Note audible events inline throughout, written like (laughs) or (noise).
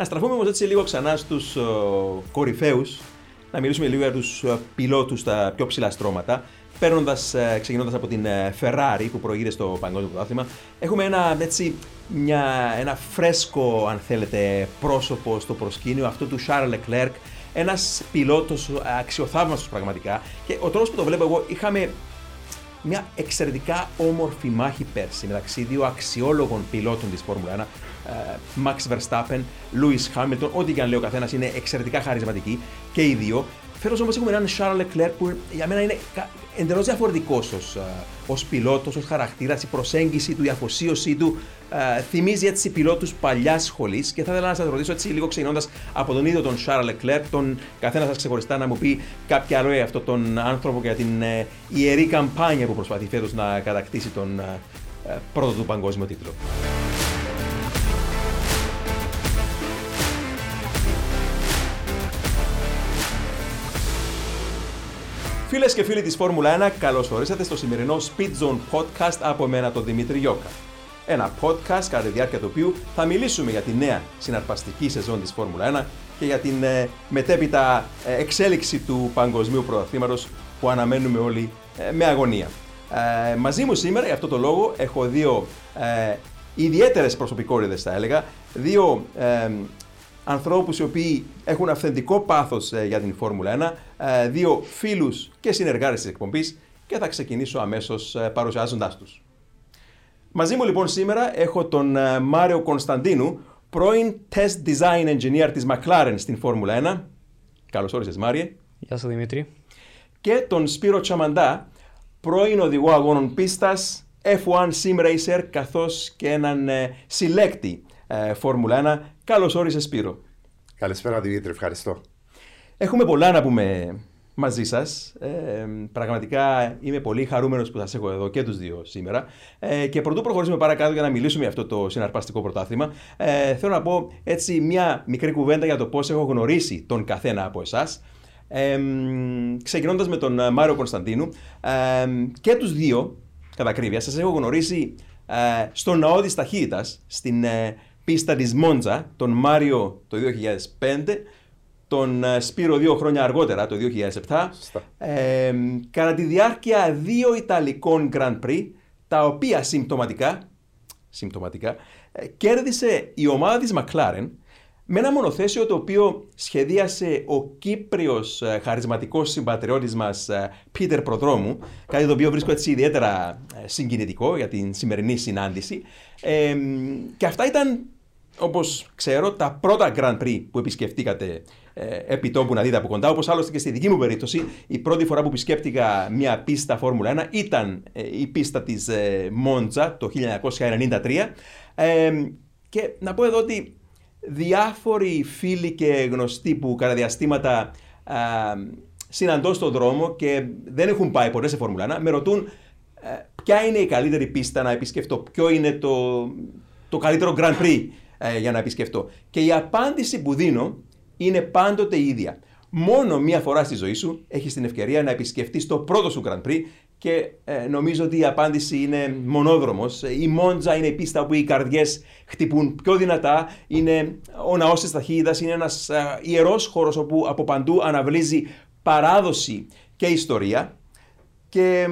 Να στραφούμε όμως έτσι λίγο ξανά στους κορυφαίους, να μιλήσουμε λίγο για τους πιλότους στα πιο ψηλά στρώματα. Παίρνοντας, ξεκινώντας από την Ferrari που προηγείται στο παγκόσμιο πρωτάθλημα, έχουμε ένα, έτσι, μια, ένα φρέσκο, αν θέλετε, πρόσωπο στο προσκήνιο, αυτό του Charles Leclerc, ένας πιλότος αξιοθαύμαστος πραγματικά. Και ο τρόπος που το βλέπω εγώ, είχαμε μια εξαιρετικά όμορφη μάχη πέρσι μεταξύ δύο αξιόλογων πιλότων της Φόρμουλα 1. Ε, Max Verstappen, Lewis Hamilton, ό,τι και αν λέει ο καθένας είναι εξαιρετικά χαρισματικοί και οι δύο. Φέτος όμως έχουμε έναν Charles Leclerc που για μένα είναι εντελώς διαφορετικός ως πιλότος, ως χαρακτήρας, η προσέγγιση του, η αφοσίωσή του. Ε, θυμίζει έτσι πιλότους παλιάς σχολής και θα ήθελα να σας ρωτήσω έτσι λίγο ξεκινώντας από τον ίδιο τον Charles Leclerc, τον καθένα σας ξεχωριστά να μου πει κάποια άλλο για αυτόν τον άνθρωπο για την ε, ιερή καμπάνια που προσπαθεί φέτος να κατακτήσει τον ε, πρώτο του παγκόσμιο τίτλο. Φίλες και φίλοι της Φόρμουλα 1, καλώς ορίσατε στο σημερινό Speed Zone Podcast από μένα τον Δημήτρη Γιώκα. Ένα podcast κατά τη διάρκεια του οποίου θα μιλήσουμε για τη νέα συναρπαστική σεζόν της Φόρμουλα 1 και για την ε, μετέπειτα ε, εξέλιξη του παγκοσμίου πρωταθλήματος που αναμένουμε όλοι ε, με αγωνία. Ε, μαζί μου σήμερα για αυτό το λόγο έχω δύο ε, ιδιαίτερες προσωπικότητες, θα έλεγα. Δύο ανθρώπους οι οποίοι έχουν αυθεντικό πάθος ε, για την Φόρμουλα 1, ε, δύο φίλους και συνεργάτες της εκπομπής και θα ξεκινήσω αμέσως ε, παρουσιάζοντάς τους. Μαζί μου λοιπόν σήμερα έχω τον Μάριο Κωνσταντίνου, πρώην Test Design Engineer της McLaren στην Φόρμουλα 1. Καλώς όρισες Μάριε. Γεια σου Δημήτρη. Και τον Σπύρο Τσαμαντά, πρώην οδηγό αγώνων πίστας, F1 Sim Racer καθώς και έναν συλλέκτη Φόρμουλα 1. Καλώς όρισες Σπύρο. Καλησπέρα Δημήτρη, ευχαριστώ. Έχουμε πολλά να πούμε μαζί σας. Ε, πραγματικά είμαι πολύ χαρούμενος που σας έχω εδώ και τους δύο σήμερα. Ε, και πρωτού προχωρήσουμε παρακάτω για να μιλήσουμε για αυτό το συναρπαστικό πρωτάθλημα, ε, θέλω να πω έτσι μια μικρή κουβέντα για το πώς έχω γνωρίσει τον καθένα από εσάς. Ε, Ξεκινώντας με τον Μάριο Κωνσταντίνου, ε, και τους δύο, κατά ακρίβεια, σας έχω γνωρίσει ε, στο ναό της ταχύτητας, στην ε, πίστα της Μόντζα, τον Μάριο το 2005, τον ε, Σπύρο δύο χρόνια αργότερα, το 2007, ε, κατά τη διάρκεια δύο Ιταλικών Grand Prix, τα οποία συμπτωματικά, συμπτωματικά ε, κέρδισε η ομάδα της McLaren με ένα μονοθέσιο το οποίο σχεδίασε ο Κύπριος ε, χαρισματικός συμπατριώτης μας Πίτερ Προδρόμου, κάτι το οποίο βρίσκω έτσι ιδιαίτερα συγκινητικό για την σημερινή συνάντηση. Ε, και αυτά ήταν όπως ξέρω, τα πρώτα Grand Prix που επισκεφτήκατε ε, επί τόπου να δείτε από κοντά. Όπως άλλωστε και στη δική μου περίπτωση, η πρώτη φορά που επισκέπτηκα μια πίστα Φόρμουλα 1 ήταν ε, η πίστα της ε, Μόντζα το 1993. Ε, και να πω εδώ ότι διάφοροι φίλοι και γνωστοί που κατά διαστήματα ε, συναντώ στον δρόμο και δεν έχουν πάει ποτέ σε Φόρμουλα 1, με ρωτούν ε, ποια είναι η καλύτερη πίστα να επισκεφτώ, ποιο είναι το, το καλύτερο Grand Prix ε, για να επισκεφτώ. Και η απάντηση που δίνω είναι πάντοτε η ίδια. Μόνο μία φορά στη ζωή σου έχεις την ευκαιρία να επισκεφτείς το πρώτο σου Grand Prix και ε, νομίζω ότι η απάντηση είναι μονόδρομος. Η Μόντζα είναι η πίστα όπου οι καρδιές χτυπούν πιο δυνατά. Είναι ο ναός της ταχύτητας. Είναι ένας ε, ιερός χώρος όπου από παντού αναβλύζει παράδοση και ιστορία. Και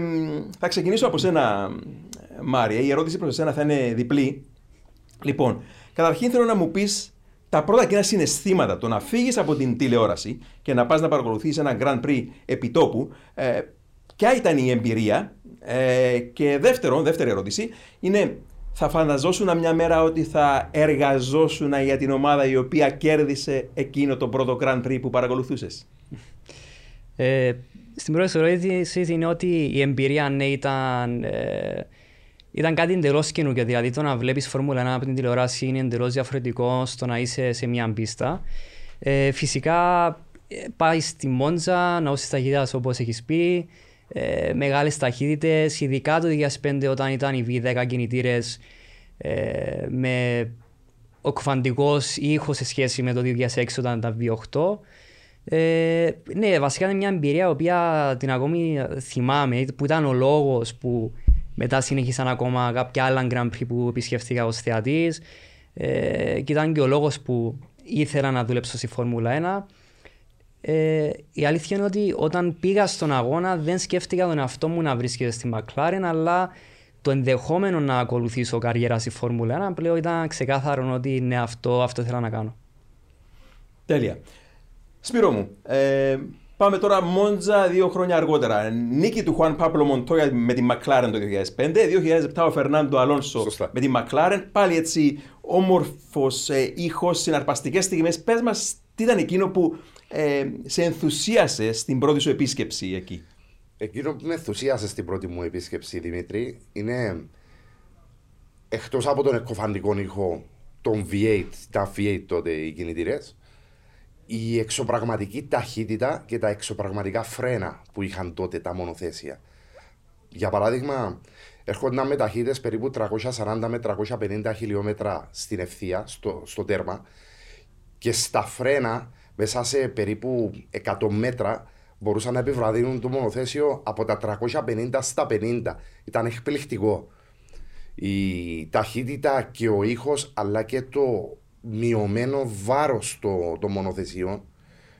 θα ξεκινήσω από σένα, Μάρια. Η ερώτηση προς εσένα θα είναι διπλή. Λοιπόν, Καταρχήν θέλω να μου πεις τα πρώτα κοινά συναισθήματα, το να φύγεις από την τηλεόραση και να πας να παρακολουθήσει ένα Grand Prix επιτόπου. Ε, ποια ήταν η εμπειρία. Ε, και δεύτερον, δεύτερη ερώτηση είναι θα φανταζόσουν μια μέρα ότι θα εργαζόσουν για την ομάδα η οποία κέρδισε εκείνο το πρώτο Grand Prix που παρακολουθούσες; Ε, στην πρώτη ερώτηση είναι ότι η εμπειρία ναι ήταν ε, ήταν κάτι εντελώς καινούργιο. Δηλαδή το να βλέπεις Φόρμουλα 1 από την τηλεόραση είναι εντελώς διαφορετικό στο να είσαι σε μια πίστα. Ε, φυσικά ε, πάει στη Μόντζα, να ώσει ταχύτητα όπως έχεις πει. Ε, Μεγάλες ταχύτητες, ειδικά το 2005 όταν ήταν οι V10 κινητήρες ε, με οκφαντικός ήχος σε σχέση με το 2006 όταν ήταν V8. Ε, ναι, βασικά είναι μια εμπειρία που την ακόμη θυμάμαι, που ήταν ο λόγος που μετά συνέχισαν ακόμα κάποια άλλα Grand Prix που επισκεφτήκα ως θεατής. Ε, και ήταν και ο λόγος που ήθελα να δουλέψω στη Φόρμουλα 1. Ε, η αλήθεια είναι ότι όταν πήγα στον αγώνα δεν σκέφτηκα τον εαυτό μου να βρίσκεται στη McLaren, αλλά το ενδεχόμενο να ακολουθήσω καριέρα στη Φόρμουλα 1 πλέον ήταν ξεκάθαρο ότι ναι, αυτό, αυτό ήθελα να κάνω. Τέλεια. Σπύρο μου, ε, πάμε τώρα Μόντζα δύο χρόνια αργότερα. Νίκη του Χουάν Πάπλο Μοντόια με τη McLaren το 2005, 2007 ο Φερνάντο Αλόνσο με τη McLaren. Πάλι έτσι όμορφος ε, ήχος, συναρπαστικές στιγμές. Πες μας, τι ήταν εκείνο που ε, σε ενθουσίασε στην πρώτη σου επίσκεψη εκεί; Εκείνο που με ενθουσίασε στην πρώτη μου επίσκεψη, Δημήτρη, είναι εκτός από τον εκκοφαντικό ήχο, τον V8, τα V8 τότε οι κινητήρες, η εξωπραγματική ταχύτητα και τα εξωπραγματικά φρένα που είχαν τότε τα μονοθέσια. Για παράδειγμα, έρχονταν με ταχύτητες περίπου 340 με 350 χιλιόμετρα στην ευθεία, στο, στο τέρμα, και στα φρένα, μέσα σε περίπου 100 μέτρα, μπορούσαν να επιβραδύνουν το μονοθέσιο από τα 350 στα 50. Ήταν εκπληκτικό. Η ταχύτητα και ο ήχος αλλά και το μειωμένο βάρος των το μονοθεσιών.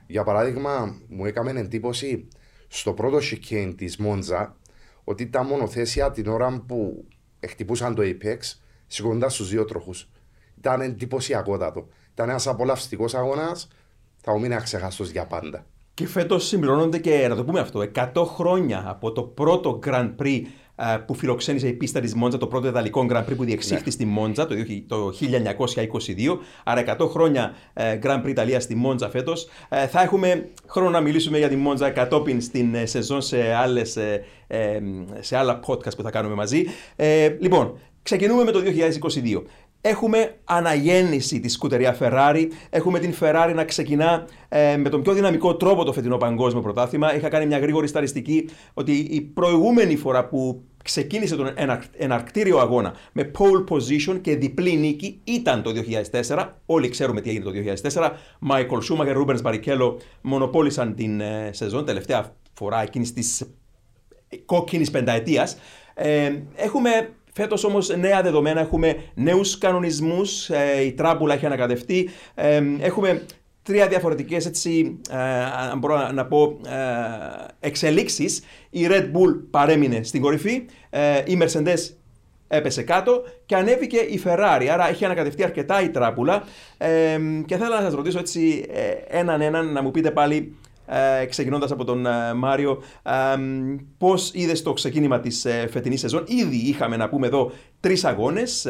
Για παράδειγμα, μου έκαμε εντύπωση στο πρώτο chicane της Μόντζα ότι τα μονοθέσια την ώρα που χτυπούσαν το Apex σηκώνονταν στου δύο τροχούς. Ήταν εντυπωσιακότατο. Ήταν ένας απολαυστικός αγώνας, θα μου μείνει αξεχαστό για πάντα. Και φέτος συμπληρώνονται και, να το πούμε αυτό, 100 χρόνια από το πρώτο Grand Prix ε, που φιλοξένησε η πίστα της Μόντζα, το πρώτο ιδαλικό Grand Prix που διεξήχθη ναι. στη Μόντζα το 1922. Άρα 100 χρόνια ε, Grand Prix Ιταλίας στη Μόντζα φέτος. Ε, θα έχουμε χρόνο να μιλήσουμε για τη Μόντζα κατόπιν στην σεζόν σε, άλλες, σε άλλα podcast που θα κάνουμε μαζί. Λοιπόν, ξεκινούμε με το 2022. Έχουμε αναγέννηση της σκουτερία Ferrari. Έχουμε την Ferrari να ξεκινά ε, με τον πιο δυναμικό τρόπο το φετινό παγκόσμιο πρωτάθλημα. Είχα κάνει μια γρήγορη σταριστική ότι η προηγούμενη φορά που ξεκίνησε τον εναρκτήριο αγώνα με pole position και διπλή νίκη ήταν το 2004. Όλοι ξέρουμε τι έγινε το 2004. Michael Schumacher, Rubens Barrichello μονοπόλησαν την ε, σεζόν τελευταία φορά εκείνης της κόκκινης πενταετίας. Ε, έχουμε Φέτος όμως νέα δεδομένα, έχουμε νέους κανονισμούς, ε, η τράπουλα έχει ανακατευτεί, ε, έχουμε τρία διαφορετικές έτσι, ε, αν μπορώ να πω, ε, εξελίξεις. Η Red Bull παρέμεινε στην κορυφή, ε, η Mercedes έπεσε κάτω και ανέβηκε η Ferrari. Άρα έχει ανακατευτεί αρκετά η τράπουλα. Ε, και θέλω να σας ρωτήσω έτσι έναν έναν να μου πείτε πάλι ε, ξεκινώντας από τον ε, Μάριο, ε, πώς είδες το ξεκίνημα της φετινής σεζόν. Ήδη είχαμε να πούμε εδώ τρεις αγώνες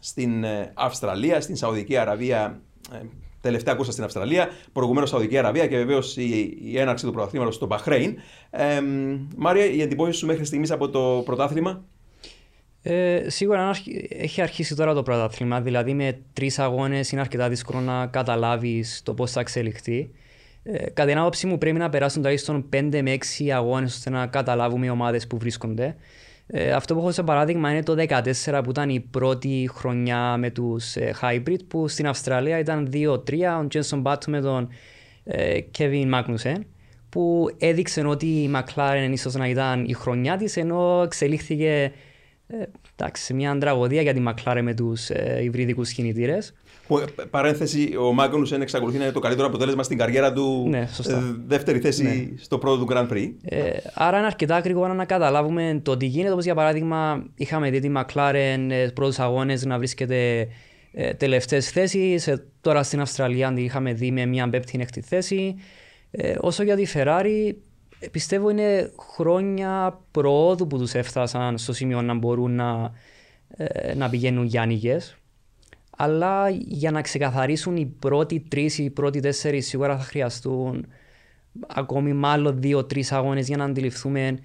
στην Αυστραλία, στην Σαουδική Αραβία. Τελευταία ακούσα στην Αυστραλία, προηγουμένως Σαουδική Αραβία και βεβαίως η, η έναρξη του πρωταθλήματο στο Μπαχρέιν. Ε, Μάρια, η εντυπώσει σου μέχρι στιγμής από το πρωτάθλημα; Ε, σίγουρα έχει αρχίσει τώρα το πρωτάθλημα, δηλαδή με τρεις αγώνες είναι αρκετά δύσκολο να καταλάβεις το πώς θα εξελιχθεί. Ε, κατά την άποψή μου πρέπει να περάσουν τουλάχιστον 5 με 6 αγώνες ώστε να καταλάβουμε οι ομάδες που βρίσκονται. Ε, αυτό που έχω σε παράδειγμα είναι το 2014 που ήταν η πρώτη χρονιά με τους ε, Hybrid που στην Αυστραλία ήταν 2-3, ο Jenson Button με τον ε, Kevin Magnussen που έδειξε ότι η McLaren ίσως να ήταν η χρονιά της ενώ εξελίχθηκε ε, εντάξει, μια τραγωδία για τη McLaren με τους ε, υβριδικούς κινητήρες. Ε, παρένθεση, ο Μάγκονουσεν εξακολουθεί να είναι το καλύτερο αποτέλεσμα στην καριέρα του. Ναι, ε, δεύτερη θέση ναι. στο πρώτο του Grand Prix. Ε, άρα είναι αρκετά γρήγορα να καταλάβουμε το τι γίνεται. Όπως για παράδειγμα, είχαμε δει τη McLaren ε, πρώτους αγώνες να βρίσκεται ε, τελευταίες θέσεις. Ε, τώρα στην Αυστραλία είχαμε δει με μια πέπτη έκτη θέση. Ε, όσο για τη Ferrari, πιστεύω είναι χρόνια προόδου που τους έφτασαν στο σημείο να μπορούν να, να πηγαίνουν για αλλά για να ξεκαθαρίσουν οι πρώτοι τρεις ή οι πρώτοι τέσσερις σίγουρα θα χρειαστούν ακόμη μάλλον δύο-τρεις αγώνες για να αντιληφθούμε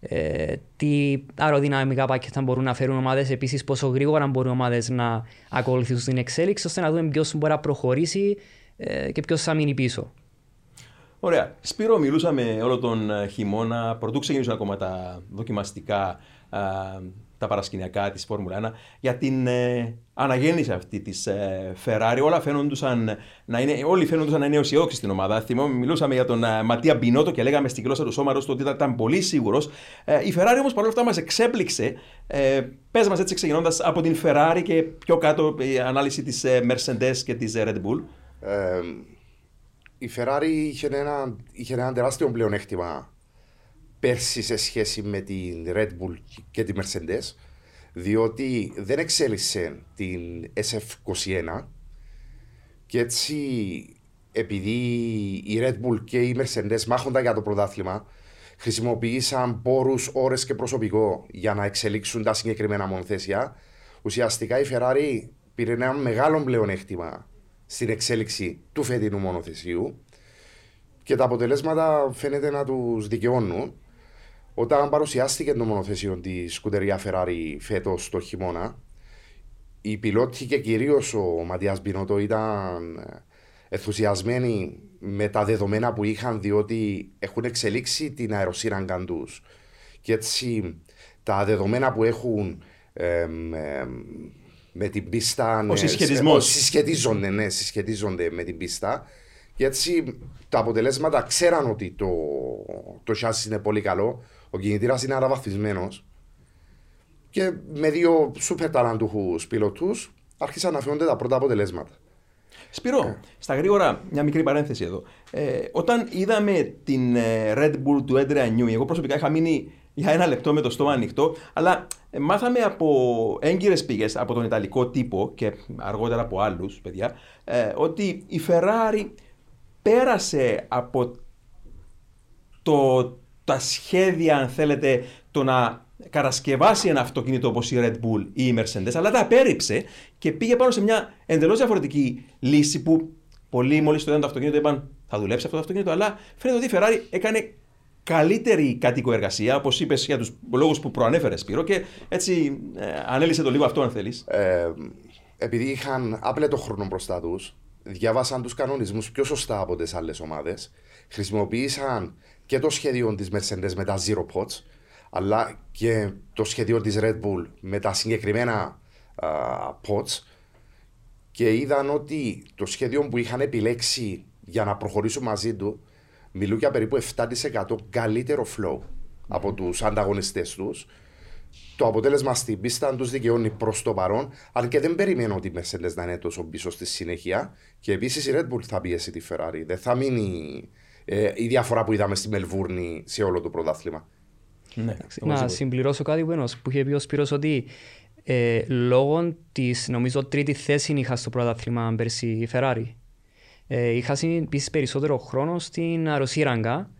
ε, τι αεροδυναμικά πακέτα μπορούν να φέρουν ομάδες. Επίσης, πόσο γρήγορα μπορούν οι ομάδες να ακολουθήσουν την εξέλιξη, ώστε να δούμε ποιος μπορεί να προχωρήσει ε, και ποιος θα μείνει πίσω. Ωραία. Σπύρο, μιλούσαμε όλο τον χειμώνα, πρωτού ξεκινήσουν ακόμα τα δοκιμαστικά τα παρασκηνιακά της Φόρμουλα 1 για την ε, αναγέννηση αυτή της ε, Ferrari. Όλα φαίνονταν να είναι, όλοι φαίνονταν να είναι αισιόδοξοι στην ομάδα. Θυμάμαι, μιλούσαμε για τον ε, Ματία Μπινότο και λέγαμε στη γλώσσα του Σώματο ότι ήταν πολύ σίγουρος. Ε, η Ferrari όμως παρόλα αυτά μας εξέπληξε. Ε, Πες μας έτσι ξεκινώντας από την Ferrari και πιο κάτω η ανάλυση της ε, Mercedes και της Red Bull. Ε, η Ferrari είχε ένα, είχε ένα τεράστιο πλεονέκτημα πέρσι σε σχέση με την Red Bull και τη Mercedes διότι δεν εξέλιξε την SF21 και έτσι επειδή η Red Bull και η Mercedes μάχονταν για το πρωτάθλημα χρησιμοποίησαν πόρους, ώρες και προσωπικό για να εξελίξουν τα συγκεκριμένα μονοθέσια. Ουσιαστικά η Ferrari πήρε ένα μεγάλο πλεονέκτημα στην εξέλιξη του φετινού μονοθεσίου και τα αποτελέσματα φαίνεται να τους δικαιώνουν. Όταν παρουσιάστηκε το μονοθέσιο της σκουτερία Ferrari φέτος το χειμώνα, οι πιλότοι και κυρίως ο Ματίας Μπινότο ήταν ενθουσιασμένοι με τα δεδομένα που είχαν διότι έχουν εξελίξει την αεροσύραγγα τους. Και έτσι τα δεδομένα που έχουν με την πίστα. Ο ναι, συσχετισμός. Συσχετίζονται, ναι, συσχετίζονται με την πίστα. Και έτσι τα αποτελέσματα ξέραν ότι το, το σάσι είναι πολύ καλό. Ο κινητήρας είναι αναβαθμισμένος. Και με δύο σούπερ ταλαντούχους πιλωτούς άρχισαν να φαίνονται τα πρώτα αποτελέσματα. Σπυρό, ε. στα γρήγορα, μια μικρή παρένθεση εδώ. Ε, όταν είδαμε την ε, Red Bull του Έντρεα Νιού, εγώ προσωπικά είχα μείνει για ένα λεπτό με το στόμα ανοιχτό, αλλά ε, μάθαμε από έγκυρες πηγές, από τον Ιταλικό τύπο και αργότερα από άλλους παιδιά, ε, ότι η Ferrari πέρασε από το, τα σχέδια, αν θέλετε, το να κατασκευάσει ένα αυτοκίνητο όπως η Red Bull ή η Mercedes, αλλά τα απέρριψε και πήγε πάνω σε μια εντελώς διαφορετική λύση που πολλοί μόλις το είδαν το αυτοκίνητο είπαν θα δουλέψει αυτό το αυτοκίνητο, αλλά φαίνεται ότι η Ferrari έκανε καλύτερη κατοίκο εργασία, όπως είπες για τους λόγους που προανέφερε, Σπύρο, και έτσι ε, ανέλησε το λίγο αυτό, αν θέλεις. Ε, επειδή είχαν άπλετο χρόνο μπροστά τους, διάβασαν τους κανονισμούς πιο σωστά από τις άλλες ομάδες. Χρησιμοποίησαν και το σχέδιο της Mercedes με τα Zero Pots, αλλά και το σχέδιο της Red Bull με τα συγκεκριμένα uh, pots και είδαν ότι το σχέδιο που είχαν επιλέξει για να προχωρήσουν μαζί του μιλούν για περίπου 7% καλύτερο flow από τους ανταγωνιστές τους. Το αποτέλεσμα στην πίστα τους δικαιώνει προς το παρόν, αλλά και δεν περιμένω ότι η Mercedes να είναι τόσο πίσω στη συνέχεια. Και επίσης η Red Bull θα πιέσει τη Ferrari. Δεν θα μείνει ε, η διαφορά που είδαμε στη Μελβούρνη σε όλο το πρωτάθλημα. Ναι, να συμπληρώσω κάτι που, που είχε πει ο Σπύρος ότι ε, λόγω της νομίζω τρίτη θέση είχα στο πρωτάθλημα πέρσι η Ferrari. Ε, είχα επίση περισσότερο χρόνο στην αεροσύραγγα.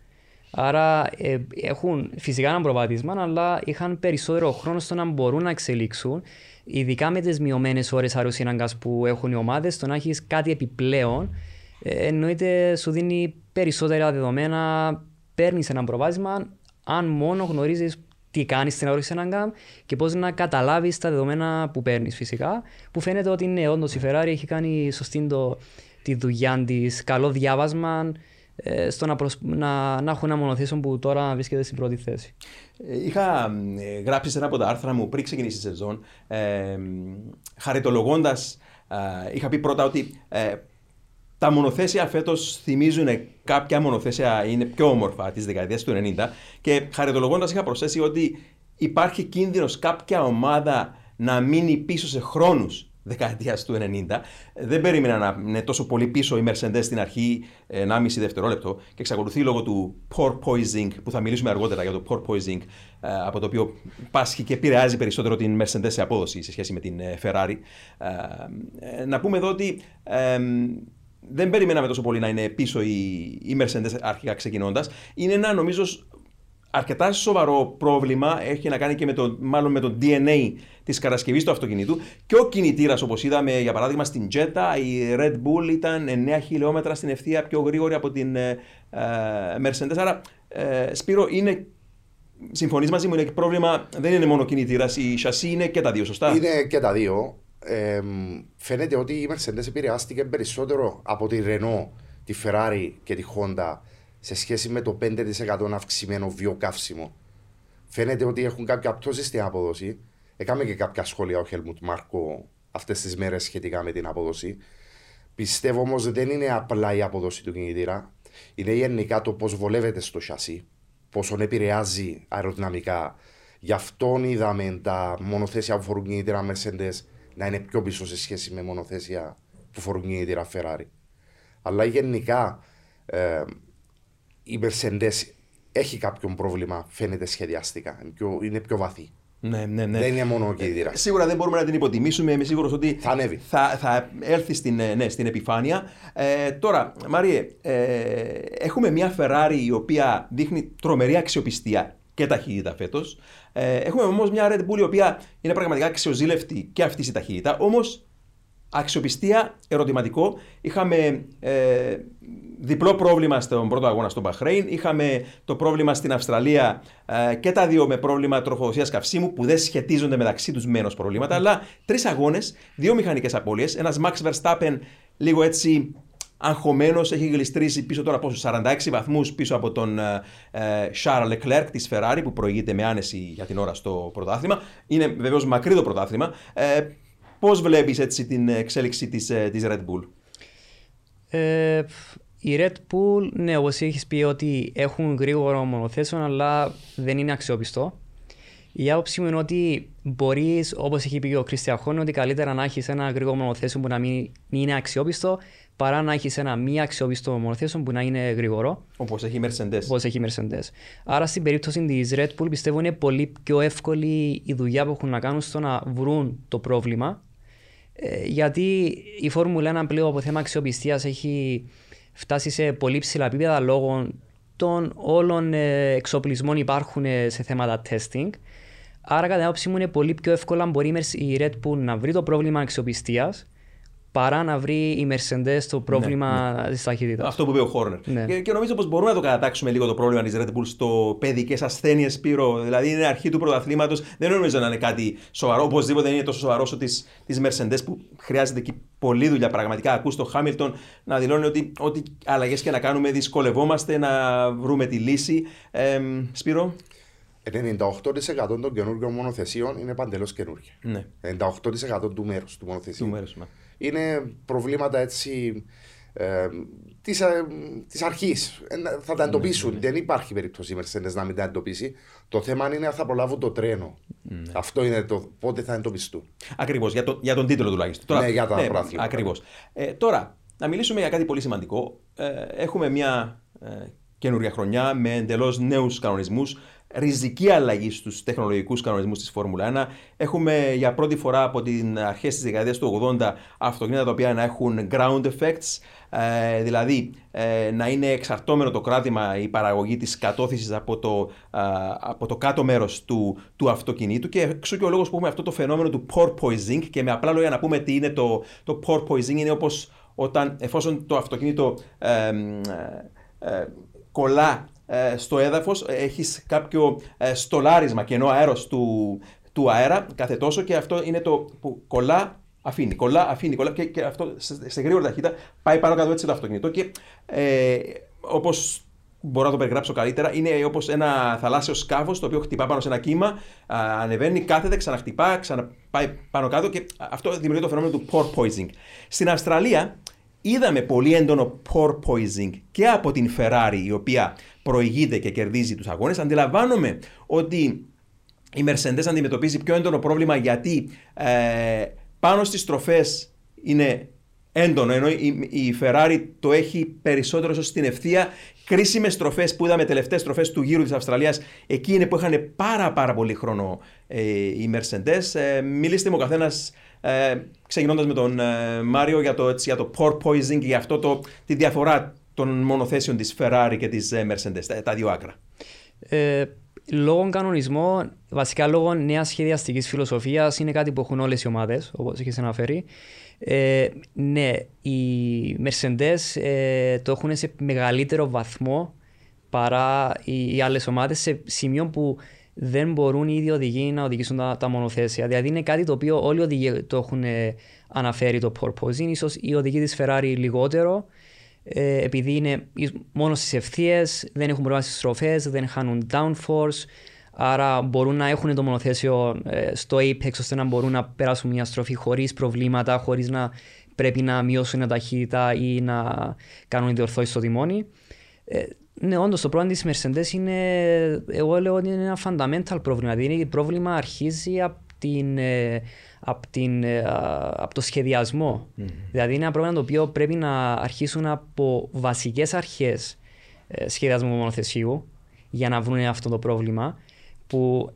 Άρα ε, έχουν φυσικά ένα προβάδισμα, αλλά είχαν περισσότερο χρόνο στο να μπορούν να εξελίξουν. Ειδικά με τις μειωμένες ώρες αεροσύραγγα που έχουν οι ομάδες, το να έχεις κάτι επιπλέον ε, εννοείται σου δίνει περισσότερα δεδομένα. Παίρνεις ένα προβάδισμα, αν μόνο γνωρίζεις τι κάνεις στην αεροσύραγγα και πώς να καταλάβεις τα δεδομένα που παίρνεις φυσικά. Που φαίνεται ότι ναι, όντως η Ferrari έχει κάνει σωστή το, τη δουλειά της, καλό διάβασμα, ε, στο να, προσ... να, να έχω ένα μονοθέσιο που τώρα βρίσκεται στην πρώτη θέση. Ε, είχα ε, γράψει σε ένα από τα άρθρα μου πριν ξεκινήσει η σεζόν, ε, χαριτολογώντας, είχα πει πρώτα ότι τα μονοθέσια φέτος θυμίζουν κάποια μονοθέσια είναι πιο όμορφα της δεκαετίας του 90 και χαριτολογώντας είχα προσθέσει ότι υπάρχει κίνδυνος κάποια ομάδα να μείνει πίσω σε χρόνους δεκαετίας του 90. Δεν περίμενα να είναι τόσο πολύ πίσω η Mercedes στην αρχή, 1,5 δευτερόλεπτο, και εξακολουθεί λόγω του porpoising, που θα μιλήσουμε αργότερα για το porpoising, ε, από το οποίο πάσχει και επηρεάζει περισσότερο την Mercedes σε απόδοση σε σχέση με την ε, Ferrari. Ε, να πούμε εδώ ότι δεν περιμέναμε τόσο πολύ να είναι πίσω η, η Mercedes αρχικά ξεκινώντας. Είναι ένα νομίζω αρκετά σοβαρό πρόβλημα. Έχει να κάνει και με το, μάλλον με το DNA της κατασκευής του αυτοκινήτου. Και ο κινητήρας, όπως είδαμε για παράδειγμα στην Jetta, η Red Bull ήταν 9 χιλιόμετρα στην ευθεία πιο γρήγορη από την ε, ε Mercedes. Άρα, ε, Σπύρο, είναι Συμφωνείς μαζί μου, είναι και πρόβλημα δεν είναι μόνο κινητήρας, η σασί είναι και τα δύο, σωστά; Είναι και τα δύο. Ε, φαίνεται ότι η Mercedes επηρεάστηκε περισσότερο από τη Renault, τη Ferrari και τη Honda σε σχέση με το 5% αυξημένο βιοκαύσιμο. Φαίνεται ότι έχουν κάποια πτώση στην απόδοση. Έκαμε και κάποια σχόλια ο Χέλμουτ Μάρκο αυτές τις μέρες σχετικά με την απόδοση. Πιστεύω όμως δεν είναι απλά η απόδοση του κινητήρα. Είναι γενικά το πώς βολεύεται στο σασί, πόσο επηρεάζει αεροδυναμικά. Γι' αυτό είδαμε τα μονοθέσια που φορούν κινητήρα Mercedes να είναι πιο πίσω σε σχέση με μονοθέσια που φορούν κινητήρα Ferrari. Αλλά γενικά ε, η Mercedes έχει κάποιο πρόβλημα, φαίνεται σχεδιαστικά. Είναι πιο, είναι πιο βαθύ. Ναι, ναι, ναι. Δεν είναι μόνο ο κίνητρα. Ε, Σίγουρα δεν μπορούμε να την υποτιμήσουμε. Είμαι σίγουρος ότι Θα ανέβει. θα, θα έλθει στην, ε, ναι, στην επιφάνεια. Ε, τώρα, Μάριε, ε, έχουμε μια Ferrari η οποία δείχνει τρομερή αξιοπιστία και ταχύτητα φέτος. Ε, έχουμε όμως μια Red Bull η οποία είναι πραγματικά αξιοζήλευτη και αυτή η ταχύτητα. Όμως αξιοπιστία, ερωτηματικό. Είχαμε ε, διπλό πρόβλημα στον πρώτο αγώνα στο Μπαχρέιν. Είχαμε το πρόβλημα στην Αυστραλία ε, και τα δύο με πρόβλημα τροφοδοσίας καυσίμου που δεν σχετίζονται μεταξύ τους μένω προβλήματα. Αλλά τρεις αγώνες, δύο μηχανικές απώλειες. Ένας Max Verstappen λίγο έτσι αγχωμένος, έχει γλιστρήσει πίσω τώρα πόσο 46 βαθμούς πίσω από τον ε, ε, Charles Leclerc της Ferrari που προηγείται με άνεση για την ώρα στο πρωτάθλημα. Είναι βεβαίως μακρύ το πρωτάθλημα. Ε, Πώς βλέπεις έτσι την εξέλιξη της της Red Bull; Ε, η Red Bull, ναι, όπως έχεις πει ότι έχουν γρήγορο μονοθέσιο, αλλά δεν είναι αξιόπιστο. Η άποψή μου είναι ότι μπορείς, όπως έχει πει και ο Κρίστια Χόν, ότι καλύτερα να έχεις ένα γρήγορο μονοθέσιο που να μην είναι αξιόπιστο παρά να έχεις ένα μη αξιόπιστο μονοθέσιο που να είναι γρήγορο. Όπως έχει η Mercedes. Όπως έχει η Mercedes. Άρα στην περίπτωση της Red Bull πιστεύω είναι πολύ πιο εύκολη η δουλειά που έχουν να κάνουν στο να βρουν το πρόβλημα. Ε, γιατί η Φόρμουλα 1 πλέον από θέμα αξιοπιστίας έχει φτάσει σε πολύ ψηλά επίπεδα λόγω των όλων ε, εξοπλισμών υπάρχουν ε, σε θέματα testing. Άρα, κατά άποψή μου, είναι πολύ πιο εύκολα μπορεί η Red Bull να βρει το πρόβλημα αξιοπιστίας παρά να βρει η Mercedes το πρόβλημα ναι, ναι. τη ταχύτητα. Αυτό που είπε ο Χόρνερ. Ναι. Και, και, νομίζω πως μπορούμε να το κατατάξουμε λίγο το πρόβλημα της Red Bull στο παιδικέ ασθένειε πύρο. Δηλαδή είναι αρχή του πρωταθλήματος. Δεν νομίζω να είναι κάτι σοβαρό. Οπωσδήποτε δεν είναι τόσο σοβαρός όσο της Mercedes που χρειάζεται εκεί πολλή δουλειά πραγματικά. Ακούς το Χάμιλτον να δηλώνει ότι ό,τι αλλαγές και να κάνουμε δυσκολευόμαστε να βρούμε τη λύση. Ε, Σπύρο; 98% των καινούργιων μονοθεσιών είναι παντελώς καινούργια. Ναι. 98% του μέρους του μονοθεσίου. Του μέρους, ναι. Είναι προβλήματα έτσι ε, της, ε, της αρχής. Ε, θα τα εντοπίσουν. Δεν υπάρχει περίπτωση η Mercedes να μην τα εντοπίσει. Το θέμα είναι αν θα προλάβουν το τρένο. Αυτό είναι το πότε θα εντοπιστούν. Ακριβώς, για, το, για τον τίτλο τουλάχιστον. ναι, για τα ναι, πρωτάθληματα. Ακριβώς. Ε, τώρα, να μιλήσουμε για κάτι πολύ σημαντικό. Ε, έχουμε μια ε, καινούργια χρονιά με εντελώς νέους κανονισμούς ριζική αλλαγή στους τεχνολογικούς κανονισμούς της Φόρμουλα 1. Έχουμε για πρώτη φορά από την αρχές της δεκαετίας του 80 αυτοκίνητα τα οποία να έχουν ground effects, ε, δηλαδή ε, να είναι εξαρτώμενο το κράτημα η παραγωγή της κατώθησης από το, ε, από το κάτω μέρος του, του αυτοκινήτου και εξού και ο λόγος που έχουμε αυτό το φαινόμενο του porpoising και με απλά λόγια να πούμε τι είναι το, το porpoising είναι όπως όταν εφόσον το αυτοκίνητο κολλά ε, στο έδαφος έχεις κάποιο ε, στολάρισμα κενό αέρος του, του αέρα κάθε τόσο και αυτό είναι το που κολλά Αφήνει, κολλά, αφήνει, κολλά και, και αυτό σε, σε γρήγορη ταχύτητα πάει πάνω κάτω έτσι το αυτοκίνητο. Και ε, όπως μπορώ να το περιγράψω καλύτερα, είναι όπως ένα θαλάσσιο σκάφος το οποίο χτυπά πάνω σε ένα κύμα, α, ανεβαίνει, κάθεται, ξαναχτυπά, ξαναπάει πάνω κάτω και αυτό δημιουργεί το φαινόμενο του porpoising. Στην Αυστραλία είδαμε πολύ έντονο porpoising και από την Ferrari η οποία προηγείται και κερδίζει τους αγώνες. Αντιλαμβάνομαι ότι η Mercedes αντιμετωπίζει πιο έντονο πρόβλημα γιατί ε, πάνω στις στροφές είναι έντονο, ενώ η, η Ferrari το έχει περισσότερο στην ευθεία. Κρίσιμες στροφέ που είδαμε, τελευταίες στροφέ του γύρου της Αυστραλίας, εκεί είναι που είχαν πάρα, πάρα πολύ χρόνο ε, οι Mercedes. Ε, μιλήστε μου ο καθένας, ε, ξεκινώντας με τον ε, Μάριο, για το, έτσι, για το porpoising και για αυτό το, τη διαφορά των μονοθέσεων της Ferrari και της ε, Mercedes, τα, τα δύο άκρα. Ε, λόγω κανονισμών, βασικά λόγω νέας σχεδιαστικής φιλοσοφίας, είναι κάτι που έχουν όλες οι ομάδες, όπως έχει αναφέρει. Ε, ναι, οι Mercedes ε, το έχουν σε μεγαλύτερο βαθμό παρά οι, οι άλλες ομάδες σε σημείο που δεν μπορούν οι ίδιοι οδηγοί να οδηγήσουν τα, τα μονοθέσια. Δηλαδή είναι κάτι το οποίο όλοι οι οδηγοί το έχουν ε, αναφέρει το porpoising, ίσως οι οδηγοί της Ferrari λιγότερο ε, επειδή είναι μόνο στις ευθείες, δεν έχουν πρόβλημα στις στροφές, δεν χάνουν downforce. Άρα μπορούν να έχουν το μονοθέσιο ε, στο apex ώστε να μπορούν να περάσουν μια στροφή χωρίς προβλήματα, χωρίς να πρέπει να μειώσουν ταχύτητα ή να κάνουν διορθώσει στο τιμόνι. Ε, ναι, όντως το πρόβλημα της Mercedes είναι, εγώ λέω ότι είναι ένα fundamental πρόβλημα. Δηλαδή, το πρόβλημα αρχίζει από την, ε, απ' την, ε, α, απ' το σχεδιασμό. Δηλαδή είναι ένα πρόβλημα το οποίο πρέπει να αρχίσουν από βασικές αρχές ε, σχεδιασμού μονοθεσίου για να βρουν αυτό το πρόβλημα που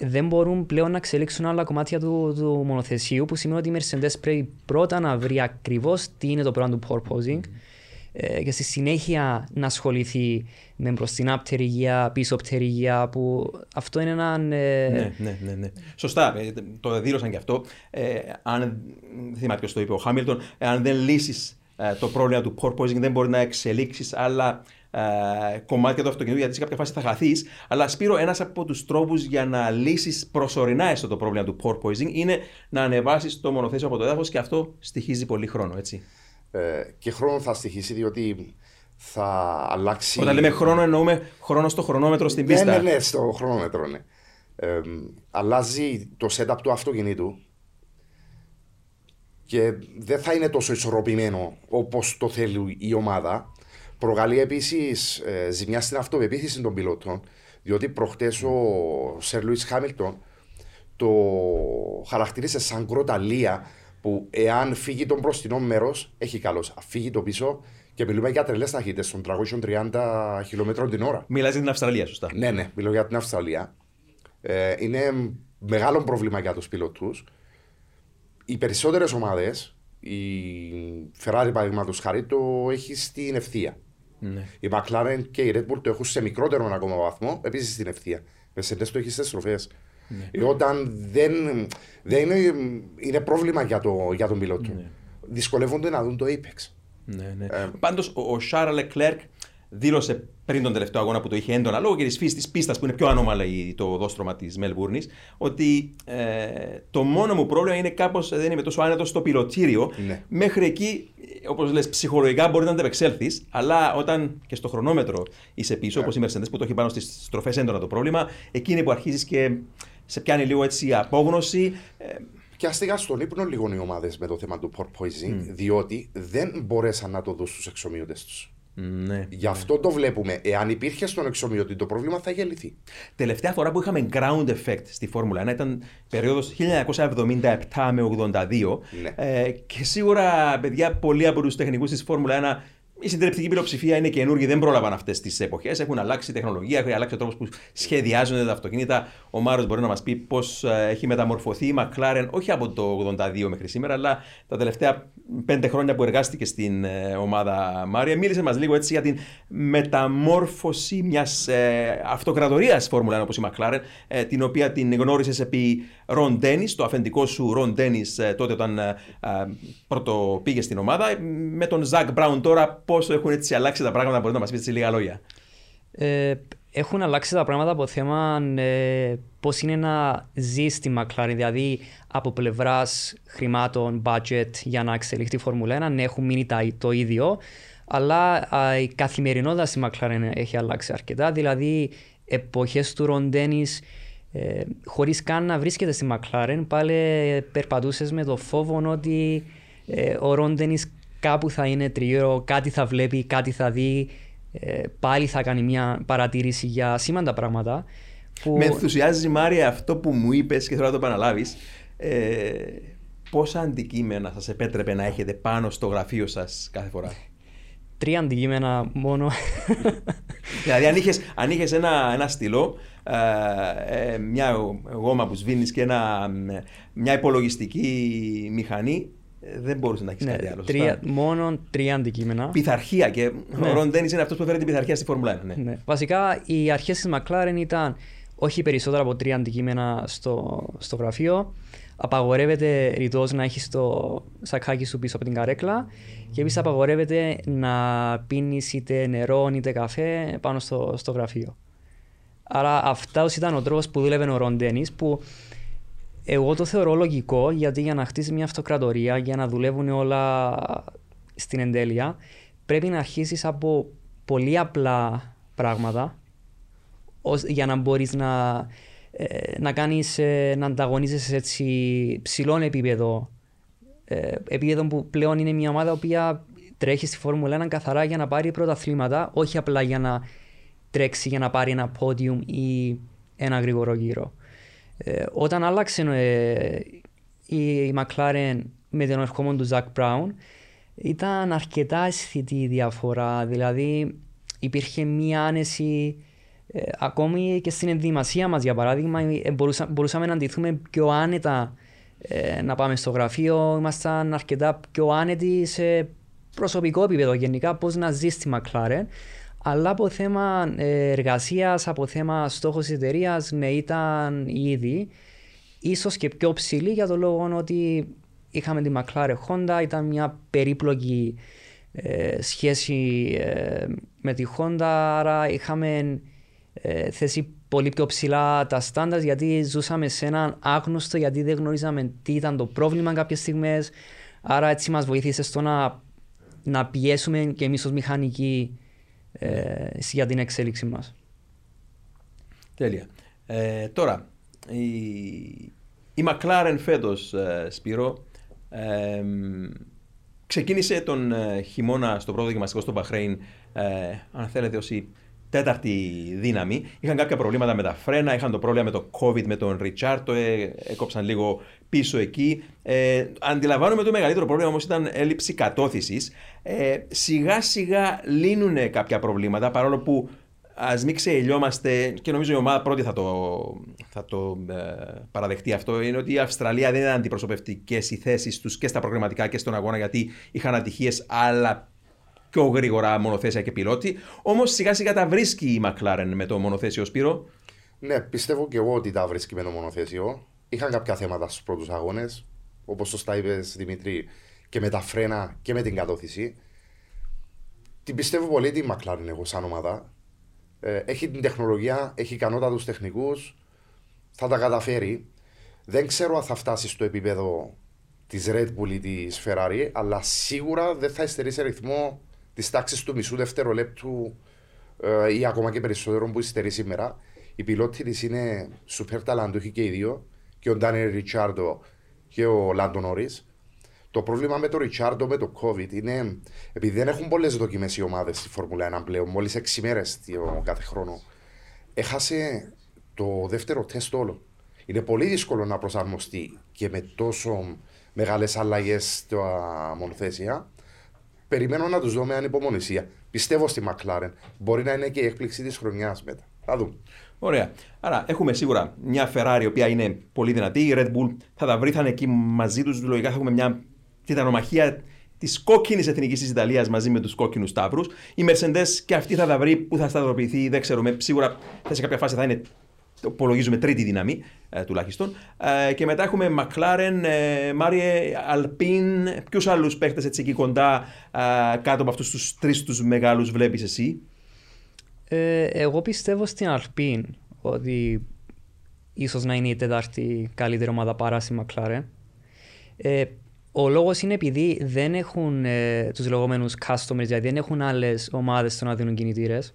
δεν μπορούν πλέον να εξελίξουν άλλα κομμάτια του, του μονοθεσίου που σημαίνει ότι η Mercedes πρέπει πρώτα να βρει ακριβώς τι είναι το πρόβλημα του porpoising ε, και στη συνέχεια να ασχοληθεί με μπροστινά πτερυγεία, πίσω πτερυγεία που αυτό είναι ένα... ε, Ναι, ναι, ναι, ναι. Σωστά, ε, το δήλωσαν και αυτό. Ε, αν, δεν θυμάμαι ποιος το είπε, ο Χάμιλτον, ε, αν δεν λύσεις ε, το πρόβλημα του porpoising δεν μπορεί να εξελίξεις άλλα ε, κομμάτια του αυτοκινήτου γιατί σε κάποια φάση θα χαθείς. Αλλά Σπύρο, ένας από τους τρόπους για να λύσεις προσωρινά έστω το πρόβλημα του porpoising είναι να ανεβάσεις το μονοθέσιο από το έδαφος και αυτό στοιχίζει πολύ χρόνο, έτσι. Ε, και χρόνο θα στοιχήσει διότι θα αλλάξει. Όταν λέμε χρόνο εννοούμε χρόνο στο χρονόμετρο στην Ναι, πίστα. ναι, ναι, στο χρονόμετρο, ναι. Ε, αλλάζει το setup του αυτοκινήτου και δεν θα είναι τόσο ισορροπημένο όπως το θέλει η ομάδα. Προκαλεί επίσης ε, ζημιά στην αυτοπεποίθηση των πιλότων, διότι προχτές ο Σερ Λουίς Χάμιλτον το χαρακτήρισε σαν κροταλία που εάν φύγει το μπροστινό μέρος, έχει καλώ. Αν φύγει το πίσω, και μιλούμε για τρελές ταχύτητες των 330 χιλιόμετρων την ώρα. Μιλάς για την Αυστραλία, σωστά. Ναι, ναι, μιλώ για την Αυστραλία. Ε, είναι μεγάλο πρόβλημα για τους πιλότου. Οι περισσότερες ομάδες, η Ferrari παραδείγματος χάρη, το έχει στην ευθεία. Ναι. Η McLaren και η Red Bull το έχουν σε μικρότερο ακόμα βαθμό, επίσης στην ευθεία. Mercedes το έχεις στι στροφές. Ναι. Όταν δεν, δεν είναι, είναι πρόβλημα για, το, για τον πιλότο. Δυσκολεύονται να δουν το Apex. Ναι, ναι. Ε, Πάντως, ο, ο Σάρλ Λεκλέρκ δήλωσε πριν τον τελευταίο αγώνα που το είχε έντονα λόγω και της φύσης της πίστας που είναι πιο ανώμαλα το δόστρωμα της Μελβούρνης, ότι ε, το μόνο μου πρόβλημα είναι κάπως δεν είμαι τόσο άνετος στο πιλωτήριο. Ναι. Μέχρι εκεί, όπως λες, ψυχολογικά μπορεί να ανταπεξέλθεις, αλλά όταν και στο χρονόμετρο είσαι πίσω, Ναι. όπως η Mercedes που το έχει πάνω στις στροφές έντονα το πρόβλημα, εκείνη που αρχίζεις και σε πιάνει λίγο έτσι η απόγνωση. Ε, Πιάστηκαν στον ύπνο λίγο οι ομάδες με το θέμα του porpoising, διότι δεν μπορέσαν να το δουν στους εξομοιωτέ τους. ναι. Γι' αυτό το βλέπουμε. Εάν υπήρχε στον εξομοιωτή το πρόβλημα, θα είχε λυθεί. Τελευταία φορά που είχαμε ground effect στη Φόρμουλα 1 ήταν περίοδος 1977 με 82 Ναι. ε, και σίγουρα παιδιά πολλοί από τους τεχνικούς της Φόρμουλα 1 η συντριπτική πλειοψηφία είναι καινούργιοι, δεν πρόλαβαν αυτές τις εποχές. Έχουν αλλάξει η τεχνολογία, έχει αλλάξει ο τρόπος που σχεδιάζονται τα αυτοκίνητα. Ο Μάρος μπορεί να μας πει πώς έχει μεταμορφωθεί η McLaren, όχι από το 82 μέχρι σήμερα, αλλά τα τελευταία πέντε χρόνια που εργάστηκε στην ε, ομάδα Μάρια. Μίλησε μας λίγο έτσι για την μεταμόρφωση μιας ε, αυτοκρατορίας Φόρμουλα 1 όπως η McLaren, ε, την οποία την γνώρισες επί Ρον Ντένις, το αφεντικό σου Ρον Ντένις τότε όταν ε, ε, πρώτο πήγε στην ομάδα. Με τον Ζακ Μπράουν τώρα, πόσο έχουν έτσι αλλάξει τα πράγματα, μπορείτε να μας πείτε σε λίγα λόγια. Ε, έχουν αλλάξει τα πράγματα από θέμα ε, πώς είναι να ζει στη McLaren. Δηλαδή, από πλευράς χρημάτων, budget για να εξελιχθεί η Φόρμουλα 1, ναι, έχουν μείνει τα, το ίδιο. Αλλά α, η καθημερινότητα στη McLaren έχει αλλάξει αρκετά. Δηλαδή, εποχές του Ρον Ντένις, ε, χωρίς καν να βρίσκεται στη McLaren, πάλι περπατούσες με το φόβο ότι ε, ο Ρον Ντένις κάπου θα είναι τριώρο, κάτι θα βλέπει, κάτι θα δει, ε, πάλι θα κάνει μια παρατήρηση για σήμαντα πράγματα. Που... Με ενθουσιάζει, Μάρια, αυτό που μου είπες και θέλω να το επαναλάβεις. Ε, πόσα αντικείμενα σας επέτρεπε να έχετε πάνω στο γραφείο σας κάθε φορά; Τρία αντικείμενα μόνο. δηλαδή, αν είχες, αν είχες ένα, ένα στυλό, ε, ε, μια γόμα που σβήνεις και ένα, μια υπολογιστική μηχανή, ε, δεν μπορούσε να έχεις ναι, κάτι άλλο. Τρία, μόνο τρία αντικείμενα. Πειθαρχία και Ναι. ο Ρον Ντένις είναι αυτός που φέρει την πειθαρχία στη Φόρμουλα 1. Ναι. Ναι. Βασικά, οι αρχές της McLaren ήταν όχι περισσότερα από τρία αντικείμενα στο, στο γραφείο. Απαγορεύεται ρητός να έχεις το σακάκι σου πίσω από την καρέκλα και επίσης απαγορεύεται να πίνεις είτε νερό είτε καφέ πάνω στο, στο γραφείο. Άρα αυτός ήταν ο τρόπος που δούλευε ο Ρον Ντένις, που εγώ το θεωρώ λογικό γιατί για να χτίσει μια αυτοκρατορία, για να δουλεύουν όλα στην εντέλεια, πρέπει να αρχίσεις από πολύ απλά πράγματα ως- για να μπορείς να, ε, να κάνεις, ε, να ανταγωνίζεσαι σε έτσι ψηλό επίπεδο. Ε, επίπεδο που πλέον είναι μια ομάδα που τρέχει στη Φόρμουλα 1 καθαρά για να πάρει πρωταθλήματα, όχι απλά για να τρέξει για να πάρει ένα podium ή ένα γρήγορο γύρο. Ε, όταν άλλαξε ε, η McLaren με τον ερχόμενο του Ζακ Μπράουν, ήταν αρκετά αισθητή η διαφορά. Δηλαδή υπήρχε μία άνεση ε, ακόμη και στην ενδυμασία μας για παράδειγμα ε, μπορούσα, μπορούσαμε να αντιθούμε πιο άνετα ε, να πάμε στο γραφείο. Ήμασταν αρκετά πιο άνετοι σε προσωπικό επίπεδο γενικά πώς να ζεις στη McLaren. Αλλά από θέμα ε, εργασίας, από θέμα στόχος της εταιρείας, ναι, ήταν ήδη ίσως και πιο ψηλή για το λόγο ότι είχαμε τη McLaren Honda, ήταν μια περίπλοκη ε, σχέση ε, με τη Honda, άρα είχαμε ε, θέσει πολύ πιο ψηλά τα στάνταρ γιατί ζούσαμε σε έναν άγνωστο, γιατί δεν γνωρίζαμε τι ήταν το πρόβλημα κάποιες στιγμές. Άρα έτσι μας βοήθησε στο να, να πιέσουμε και εμείς ως μηχανικοί ε, για την εξέλιξη μας. Τέλεια. Ε, τώρα, η, η McLaren φέτος, ε, Σπύρο, ε, ξεκίνησε τον ε, χειμώνα στο πρώτο δοκιμαστικό στο Μπαχρέιν, ε, αν θέλετε, ως η τέταρτη δύναμη. Είχαν κάποια προβλήματα με τα φρένα, είχαν το πρόβλημα με το COVID, με τον Ριτσάρτο, ε, έκοψαν λίγο πίσω εκεί. Ε, αντιλαμβάνομαι το μεγαλύτερο πρόβλημα όμως ήταν έλλειψη κατώθησης. Ε, σιγά σιγά λύνουν κάποια προβλήματα, παρόλο που Α μην ξεελιόμαστε, και νομίζω η ομάδα πρώτη θα το, θα το ε, παραδεχτεί αυτό, είναι ότι η Αυστραλία δεν ήταν αντιπροσωπευτικές οι θέσεις τους και στα προγραμματικά και στον αγώνα, γιατί είχαν ατυχίες, αλλά πιο γρήγορα μονοθέσια και πιλότη. Όμως σιγά σιγά τα βρίσκει η McLaren με το μονοθέσιο Σπύρο. Ναι, πιστεύω και εγώ ότι τα βρίσκει με το μονοθέσιο. Είχαν κάποια θέματα στους πρώτους αγώνες, όπως σωστά είπες Δημήτρη, και με τα φρένα και με την κατώθηση. Την πιστεύω πολύ την McLaren εγώ σαν ομάδα. Ε, έχει την τεχνολογία, έχει ικανότατους τεχνικούς, θα τα καταφέρει. Δεν ξέρω αν θα φτάσει στο επίπεδο της Red Bull ή της Ferrari, αλλά σίγουρα δεν θα σε ρυθμό της τάξης του μισού δευτερολέπτου ε, ή ακόμα και περισσότερο που υστερεί σήμερα. Οι πιλότοι τη είναι σούπερ ταλαντούχοι και οι δύο, και ο Ντάνιελ Ριτσάρντο και ο Λάντο Νόρις. Το πρόβλημα με τον Ριτσάρντο με το COVID είναι επειδή δεν έχουν πολλές δοκιμές οι ομάδες στη Φόρμουλα 1 πλέον, μόλις 6 μέρες κάθε χρόνο. Έχασε το δεύτερο τεστ όλο. Είναι πολύ δύσκολο να προσαρμοστεί και με τόσο μεγάλες αλλαγές στα μονοθέσια. Περιμένω να τους δω με ανυπομονησία. Πιστεύω στη Μακλάρεν. Μπορεί να είναι και η έκπληξη της χρονιάς μετά. Θα δούμε. Ωραία. Άρα έχουμε σίγουρα μια Ferrari η οποία είναι πολύ δυνατή. Η Red Bull θα τα βρει, θα είναι εκεί μαζί τους. Λογικά θα έχουμε μια τιτανομαχία της κόκκινης εθνικής της Ιταλίας μαζί με τους κόκκινους Ταύρου. Η Mercedes και αυτή θα τα βρει που θα σταθεροποιηθεί, δεν ξέρουμε. Σίγουρα σε κάποια φάση θα είναι υπολογίζουμε τρίτη δύναμη ε, τουλάχιστον. Ε, και μετά έχουμε McLaren, ε, Μάριε, Αλπίν. Ποιους άλλους παίχτες έτσι εκεί κοντά ε, κάτω από αυτούς τους τρεις τους μεγάλους βλέπεις εσύ; Ε, εγώ πιστεύω στην Αλπίν ότι ίσως να είναι η τέταρτη καλύτερη ομάδα παρά στη McLaren. Ε, ο λόγος είναι επειδή δεν έχουν ε, τους λεγόμενους customers, δηλαδή δεν έχουν άλλες ομάδες στο να δίνουν κινητήρες.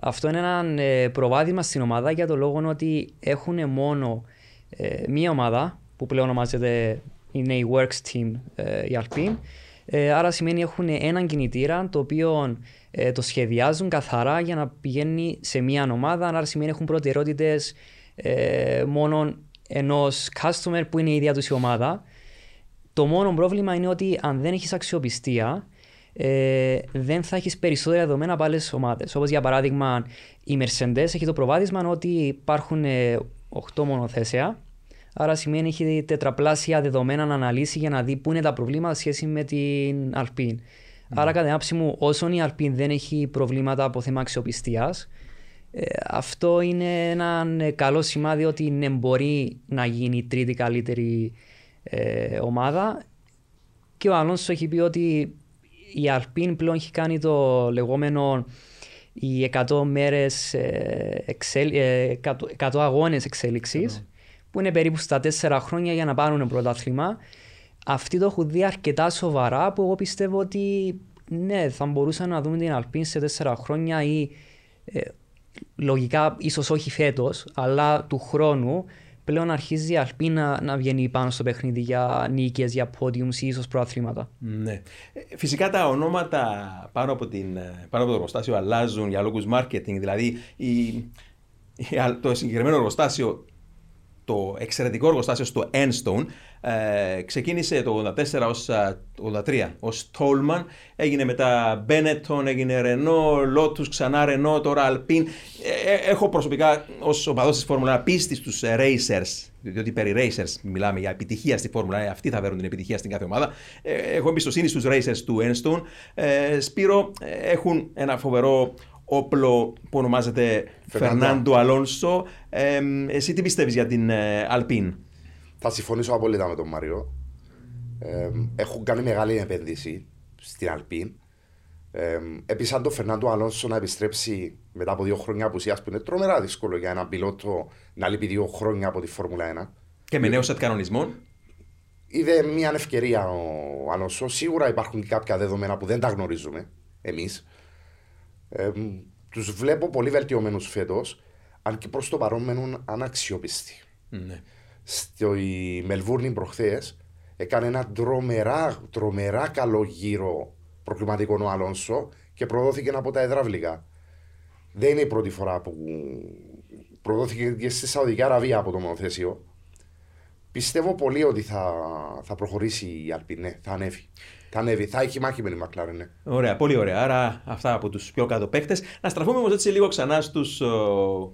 Αυτό είναι ένα ε, προβάδισμα στην ομάδα για το λόγο ότι έχουν μόνο ε, μία ομάδα που πλέον ονομάζεται είναι η Works Team ε, η Alpine. άρα σημαίνει έχουν έναν κινητήρα το οποίο το σχεδιάζουν καθαρά για να πηγαίνει σε μία ομάδα. Άρα σημαίνει έχουν προτεραιότητες μόνο ενός customer που είναι η ίδια τους η ομάδα. Το μόνο πρόβλημα είναι ότι αν δεν έχεις αξιοπιστία, ε, δεν θα έχεις περισσότερα δεδομένα από άλλες ομάδες. Όπως για παράδειγμα, η Mercedes έχει το προβάδισμα ότι υπάρχουν 8 ε, μονοθέσια. Άρα σημαίνει έχει τετραπλάσια δεδομένα να αναλύσει για να δει πού είναι τα προβλήματα σχέση με την Alpine. Mm. Άρα, κατά την άποψη μου, όσον η Alpine δεν έχει προβλήματα από θέμα αξιοπιστίας, ε, αυτό είναι ένα ε, καλό σημάδι ότι ναι, μπορεί να γίνει η τρίτη καλύτερη ε, ομάδα. Και ο Αλόνσο έχει πει ότι η Αλπίν πλέον έχει κάνει το λεγόμενο οι 100 μέρες, 100, ε, 100 ε, αγώνες εξέλιξης που είναι περίπου στα 4 χρόνια για να πάρουν πρωτάθλημα. Αυτοί το έχουν δει αρκετά σοβαρά που εγώ πιστεύω ότι ναι, θα μπορούσαν να δούμε την Αλπίν σε 4 χρόνια ή ε, λογικά ίσως όχι φέτος, αλλά του χρόνου πλέον αρχίζει η Αλπή να, να βγαίνει πάνω στο παιχνίδι για νίκες, για podiums ή ίσως προαθλήματα. Ναι. Ε, φυσικά τα ονόματα πάνω από, την, ε, πάνω από το εργοστάσιο αλλάζουν για λόγους marketing. Δηλαδή η, το συγκεκριμένο εργοστάσιο το εξαιρετικό εργοστάσιο στο Enstone. Ε, ξεκίνησε το 84 ως, 83 ως Tolman, έγινε μετά Benetton, έγινε Renault, Lotus, ξανά Renault, τώρα Alpine. Ε, έχω προσωπικά ως οπαδός της Φόρμουλα πίστη στους racers, διότι περί racers μιλάμε για επιτυχία στη Φόρμουλα, αυτοί θα φέρουν την επιτυχία στην κάθε ομάδα. έχω εμπιστοσύνη στους racers του Enstone. Σπύρο, έχουν ένα φοβερό όπλο που ονομάζεται Φερνάντο Αλόνσο. Ε, εσύ τι πιστεύεις για την Αλπίν; Ε, Θα συμφωνήσω απόλυτα με τον Μάριο. Ε, έχουν κάνει μεγάλη επένδυση στην Αλπίν. Ε, Επίση, αν το Φερνάντο Αλόνσο να επιστρέψει μετά από δύο χρόνια απουσίας, που είναι τρομερά δύσκολο για έναν πιλότο να λείπει δύο χρόνια από τη Φόρμουλα 1. Και με νέο σετ κανονισμών. Είδε μια ευκαιρία ο Αλόνσο. Σίγουρα υπάρχουν και κάποια δεδομένα που δεν τα γνωρίζουμε εμείς. Ε, τους βλέπω πολύ βελτιωμένους φέτος, αν και προς το παρόν μένουν αναξιόπιστοι. Ναι. Στη Μελβούρνη προχθές έκανε ένα τρομερά, τρομερά καλό γύρο προκληματικό ο Αλόνσο και προδόθηκε από τα εδραυλικά. Δεν είναι η πρώτη φορά που προδόθηκε και στη Σαουδική Αραβία από το μονοθέσιο. Πιστεύω πολύ ότι θα, θα προχωρήσει η Αλπινέ, ναι, θα ανέβει. Θα ανέβει, θα έχει μάχη με τη Μακλάρεν. Ναι. Ωραία, πολύ ωραία. Άρα αυτά από τους πιο κάτω παίκτες. Να στραφούμε όμως έτσι λίγο ξανά στους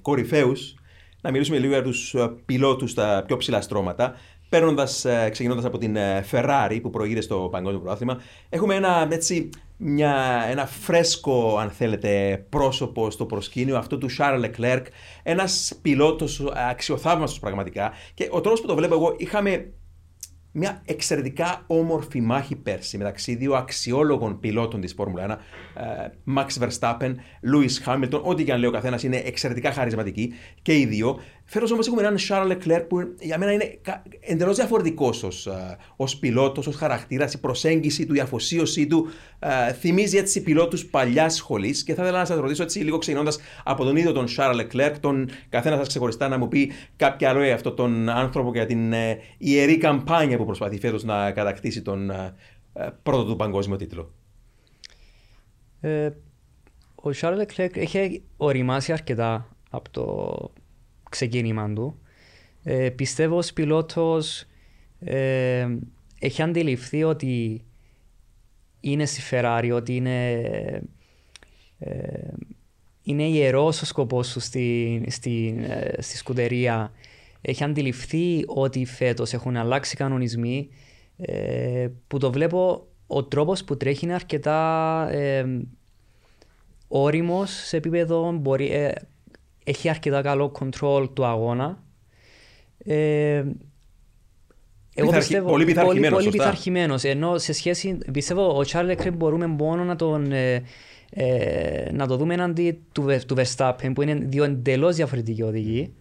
κορυφαίους. Να μιλήσουμε λίγο για τους πιλότους στα πιο ψηλά στρώματα. Παίρνοντας, ε, ξεκινώντας από την ε, Ferrari που προηγείται στο Παγκόσμιο Πρωτάθλημα, έχουμε ένα, έτσι, μια, ένα φρέσκο, αν θέλετε, πρόσωπο στο προσκήνιο, αυτό του Charles Leclerc. Ένας πιλότος αξιοθαύμαστος πραγματικά. Και ο τρόπος που το βλέπω εγώ, είχαμε μια εξαιρετικά όμορφη μάχη πέρσι μεταξύ δύο αξιόλογων πιλότων της Φόρμουλα 1, Max Verstappen, Lewis Hamilton, ό,τι και αν λέει ο καθένας είναι εξαιρετικά χαρισματικοί και οι δύο. Φέτος όμως έχουμε έναν Charles Leclerc που για μένα είναι εντελώς διαφορετικός ως πιλότος, ως χαρακτήρας, η προσέγγιση του, η αφοσίωσή του. Uh, θυμίζει έτσι πιλότους παλιά σχολής και θα ήθελα να σας ρωτήσω έτσι λίγο ξεκινώντας από τον ίδιο τον Charles Leclerc, τον καθένα σας ξεχωριστά να μου πει κάποια άλλο για αυτόν τον άνθρωπο για την uh, ιερή καμπάνια που προσπαθεί φέτος να κατακτήσει τον uh, πρώτο του παγκόσμιο τίτλο. Ε, ο Charles Leclerc έχει οριμάσει αρκετά από το ξεκίνημα του. Ε, πιστεύω ως πιλότος ε, έχει αντιληφθεί ότι είναι στη Ferrari, ότι είναι, ε, είναι ιερός ο σκοπός του στη, στη, ε, στη σκουτερία. Έχει αντιληφθεί ότι φέτος έχουν αλλάξει κανονισμοί ε, που το βλέπω ο τρόπος που τρέχει είναι αρκετά ε, όριμος σε επίπεδο μπορεί, έχει αρκετά καλό control του αγώνα. Ε, εγώ πιστεύω, πολύ πειθαρχημένος. Πολύ, πολύ πειθαρχημένος. Ενώ σε σχέση, πιστεύω, ο Charles Leclerc μπορούμε μόνο να τον ε, ε, να το δούμε έναντι του, του Verstappen που είναι δύο εντελώς διαφορετικοί οδηγοί.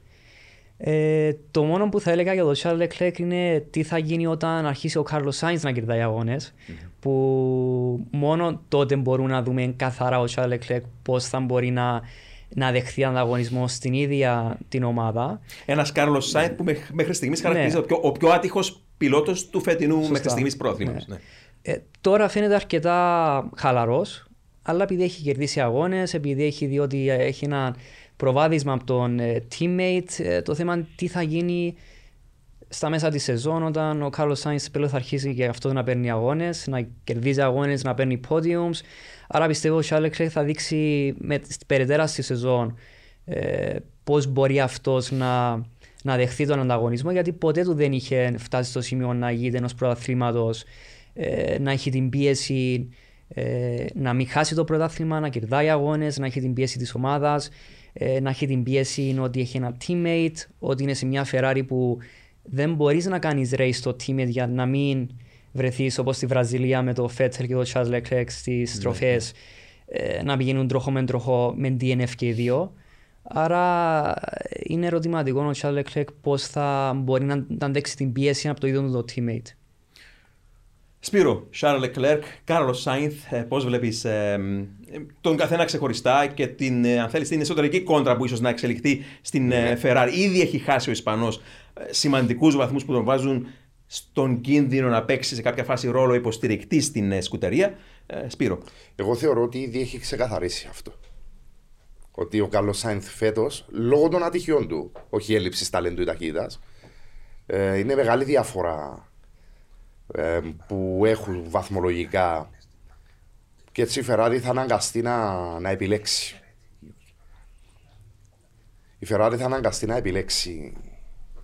Ε, το μόνο που θα έλεγα για τον Charles Leclerc είναι τι θα γίνει όταν αρχίσει ο Carlos Sainz να κερδάει αγώνες mm-hmm. που μόνο τότε μπορούμε να δούμε καθαρά ο Charles Leclerc πώς θα μπορεί να να δεχθεί ανταγωνισμό στην ίδια την ομάδα. Ένας Κάρλος Σάιντ που μέχρι στιγμής ναι. χαρακτηρίζεται ναι. ο πιο άτυχος πιλότος του φετινού Σωστά. μέχρι στιγμής πρόθυμος. Ναι. Ναι. Ε, τώρα φαίνεται αρκετά χαλαρός, αλλά επειδή έχει κερδίσει αγώνες, επειδή έχει δει ότι έχει ένα προβάδισμα από τον ε, teammate, ε, το θέμα είναι τι θα γίνει στα μέσα της σεζόν όταν ο Κάρλος Σάινς πλέον θα αρχίσει και αυτός να παίρνει αγώνες, να κερδίζει αγώνες, να παίρνει podiums. Άρα πιστεύω ότι ο Σάλεξ θα δείξει με, περαιτέρα στη σεζόν ε, πώς μπορεί αυτός να, να δεχθεί τον ανταγωνισμό, γιατί ποτέ του δεν είχε φτάσει στο σημείο να γίνει ενός πρωταθλήματος, ε, να έχει την πίεση ε, να μην χάσει το πρωτάθλημα, να κερδάει αγώνες, να έχει την πίεση της ομάδας, ε, να έχει την πίεση ότι έχει ένα teammate, ότι είναι σε μια Ferrari που δεν μπορείς να κάνεις race στο teammate για να μην βρεθείς όπως στη Βραζιλία με το Φέτσερ και το Charles Leclerc στις ναι. στροφέ ε, να πηγαίνουν τροχό με τροχό με DNF και οι δύο. Άρα είναι ερωτηματικό ο Charles Leclerc πώς θα μπορεί να, να αντέξει την πίεση από το ίδιο του το teammate. Σπύρο, Charles Leclerc, Κάρλος Σάινθ, πώς βλέπεις ε, τον καθένα ξεχωριστά και την, ε, αν θέλεις, την εσωτερική κόντρα που ίσως να εξελιχθεί στην ναι. Ferrari. Ήδη έχει χάσει ο Ισπανός ε, σημαντικούς βαθμούς που τον βάζουν στον κίνδυνο να παίξει σε κάποια φάση ρόλο υποστηρικτή στην ε, σκουτερία. Ε, Σπύρο. Εγώ θεωρώ ότι ήδη έχει ξεκαθαρίσει αυτό. Ότι ο Καλό Σάινθ φέτος, λόγω των ατυχιών του, όχι έλλειψης ταλέντου ή ταχύτητας, Ε, είναι μεγάλη διαφορά ε, που έχουν βαθμολογικά και έτσι η Ferrari θα αναγκαστεί να, να επιλέξει. Η Ferrari θα αναγκαστεί να επιλέξει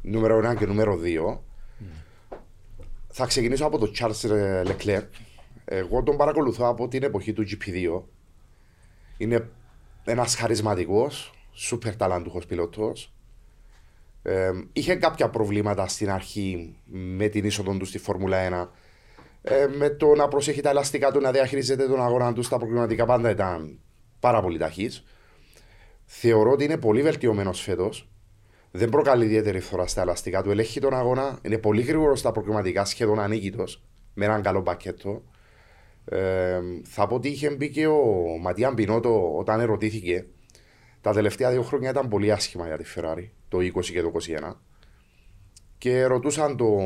νούμερο 1 και νούμερο 2. Θα ξεκινήσω από τον Charles Leclerc. Εγώ τον παρακολουθώ από την εποχή του GP2. Είναι ένας χαρισματικός, σούπερ ταλαντούχος πιλότος. Ε, είχε κάποια προβλήματα στην αρχή με την είσοδο του στη Φόρμουλα 1. Ε, με το να προσέχει τα ελαστικά του, να διαχειρίζεται τον αγώνα του στα προκληματικά πάντα ήταν πάρα πολύ ταχύς. Θεωρώ ότι είναι πολύ βελτιωμένος φέτος. Δεν προκαλεί ιδιαίτερη φθορά στα ελαστικά του. Ελέγχει τον αγώνα. Είναι πολύ γρήγορος στα προκληματικά, σχεδόν ανίκητος. Με έναν καλό πακέτο. Ε, θα πω ότι είχε μπει και ο Ματιάν Πινότο όταν ερωτήθηκε. Τα τελευταία δύο χρόνια ήταν πολύ άσχημα για τη Ferrari, το 20 και το 21. Και ρωτούσαν τον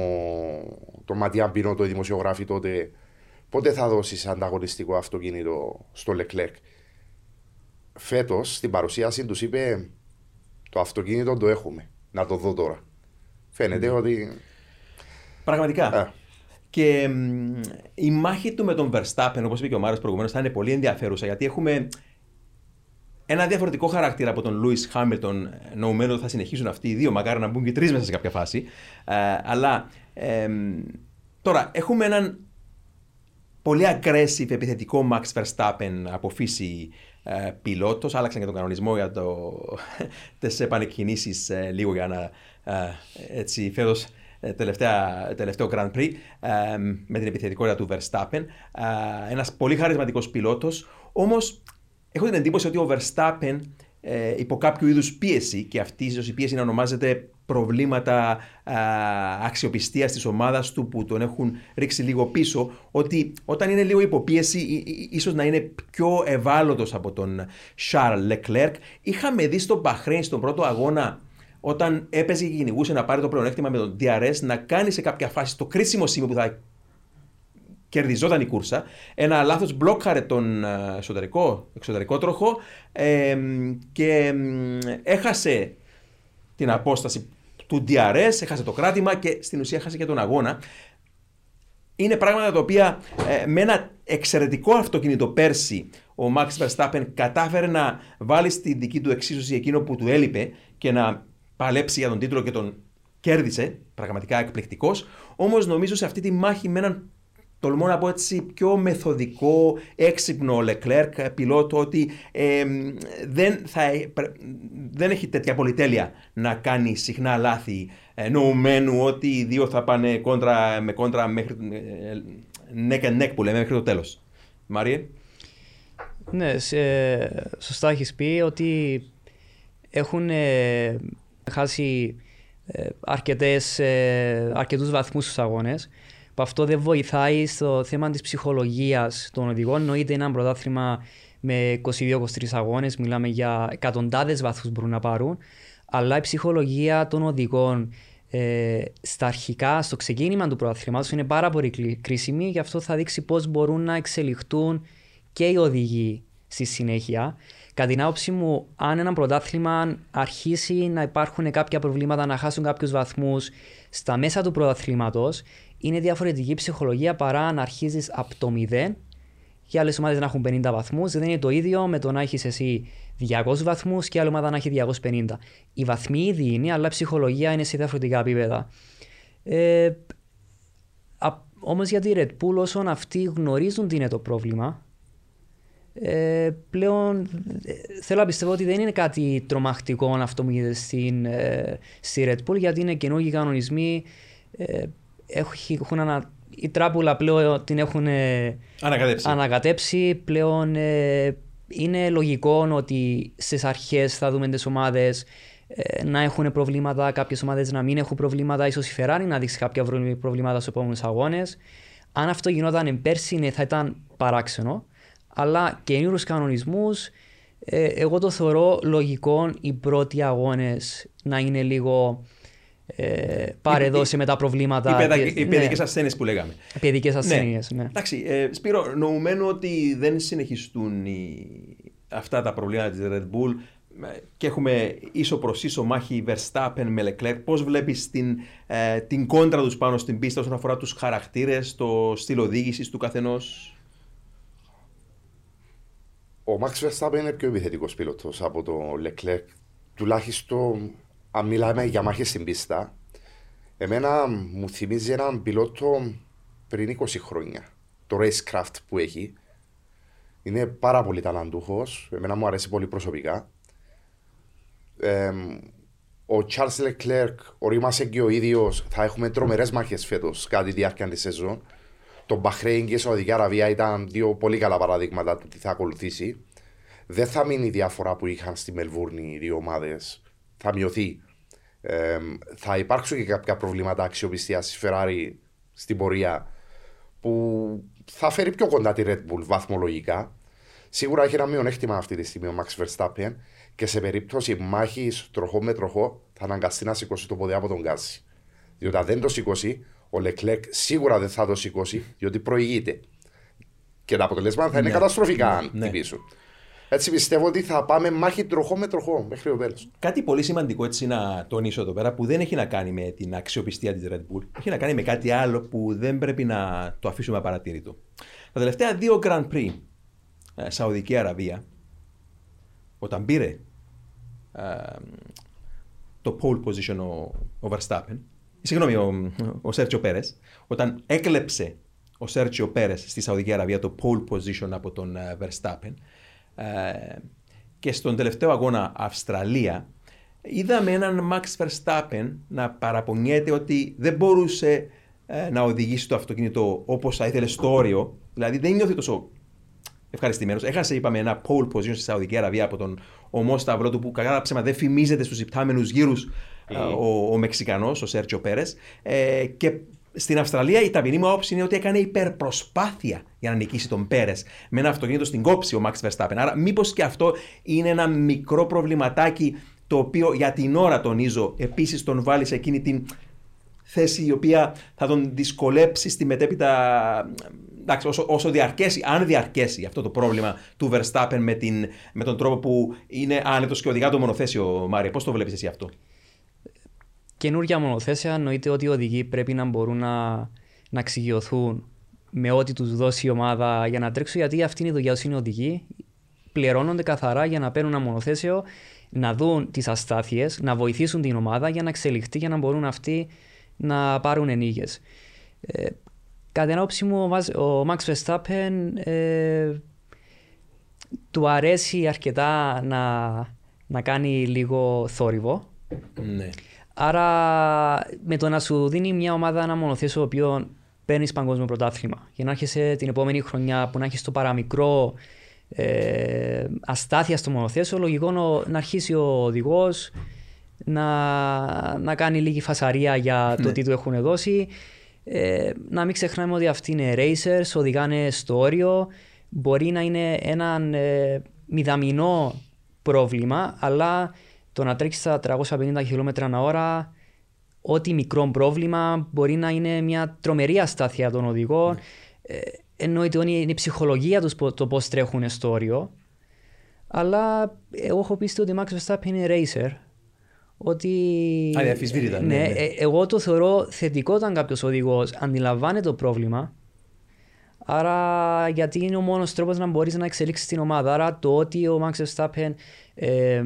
το Ματιάν Πινότο, οι δημοσιογράφοι τότε, πότε θα δώσεις ανταγωνιστικό αυτοκίνητο στο Leclerc. Φέτος στην παρουσίαση τους είπε το αυτοκίνητο το έχουμε. Να το δω τώρα. Φαίνεται ότι. Πραγματικά. Ε. Και η μάχη του με τον Verstappen, όπως είπε και ο Μάριος προηγουμένως, θα είναι πολύ ενδιαφέρουσα γιατί έχουμε ένα διαφορετικό χαρακτήρα από τον Λούι Χάμιλτον. Νοουμένου ότι θα συνεχίσουν αυτοί οι δύο, μακάρι να μπουν και τρεις μέσα σε κάποια φάση. Ε, αλλά τώρα έχουμε έναν πολύ aggressive επιθετικό Max Verstappen από φύση ε, πιλότος. Άλλαξαν και τον κανονισμό για το, (laughs) τις επανεκκινήσεις ε, λίγο για να ε, έτσι φέτος ε, τελευταίο Grand Prix ε, με την επιθετικότητα του Verstappen. Ε, ένας πολύ χαρισματικός πιλότος, όμως έχω την εντύπωση ότι ο Verstappen ε, υπό κάποιο είδους πίεση και αυτή ίσως η πίεση να ονομάζεται προβλήματα αξιοπιστίας της ομάδας του που τον έχουν ρίξει λίγο πίσω, ότι όταν είναι λίγο υποπίεση, ίσως να είναι πιο ευάλωτος από τον Charles Leclerc. Είχαμε δει στο Bahrain στον πρώτο αγώνα όταν έπαιζε και κυνηγούσε να πάρει το πλεονέκτημα με τον DRS, να κάνει σε κάποια φάση το κρίσιμο σημείο που θα κερδιζόταν η κούρσα. Ένα λάθος μπλόκαρε τον ε, εσωτερικό, εξωτερικό τροχό ε, και έχασε την απόσταση του DRS, έχασε το κράτημα και στην ουσία έχασε και τον αγώνα. Είναι πράγματα τα οποία ε, με ένα εξαιρετικό αυτοκίνητο πέρσι ο Max Verstappen κατάφερε να βάλει στην δική του εξίσωση εκείνο που του έλειπε και να παλέψει για τον τίτλο και τον κέρδισε, πραγματικά εκπληκτικός. Όμως νομίζω σε αυτή τη μάχη με έναν τολμώ να πω έτσι πιο μεθοδικό, έξυπνο Leclerc, πιλότο, ότι δεν, θα, δεν έχει τέτοια πολυτέλεια να κάνει συχνά λάθη, νοουμένου ότι οι δύο θα πάνε κόντρα, με κόντρα μέχρι, neck and neck που λέμε μέχρι το τέλος. Μάριε; Ναι, σωστά έχεις πει ότι έχουν ε, χάσει ε, αρκετές, ε, αρκετούς βαθμούς στους αγώνες που αυτό δεν βοηθάει στο θέμα της ψυχολογίας των οδηγών. Εννοείται ένα πρωτάθλημα με 22-23 αγώνες, μιλάμε για εκατοντάδες βαθμούς μπορούν να πάρουν, αλλά η ψυχολογία των οδηγών ε, στα αρχικά, στο ξεκίνημα του πρωταθλήματος είναι πάρα πολύ κρίσιμη, γι' αυτό θα δείξει πώς μπορούν να εξελιχθούν και οι οδηγοί στη συνέχεια. Κατά την άποψή μου, αν ένα πρωτάθλημα αρχίσει να υπάρχουν κάποια προβλήματα, να χάσουν κάποιους βαθμούς στα μέσα του πρωταθλήματος, είναι διαφορετική ψυχολογία παρά να αρχίζεις από το μηδέν και άλλες ομάδες να έχουν 50 βαθμούς. Δεν είναι το ίδιο με το να έχεις εσύ 200 βαθμούς και άλλη ομάδα να έχει 250. Οι βαθμοί ήδη είναι, αλλά η ψυχολογία είναι σε διαφορετικά επίπεδα. Ε, Όμως για τη Red Bull, όσον αυτοί γνωρίζουν τι είναι το πρόβλημα, ε, πλέον ε, θέλω να πιστεύω ότι δεν είναι κάτι τρομακτικό αυτό που γίνεται στην, ε, στη Red Bull γιατί είναι καινούργιοι κανονισμοί. Ε, έχουν ανα... Η τράπουλα πλέον την έχουν ε, ανακατέψει. ανακατέψει. Πλέον ε, είναι λογικό ότι στις αρχές θα δούμε τις ομάδες να έχουν προβλήματα, κάποιες ομάδες να μην έχουν προβλήματα. ίσως η Ferrari να δείξει κάποια προβλήματα στους επόμενους αγώνες. Αν αυτό γινόταν πέρσι, ναι, θα ήταν παράξενο αλλά καινούριους κανονισμούς, ε, εγώ το θεωρώ λογικό οι πρώτοι αγώνες να είναι λίγο ε, παρεδώσει με τα προβλήματα. Οι, παιδικές ναι. ασθένειες που λέγαμε. Παιδικές ασθένειες, ναι. ναι. Εντάξει, ε, Σπύρο, νοουμένου ότι δεν συνεχιστούν οι, αυτά τα προβλήματα της Red Bull και έχουμε ίσο προς ίσο μάχη Verstappen με Leclerc. Πώς βλέπεις την, ε, την κόντρα τους πάνω στην πίστα όσον αφορά τους χαρακτήρες, το στυλ οδήγησης του καθενός; Ο Max Verstappen είναι πιο επιθετικός πιλότος από το Leclerc. Τουλάχιστον αν μιλάμε για μάχες στην πίστα, εμένα μου θυμίζει έναν πιλότο πριν 20 χρόνια. Το racecraft που έχει. Είναι πάρα πολύ ταλαντούχος. Εμένα μου αρέσει πολύ προσωπικά. Ε, ο Charles Leclerc, ορίμασε και ο ίδιος, θα έχουμε τρομερές μάχες φέτος κατά τη διάρκεια της σεζόν. Το Μπαχρέιν και η Σαουδική Αραβία ήταν δύο πολύ καλά παραδείγματα του τι θα ακολουθήσει. Δεν θα μείνει η διαφορά που είχαν στη Μελβούρνη οι δύο ομάδες. Θα μειωθεί. Ε, θα υπάρξουν και κάποια προβλήματα αξιοπιστίας στη Ferrari στην πορεία που θα φέρει πιο κοντά τη Red Bull βαθμολογικά. Σίγουρα έχει ένα μειονέκτημα αυτή τη στιγμή ο Max Verstappen και σε περίπτωση μάχης τροχό με τροχό θα αναγκαστεί να σηκώσει το πόδι από τον Γκάση. Διότι αν δεν το σηκώσει, ο Λεκλέκ σίγουρα δεν θα το σηκώσει, διότι προηγείται. Και τα αποτελέσματα θα είναι ναι. καταστροφικά αν ναι. χτυπήσουν. Έτσι πιστεύω ότι θα πάμε μάχη τροχό με τροχό μέχρι το τέλος. Κάτι πολύ σημαντικό έτσι να τονίσω εδώ πέρα που δεν έχει να κάνει με την αξιοπιστία της Red Bull. Έχει να κάνει με κάτι άλλο που δεν πρέπει να το αφήσουμε απαρατήρητο. Τα τελευταία δύο Grand Prix, ε, Σαουδική Αραβία, όταν πήρε ε, το pole position ο, ο Verstappen, συγγνώμη, ο, ο Σέρτσιο Πέρε, όταν έκλεψε ο Σέρτσιο Πέρε στη Σαουδική Αραβία το pole position από τον ε, Verstappen, ε, και στον τελευταίο αγώνα Αυστραλία είδαμε έναν Max Verstappen να παραπονιέται ότι δεν μπορούσε ε, να οδηγήσει το αυτοκίνητο όπως θα ήθελε στο όριο. Δηλαδή δεν νιώθει τόσο ευχαριστημένος. Έχασε, είπαμε, ένα pole position στη Σαουδική Αραβία από τον ομό Σταυρό του που κατά ψέμα δεν φημίζεται στους υπτάμενου γύρους ε, ο, ο Μεξικανός, ο Σέρτσιο Πέρες. Ε, και στην Αυστραλία η ταπεινή μου άποψη είναι ότι έκανε υπερπροσπάθεια για να νικήσει τον Πέρες με ένα αυτοκίνητο στην κόψη ο Max Verstappen. Άρα, μήπως και αυτό είναι ένα μικρό προβληματάκι το οποίο για την ώρα τονίζω επίσης τον βάλει σε εκείνη την θέση η οποία θα τον δυσκολέψει στη μετέπειτα. Εντάξει, όσο, όσο διαρκέσει, αν διαρκέσει αυτό το πρόβλημα του Verstappen με, την, με τον τρόπο που είναι άνετος και οδηγά το μονοθέσιο, Μάρια. Πώς το βλέπεις εσύ αυτό; Καινούργια μονοθέσια εννοείται ότι οι οδηγοί πρέπει να μπορούν να, να εξοικειωθούν με ό,τι τους δώσει η ομάδα για να τρέξουν, γιατί αυτή είναι η δουλειά τους είναι οδηγοί. Πληρώνονται καθαρά για να παίρνουν ένα μονοθέσιο, να δουν τις αστάθειες, να βοηθήσουν την ομάδα για να εξελιχθεί για να μπορούν αυτοί να πάρουν ενίγες. Ε, κατά την άποψή μου, ο Max Verstappen ε, του αρέσει αρκετά να, να κάνει λίγο θόρυβο. Ναι. Άρα με το να σου δίνει μια ομάδα ένα μονοθέσιο ο οποίο παίρνεις παγκόσμιο πρωτάθλημα και να έρχεσαι την επόμενη χρονιά που να έχεις το παραμικρό ε, αστάθεια στο μονοθέσιο, λογικό να αρχίσει ο οδηγός να, να κάνει λίγη φασαρία για το ναι. τι του έχουν δώσει. Ε, να μην ξεχνάμε ότι αυτοί είναι racers, οδηγάνε στο όριο. Μπορεί να είναι ένα ε, μηδαμινό πρόβλημα, αλλά το να τρέξεις στα 350 χιλιόμετρα ανά ώρα, ό,τι μικρό πρόβλημα μπορεί να είναι μια τρομερή αστάθεια των οδηγών. Mm. Ε, εννοείται ότι είναι η ψυχολογία τους το πώς τρέχουν στο όριο. Αλλά εγώ έχω πει ότι ο Max Verstappen είναι racer. Ότι. Αδιαφυσβήτητα. Ναι, ναι, ναι. Ε, εγώ το θεωρώ θετικό όταν κάποιος οδηγός αντιλαμβάνεται το πρόβλημα. Άρα, γιατί είναι ο μόνος τρόπος να μπορείς να εξελίξεις την ομάδα. Άρα, το ότι ο Max Verstappen ε,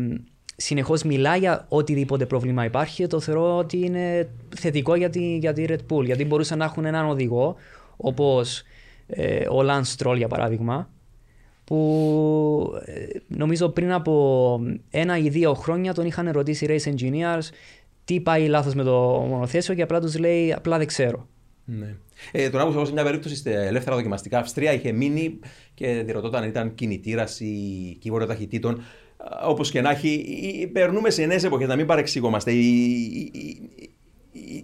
συνεχώς μιλά για οτιδήποτε πρόβλημα υπάρχει, το θεωρώ ότι είναι θετικό για τη, για τη Red Bull. Γιατί μπορούσαν να έχουν έναν οδηγό, όπως ε, ο Lance Stroll για παράδειγμα, που ε, νομίζω πριν από ένα ή δύο χρόνια τον είχαν ρωτήσει race engineers τι πάει λάθος με το μονοθέσιο; και απλά τους λέει απλά δεν ξέρω. Ναι. Ε, τον άκουσα εγώ σε μια περίπτωση στα ελεύθερα δοκιμαστικά Αυστρία είχε μείνει και διερωτώταν αν ήταν κινητήρας ή κύβορο ταχυτήτων. Όπως και να έχει, περνούμε σε νέες εποχές, να μην παρεξηγόμαστε.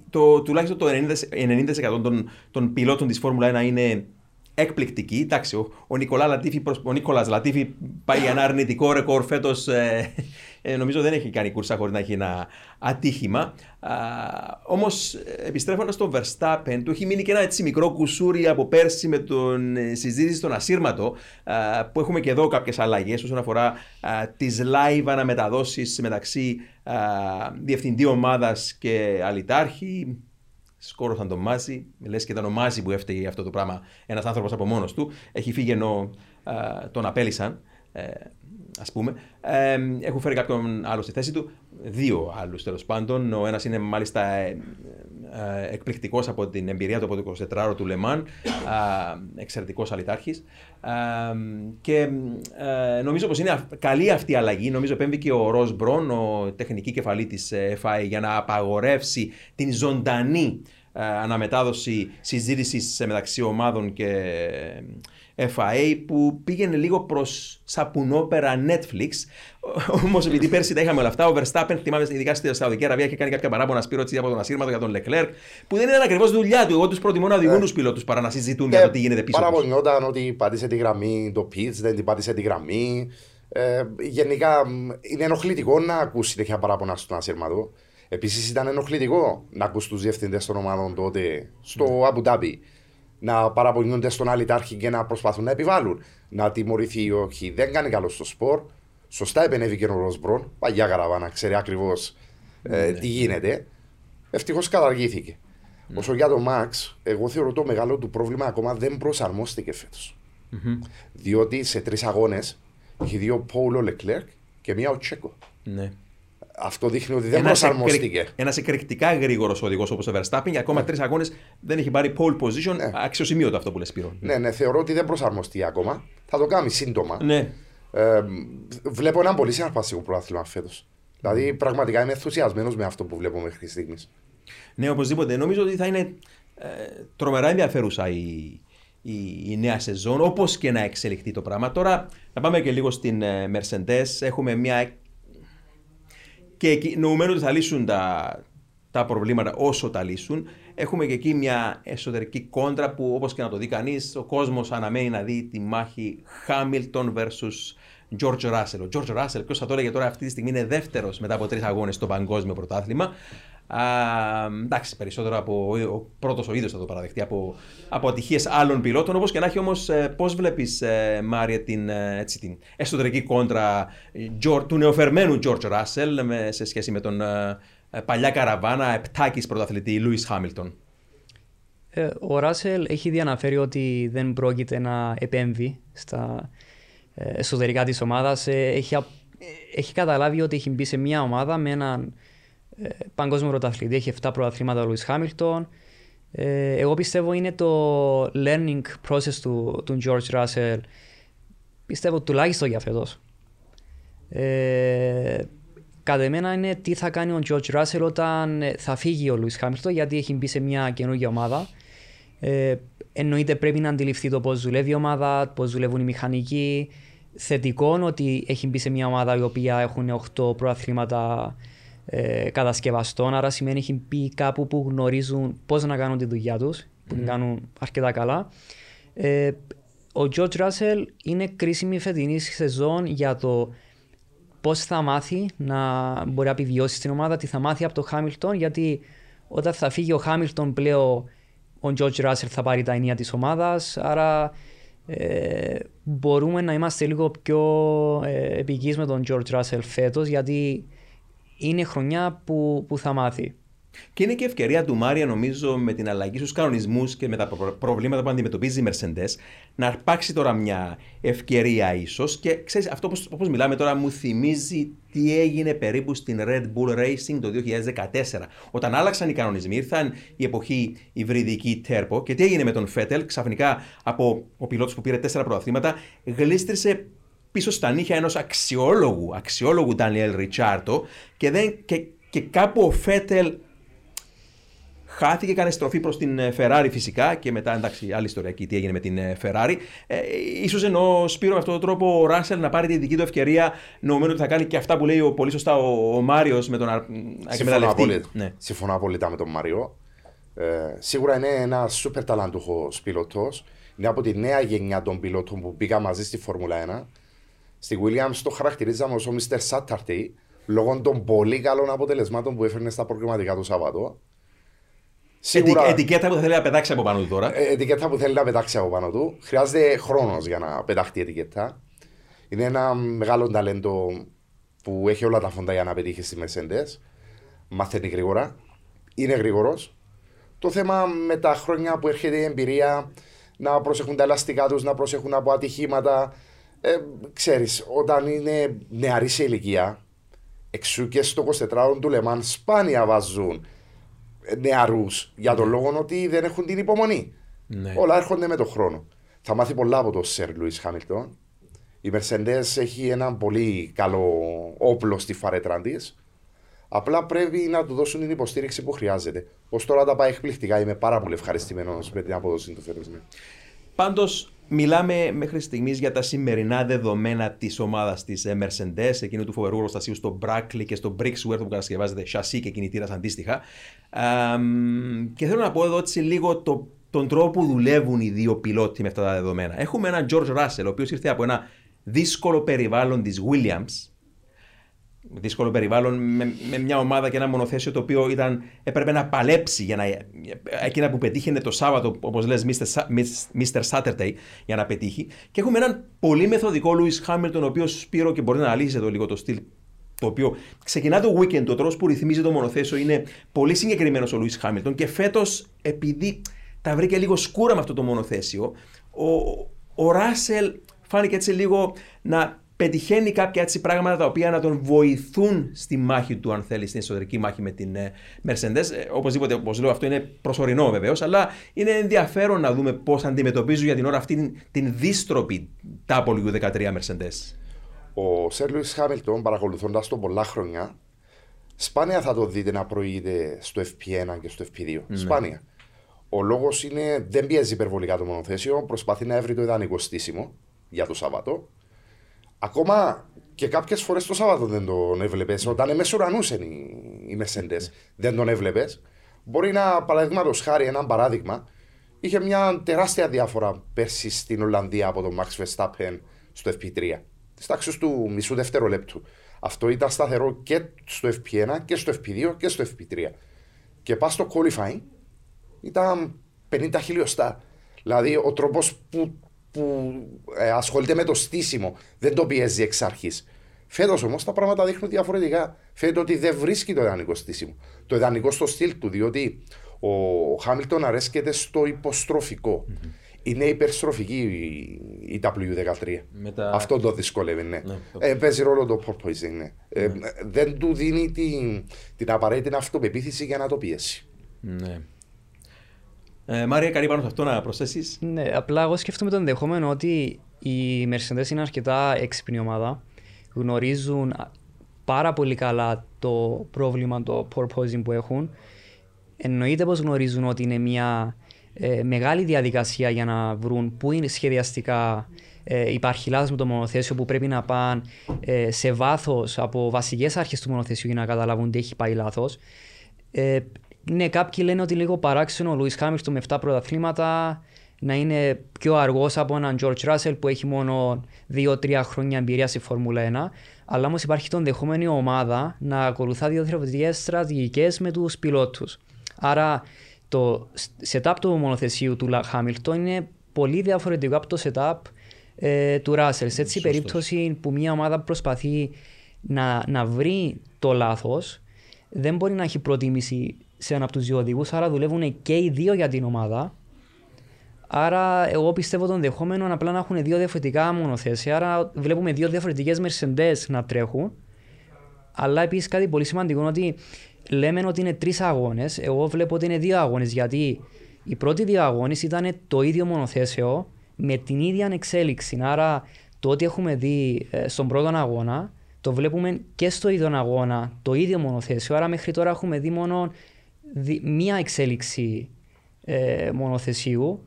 Το, τουλάχιστον το 90%, των, των πιλότων της Φόρμουλα 1 είναι εκπληκτικοί. Εντάξει, ο, ο, Νικολά Λατίφη, ο Νίκολας Λατίφη πάει ένα αρνητικό ρεκόρ φέτος ε, Ε, νομίζω δεν έχει κάνει κούρσα χωρίς να έχει ένα ατύχημα. Όμως, επιστρέφοντας στο Verstappen, του έχει μείνει και ένα έτσι μικρό κουσούρι από πέρσι με τον ε, συζήτηση στον ασύρματο, α, που έχουμε και εδώ κάποιες αλλαγές όσον αφορά τις live αναμεταδώσει μεταξύ α, διευθυντή ομάδας και αλητάρχη σκόρωσαν τον Μάζι. Λες και ήταν ο Μάζι που έφταιγε αυτό το πράγμα. Ένας άνθρωπος από μόνος του. Έχει φύγει ενώ τον απέλησαν. Ε, ας πούμε. Ε, έχουν φέρει κάποιον άλλο στη θέση του. Δύο άλλους τέλος πάντων. Ο ένας είναι μάλιστα ε, ε, εκπληκτικός από την εμπειρία του από το 24ωρο του Λεμάν. Εξαιρετικός αλητάρχη. και νομίζω πως είναι καλή αυτή η αλλαγή. Νομίζω επέμβει και ο Ροζ Μπρόν, ο τεχνική κεφαλή της ΕΦΑΕ, για να απαγορεύσει την ζωντανή αναμετάδοση συζήτησης μεταξύ ομάδων και FIA που πήγαινε λίγο προς σαπουνόπερα Netflix. Όμως επειδή πέρσι τα είχαμε όλα αυτά, ο Verstappen, θυμάμαι ειδικά στη Σαουδική Αραβία, είχε κάνει κάποια παράπονα σπίρο από τον ασύρματο για τον Leclerc, που δεν είναι ακριβώς δουλειά του. Εγώ τους προτιμώ να οδηγούν ε, τους πιλότους παρά να συζητούν για το τι γίνεται πίσω. Παραπονιόταν ότι πάτησε τη γραμμή, το pitch δεν την πάτησε τη γραμμή. Ε, γενικά είναι ενοχλητικό να ακούσει τέτοια παράπονα στον ασύρματο. Επίσης ήταν ενοχλητικό να ακούσει τους διευθυντές των ομάδων τότε στο Αμπουντάμπι να παραπονιούνται στον αλητάρχη και να προσπαθούν να επιβάλλουν. Να τιμωρηθεί ή όχι. Δεν κάνει καλό στο σπορ. Σωστά επενέβηκε ο Ροσμπρόν. Παγιά καραβάνα, ξέρει ακριβώς ε, ναι. τι γίνεται. Ευτυχώς καταργήθηκε. Mm. Όσο για το Max, εγώ θεωρώ το μεγάλο του πρόβλημα ακόμα δεν προσαρμόστηκε φέτος. Mm-hmm. Διότι σε τρεις αγώνες έχει δύο Πόουλο Λεκλέρκ και μία ο Τσέκο. Ναι. Αυτό δείχνει ότι δεν προσαρμόστηκε. Ένας εκρηκτικά γρήγορος οδηγός όπως ο Verstappen για ακόμα ναι. τρεις αγώνες δεν έχει πάρει pole position. Ναι. Αξιοσημείωτο αυτό που λες Σπύρο. Ναι, ναι, θεωρώ ότι δεν προσαρμοστεί ακόμα. Θα το κάνει σύντομα. Ναι. Ε, βλέπω ένα πολύ συναρπαστικό πρωτάθλημα φέτος. Δηλαδή, πραγματικά είμαι ενθουσιασμένος με αυτό που βλέπω μέχρι στιγμής. Ναι, οπωσδήποτε. Νομίζω ότι θα είναι ε, τρομερά ενδιαφέρουσα η, η, η νέα σεζόν, όπως και να εξελιχθεί το πράγμα. Τώρα, να πάμε και λίγο στην ε, Mercedes. Έχουμε μια και εκεί, νοουμένου ότι θα λύσουν τα, τα προβλήματα όσο τα λύσουν, έχουμε και εκεί μια εσωτερική κόντρα που όπως και να το δει κανείς, ο κόσμος αναμένει να δει τη μάχη Hamilton versus George Russell. Ο George Russell, ποιος θα το έλεγε τώρα, αυτή τη στιγμή είναι δεύτερος μετά από τρεις αγώνες στο παγκόσμιο πρωτάθλημα. Α, εντάξει, περισσότερο από ο πρώτος ο ίδιο θα το παραδεχτεί από, από ατυχίες άλλων πιλότων. Όπως και να έχει όμως, ε, πώς βλέπεις, ε, Μάρια, την, ε, έτσι, την εσωτερική κόντρα του νεοφερμένου George Russell με, σε σχέση με τον παλιά καραβάνα επτάκης πρωταθλητή Λούι Χάμιλτον. ο Ράσελ έχει διαναφέρει ότι δεν πρόκειται να επέμβει στα εσωτερικά της ομάδας. έχει, έχει καταλάβει ότι έχει μπει σε μια ομάδα με έναν ε, παγκόσμιο πρωταθλητή. Έχει 7 πρωταθλήματα ο Λουίς Χάμιλτον. Ε, εγώ πιστεύω είναι το learning process του, του George Russell. Πιστεύω τουλάχιστον για φέτος. Ε, κατά εμένα είναι τι θα κάνει ο George Russell όταν ε, θα φύγει ο Λουίς Χάμιλτον γιατί έχει μπει σε μια καινούργια ομάδα. Ε, εννοείται πρέπει να αντιληφθεί το πώς δουλεύει η ομάδα, πώς δουλεύουν οι μηχανικοί. Θετικό ότι έχει μπει σε μια ομάδα η οποία έχουν 8 προαθλήματα ε, κατασκευαστών. Άρα σημαίνει έχει πει κάπου που γνωρίζουν πώς να κάνουν τη δουλειά τους, που την κάνουν αρκετά καλά. Ε, ο George Russell είναι κρίσιμη φετινή σεζόν για το πώς θα μάθει να μπορεί να επιβιώσει στην ομάδα, τι θα μάθει από το Χάμιλτον, γιατί όταν θα φύγει ο Χάμιλτον πλέον ο George Russell θα πάρει τα ενία της ομάδας. Άρα ε, μπορούμε να είμαστε λίγο πιο ε, με τον George Russell φέτος γιατί είναι χρονιά που, που θα μάθει. Και είναι και ευκαιρία του Μάρια, νομίζω, με την αλλαγή στους κανονισμούς και με τα προβλήματα που αντιμετωπίζει η Mercedes, να αρπάξει τώρα μια ευκαιρία ίσως. Και ξέρεις, αυτό όπως μιλάμε τώρα μου θυμίζει τι έγινε περίπου στην Red Bull Racing το 2014. Όταν άλλαξαν οι κανονισμοί, ήρθαν η εποχή υβριδική Turbo και τι έγινε με τον Φέτελ, ξαφνικά από ο πιλότος που πήρε τέσσερα πρωταθλήματα, γλίστρισε πίσω στα νύχια ενός αξιόλογου, αξιόλογου Ντανιέλ Ριτσάρτο και, δεν, και, και κάπου ο Φέτελ χάθηκε, έκανε στροφή προς την Ferrari φυσικά και μετά εντάξει άλλη ιστορία εκεί τι έγινε με την Ferrari. Ε, ίσως εννοώ Σπύρο με αυτόν τον τρόπο ο Ράσελ να πάρει τη δική του ευκαιρία νομίζοντα ότι θα κάνει και αυτά που λέει ο, πολύ σωστά ο, ο Μάριος με τον εκμεταλλευτή. Ναι. Συμφωνώ απόλυτα με τον Μάριο. Ε, σίγουρα είναι ένα σούπερ ταλαντούχος πιλότος. Είναι από τη νέα γενιά των πιλότων που πήγα μαζί στη Φόρμουλα 1. Στη Williams το χαρακτηρίζαμε ως ο Mr. Saturday, λόγω των πολύ καλών αποτελεσμάτων που έφερνε στα προγραμματικά του Σαββατό. Σίγουρα... ετικέτα που θέλει να πετάξει από πάνω του τώρα. Ε, ετικέτα που θέλει να πετάξει από πάνω του. Χρειάζεται χρόνος για να πεταχτεί η ετικέτα. Είναι ένα μεγάλο ταλέντο που έχει όλα τα φόντα για να πετύχει στη Mercedes. Μαθαίνει γρήγορα. Είναι γρήγορος. Το θέμα με τα χρόνια που έρχεται η εμπειρία να προσέχουν τα ελαστικά τους, να προσέχουν από ατυχήματα. Ε, ξέρεις, όταν είναι νεαρή σε ηλικία, εξού και στο 24 του Λεμάν σπάνια βάζουν νεαρούς για τον ναι. λόγο ότι δεν έχουν την υπομονή. Ναι. Όλα έρχονται με τον χρόνο. Θα μάθει πολλά από τον Σερ Λουίς Χάμιλτον. Η Mercedes έχει ένα πολύ καλό όπλο στη φαρέτρα της. Απλά πρέπει να του δώσουν την υποστήριξη που χρειάζεται. Ω τώρα τα πάει εκπληκτικά. Είμαι πάρα πολύ ευχαριστημένος με την απόδοση του φέτος. Πάντως, μιλάμε μέχρι στιγμής για τα σημερινά δεδομένα της ομάδας της Mercedes, εκείνου του φοβερού προστασίου στο Brackley και στο Brixworth που κατασκευάζεται σασί και κινητήρας αντίστοιχα. και θέλω να πω εδώ έτσι λίγο το, τον τρόπο που δουλεύουν οι δύο πιλότοι με αυτά τα δεδομένα. Έχουμε έναν George Russell, ο οποίος ήρθε από ένα δύσκολο περιβάλλον της Williams, δύσκολο περιβάλλον με, με, μια ομάδα και ένα μονοθέσιο το οποίο ήταν, έπρεπε να παλέψει για να, εκείνα που πετύχαινε το Σάββατο, όπως λες Mr. Mr. Saturday, για να πετύχει. Και έχουμε έναν πολύ μεθοδικό Λούι Χάμιλτον, ο οποίος Σπύρο και μπορεί να αναλύσεις εδώ λίγο το στυλ. Το οποίο ξεκινά το weekend, το τρόπος που ρυθμίζει το μονοθέσιο είναι πολύ συγκεκριμένος ο Λούι Χάμιλτον και φέτος, επειδή τα βρήκε λίγο σκούρα με αυτό το μονοθέσιο, ο, ο Ράσελ φάνηκε έτσι λίγο να πετυχαίνει κάποια έτσι πράγματα τα οποία να τον βοηθούν στη μάχη του, αν θέλεις, στην εσωτερική μάχη με την ε, Mercedes. Ε, οπωσδήποτε, όπως λέω, αυτό είναι προσωρινό βεβαίως, αλλά είναι ενδιαφέρον να δούμε πώς αντιμετωπίζουν για την ώρα αυτή την, την δίστροπη W13 Mercedes. Ο Σερ Λουί Χάμιλτον, παρακολουθώντας τον πολλά χρόνια, σπάνια θα το δείτε να προηγείται στο FP1 και στο FP2. Ναι. Σπάνια. Ο λόγος είναι δεν πιέζει υπερβολικά το μονοθέσιο, προσπαθεί να έβρει το ιδανικό στήσιμο για το Σάββατο Ακόμα και κάποιες φορές το Σάββατο δεν τον έβλεπες. Όταν εμέσω ουρανούσαν οι μεσέντες, δεν τον έβλεπες. Μπορεί να, παραδείγματος χάρη, ένα παράδειγμα, είχε μια τεράστια διάφορα πέρσι στην Ολλανδία από τον Max Verstappen στο FP3. Της τάξης του μισού δευτερολέπτου. Αυτό ήταν σταθερό και στο FP1 και στο FP2 και στο FP3. Και πας στο qualifying ήταν 50 χιλιοστά. Δηλαδή ο τρόπος που που ε, ασχολείται με το στήσιμο, δεν το πιέζει εξ αρχής. Φέτος όμως τα πράγματα δείχνουν διαφορετικά. Φαίνεται ότι δεν βρίσκει το ιδανικό στήσιμο. Το ιδανικό στο στυλ του, διότι ο Χάμιλτον αρέσκεται στο υποστροφικο Είναι υπερστροφική η W13. Μετα... Αυτό το δυσκολεύει, ναι. ναι ε, παίζει ρόλο το porpoising, ναι. Ε, ναι. δεν του δίνει την, την απαραίτητη αυτοπεποίθηση για να το πιέσει. Ναι. Ε, Μάρια, κάτι πάνω σε αυτό να προσθέσεις; Ναι, απλά εγώ σκέφτομαι το ενδεχόμενο ότι οι Mercedes είναι αρκετά έξυπνη ομάδα. Γνωρίζουν πάρα πολύ καλά το πρόβλημα, το porpoising που έχουν. Εννοείται πως γνωρίζουν ότι είναι μια ε, μεγάλη διαδικασία για να βρουν πού είναι σχεδιαστικά ε, υπάρχει λάθος με το μονοθέσιο που πρέπει να πάνε ε, σε βάθος από βασικές αρχές του μονοθέσιου για να καταλάβουν ότι έχει πάει λάθος. Ε, ναι, κάποιοι λένε ότι λίγο παράξενο ο Λουί Χάμιλτον με 7 πρωταθλήματα να είναι πιο αργός από έναν George Russell που έχει μόνο 2-3 χρόνια εμπειρία στη Φόρμουλα 1. Αλλά όμως υπάρχει το ενδεχόμενο η ομάδα να ακολουθά δύο διαφορετικέ στρατηγικές με τους πιλότους. Άρα το setup του μονοθεσίου του Χάμιλτον είναι πολύ διαφορετικό από το setup ε, του Russell. Σε έτσι περίπτωση που μια ομάδα προσπαθεί να, να βρει το λάθος, δεν μπορεί να έχει προτίμηση σε ένα από τους δύο οδηγούς. Άρα δουλεύουν και οι δύο για την ομάδα. Άρα, εγώ πιστεύω τον δεχόμενο απλά να έχουν δύο διαφορετικά μονοθέσια. Άρα, βλέπουμε δύο διαφορετικές Mercedes να τρέχουν. Αλλά επίσης κάτι πολύ σημαντικό είναι ότι λέμε ότι είναι τρεις αγώνες. Εγώ βλέπω ότι είναι δύο αγώνες. Γιατί οι πρώτοι δύο αγώνες ήταν το ίδιο μονοθέσιο με την ίδια εξέλιξη. Άρα, το ότι έχουμε δει ε, στον πρώτο αγώνα το βλέπουμε και στο ίδιο αγώνα το ίδιο μονοθέσιο. Άρα, μέχρι τώρα έχουμε δει μόνο μία εξέλιξη ε, μονοθεσίου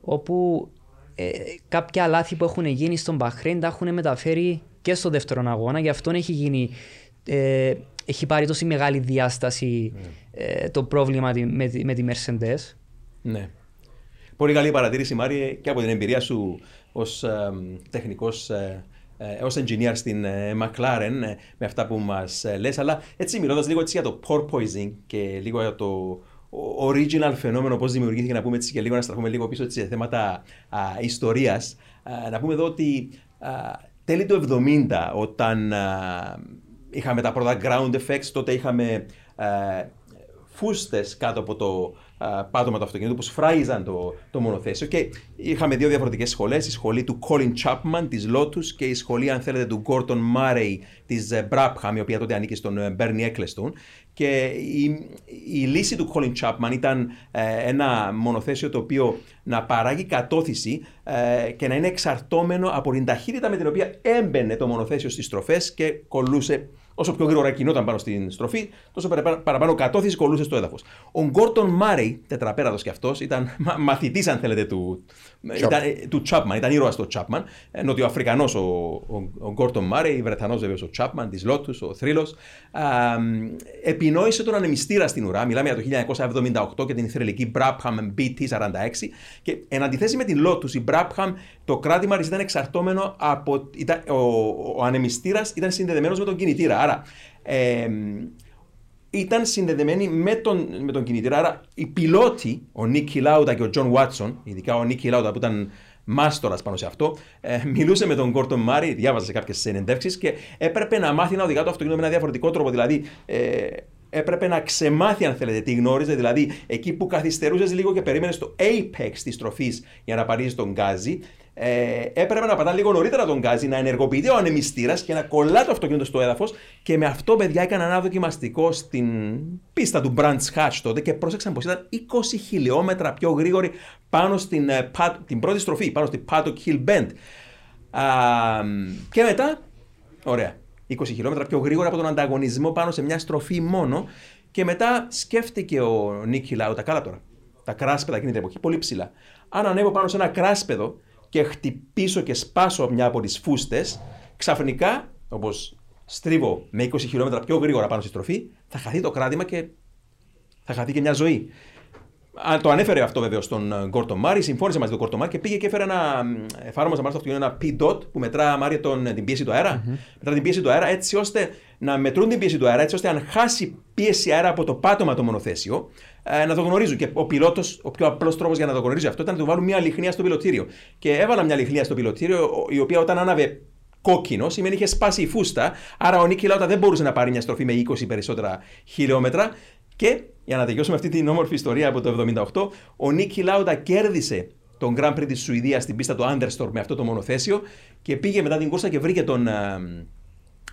όπου ε, κάποια λάθη που έχουν γίνει στον Μπαχρέν τα έχουν μεταφέρει και στο δεύτερο αγώνα. Γι' αυτό έχει γίνει. Ε, έχει πάρει τόση μεγάλη διάσταση ε, το πρόβλημα με, με τη Mercedes. Ναι. Πολύ καλή παρατήρηση, Μάρη, και από την εμπειρία σου ως ε, τεχνικός ε, ως engineer στην ε, McLaren ε, με αυτά που μας ε, λες, αλλά έτσι μιλώντας λίγο έτσι για το porpoising και λίγο για το original φαινόμενο, πώς δημιουργήθηκε να πούμε έτσι και λίγο να στραφούμε λίγο πίσω έτσι, σε θέματα α, ιστορίας, α, να πούμε εδώ ότι α, τέλη του 70 όταν είχαμε τα πρώτα ground effects, τότε είχαμε φούστες κάτω από το πάτωμα του αυτοκινήτου που σφράγιζαν το, το μονοθέσιο. Και είχαμε δύο διαφορετικές σχολές, η σχολή του Colin Chapman της Lotus και η σχολή αν θέλετε του Gordon Murray της ε, Brabham η οποία τότε ανήκει στον ε, Bernie Ecclestone. Και η, η λύση του Colin Chapman ήταν ε, ένα μονοθέσιο το οποίο να παράγει κατώθηση και να είναι εξαρτώμενο από την ταχύτητα με την οποία έμπαινε το μονοθέσιο στις στροφές και κολούσε Όσο πιο γρήγορα κινόταν πάνω στην στροφή, τόσο παραπάνω κατώθηση κολούσε στο έδαφος. Ο Γκόρτον Μάρεϊ, τετραπέρατος κι αυτός, ήταν (laughs) μαθητής, αν θέλετε, του, ήταν, ε, του Chapman, ήταν ήρωας στο Chapman. Ε, Νοτιοαφρικανό ο, ο, ο Γκόρτον Μάρεϊ, Βρετανός βεβαίω ο Chapman, της Λότους, ο Θρύλος. Επινόησε τον ανεμιστήρα στην ουρά. Μιλάμε για το 1978 και την θρελική Brabham BT46. Και εν αντιθέσει με την Lotus, η Brabham, το κράτημα ήταν εξαρτώμενο από. Ήταν, ο, ο ανεμιστήρας ήταν συνδεδεμένος με τον κινητήρα. Άρα, ε, ήταν συνδεδεμένοι με τον, με τον κινητήρα. Άρα, οι πιλότοι, ο Νίκη Λάουτα και ο Τζον Βάτσον, ειδικά ο Νίκη Λάουτα που ήταν μάστορας πάνω σε αυτό, ε, μιλούσε με τον Γκόρντον Μάρεϊ, διάβαζε σε κάποιες συνεντεύξεις και έπρεπε να μάθει να οδηγά το αυτοκίνητο με ένα διαφορετικό τρόπο. Δηλαδή, ε, έπρεπε να ξεμάθει, αν θέλετε, τι γνώριζε. Δηλαδή, εκεί που καθυστερούσες λίγο και περίμενες το apex της στροφής για να πατήσεις το γκάζι, ε, έπρεπε να πατά λίγο νωρίτερα τον γκάζι, να ενεργοποιείται ο ανεμιστήρας και να κολλά το αυτοκίνητο στο έδαφος. Και με αυτό, παιδιά, έκανα ένα δοκιμαστικό στην πίστα του Branch Hatch τότε και πρόσεξαν πως ήταν 20 χιλιόμετρα πιο γρήγορη πάνω στην ε, την πρώτη στροφή, πάνω στην Paddock Hill Bend. Α, και μετά, ωραία, 20 χιλιόμετρα πιο γρήγορα από τον ανταγωνισμό πάνω σε μια στροφή μόνο. Και μετά σκέφτηκε ο Νίκη Λάου, τα καλά τώρα, τα κράσπεδα εκείνη την εποχή, πολύ ψηλά. Αν ανέβω πάνω σε ένα κράσπεδο και χτυπήσω και σπάσω μια από τις φούστες, ξαφνικά, όπως στρίβω με 20 χιλιόμετρα πιο γρήγορα πάνω στη στροφή, θα χαθεί το κράτημα και θα χαθεί και μια ζωή. Το ανέφερε αυτό βέβαια στον Γκόρτο Μάρι, συμφώνησε μαζί με τον Γκόρτο Μάρι και πήγε και έφερε ένα. Εφάρμοσε μάλιστα αυτό ένα P-dot που μετρά Μάρι τον, την πίεση του αέρα. Mm-hmm. Μετρά την πίεση του αέρα έτσι ώστε να μετρούν την πίεση του αέρα, έτσι ώστε αν χάσει πίεση αέρα από το πάτωμα το μονοθέσιο, ε, να το γνωρίζουν. Και ο πιλότος, ο πιο απλός τρόπος για να το γνωρίζει αυτό ήταν να του βάλουν μια λιχνία στο πιλωτήριο. Και έβαλα μια λιχνία στο πιλωτήριο, η οποία όταν άναβε κόκκινο, σημαίνει είχε σπάσει η φούστα. Άρα ο Νίκη Λάουτα δεν μπορούσε να πάρει μια στροφή με 20 περισσότερα χιλιόμετρα. Και για να τελειώσουμε αυτή την όμορφη ιστορία από το 1978, ο Νίκη Λάουτα κέρδισε τον Grand Prix της Σουηδίας στην πίστα του Anderstorm με αυτό το μονοθέσιο και πήγε μετά την κούρσα και βρήκε τον, α,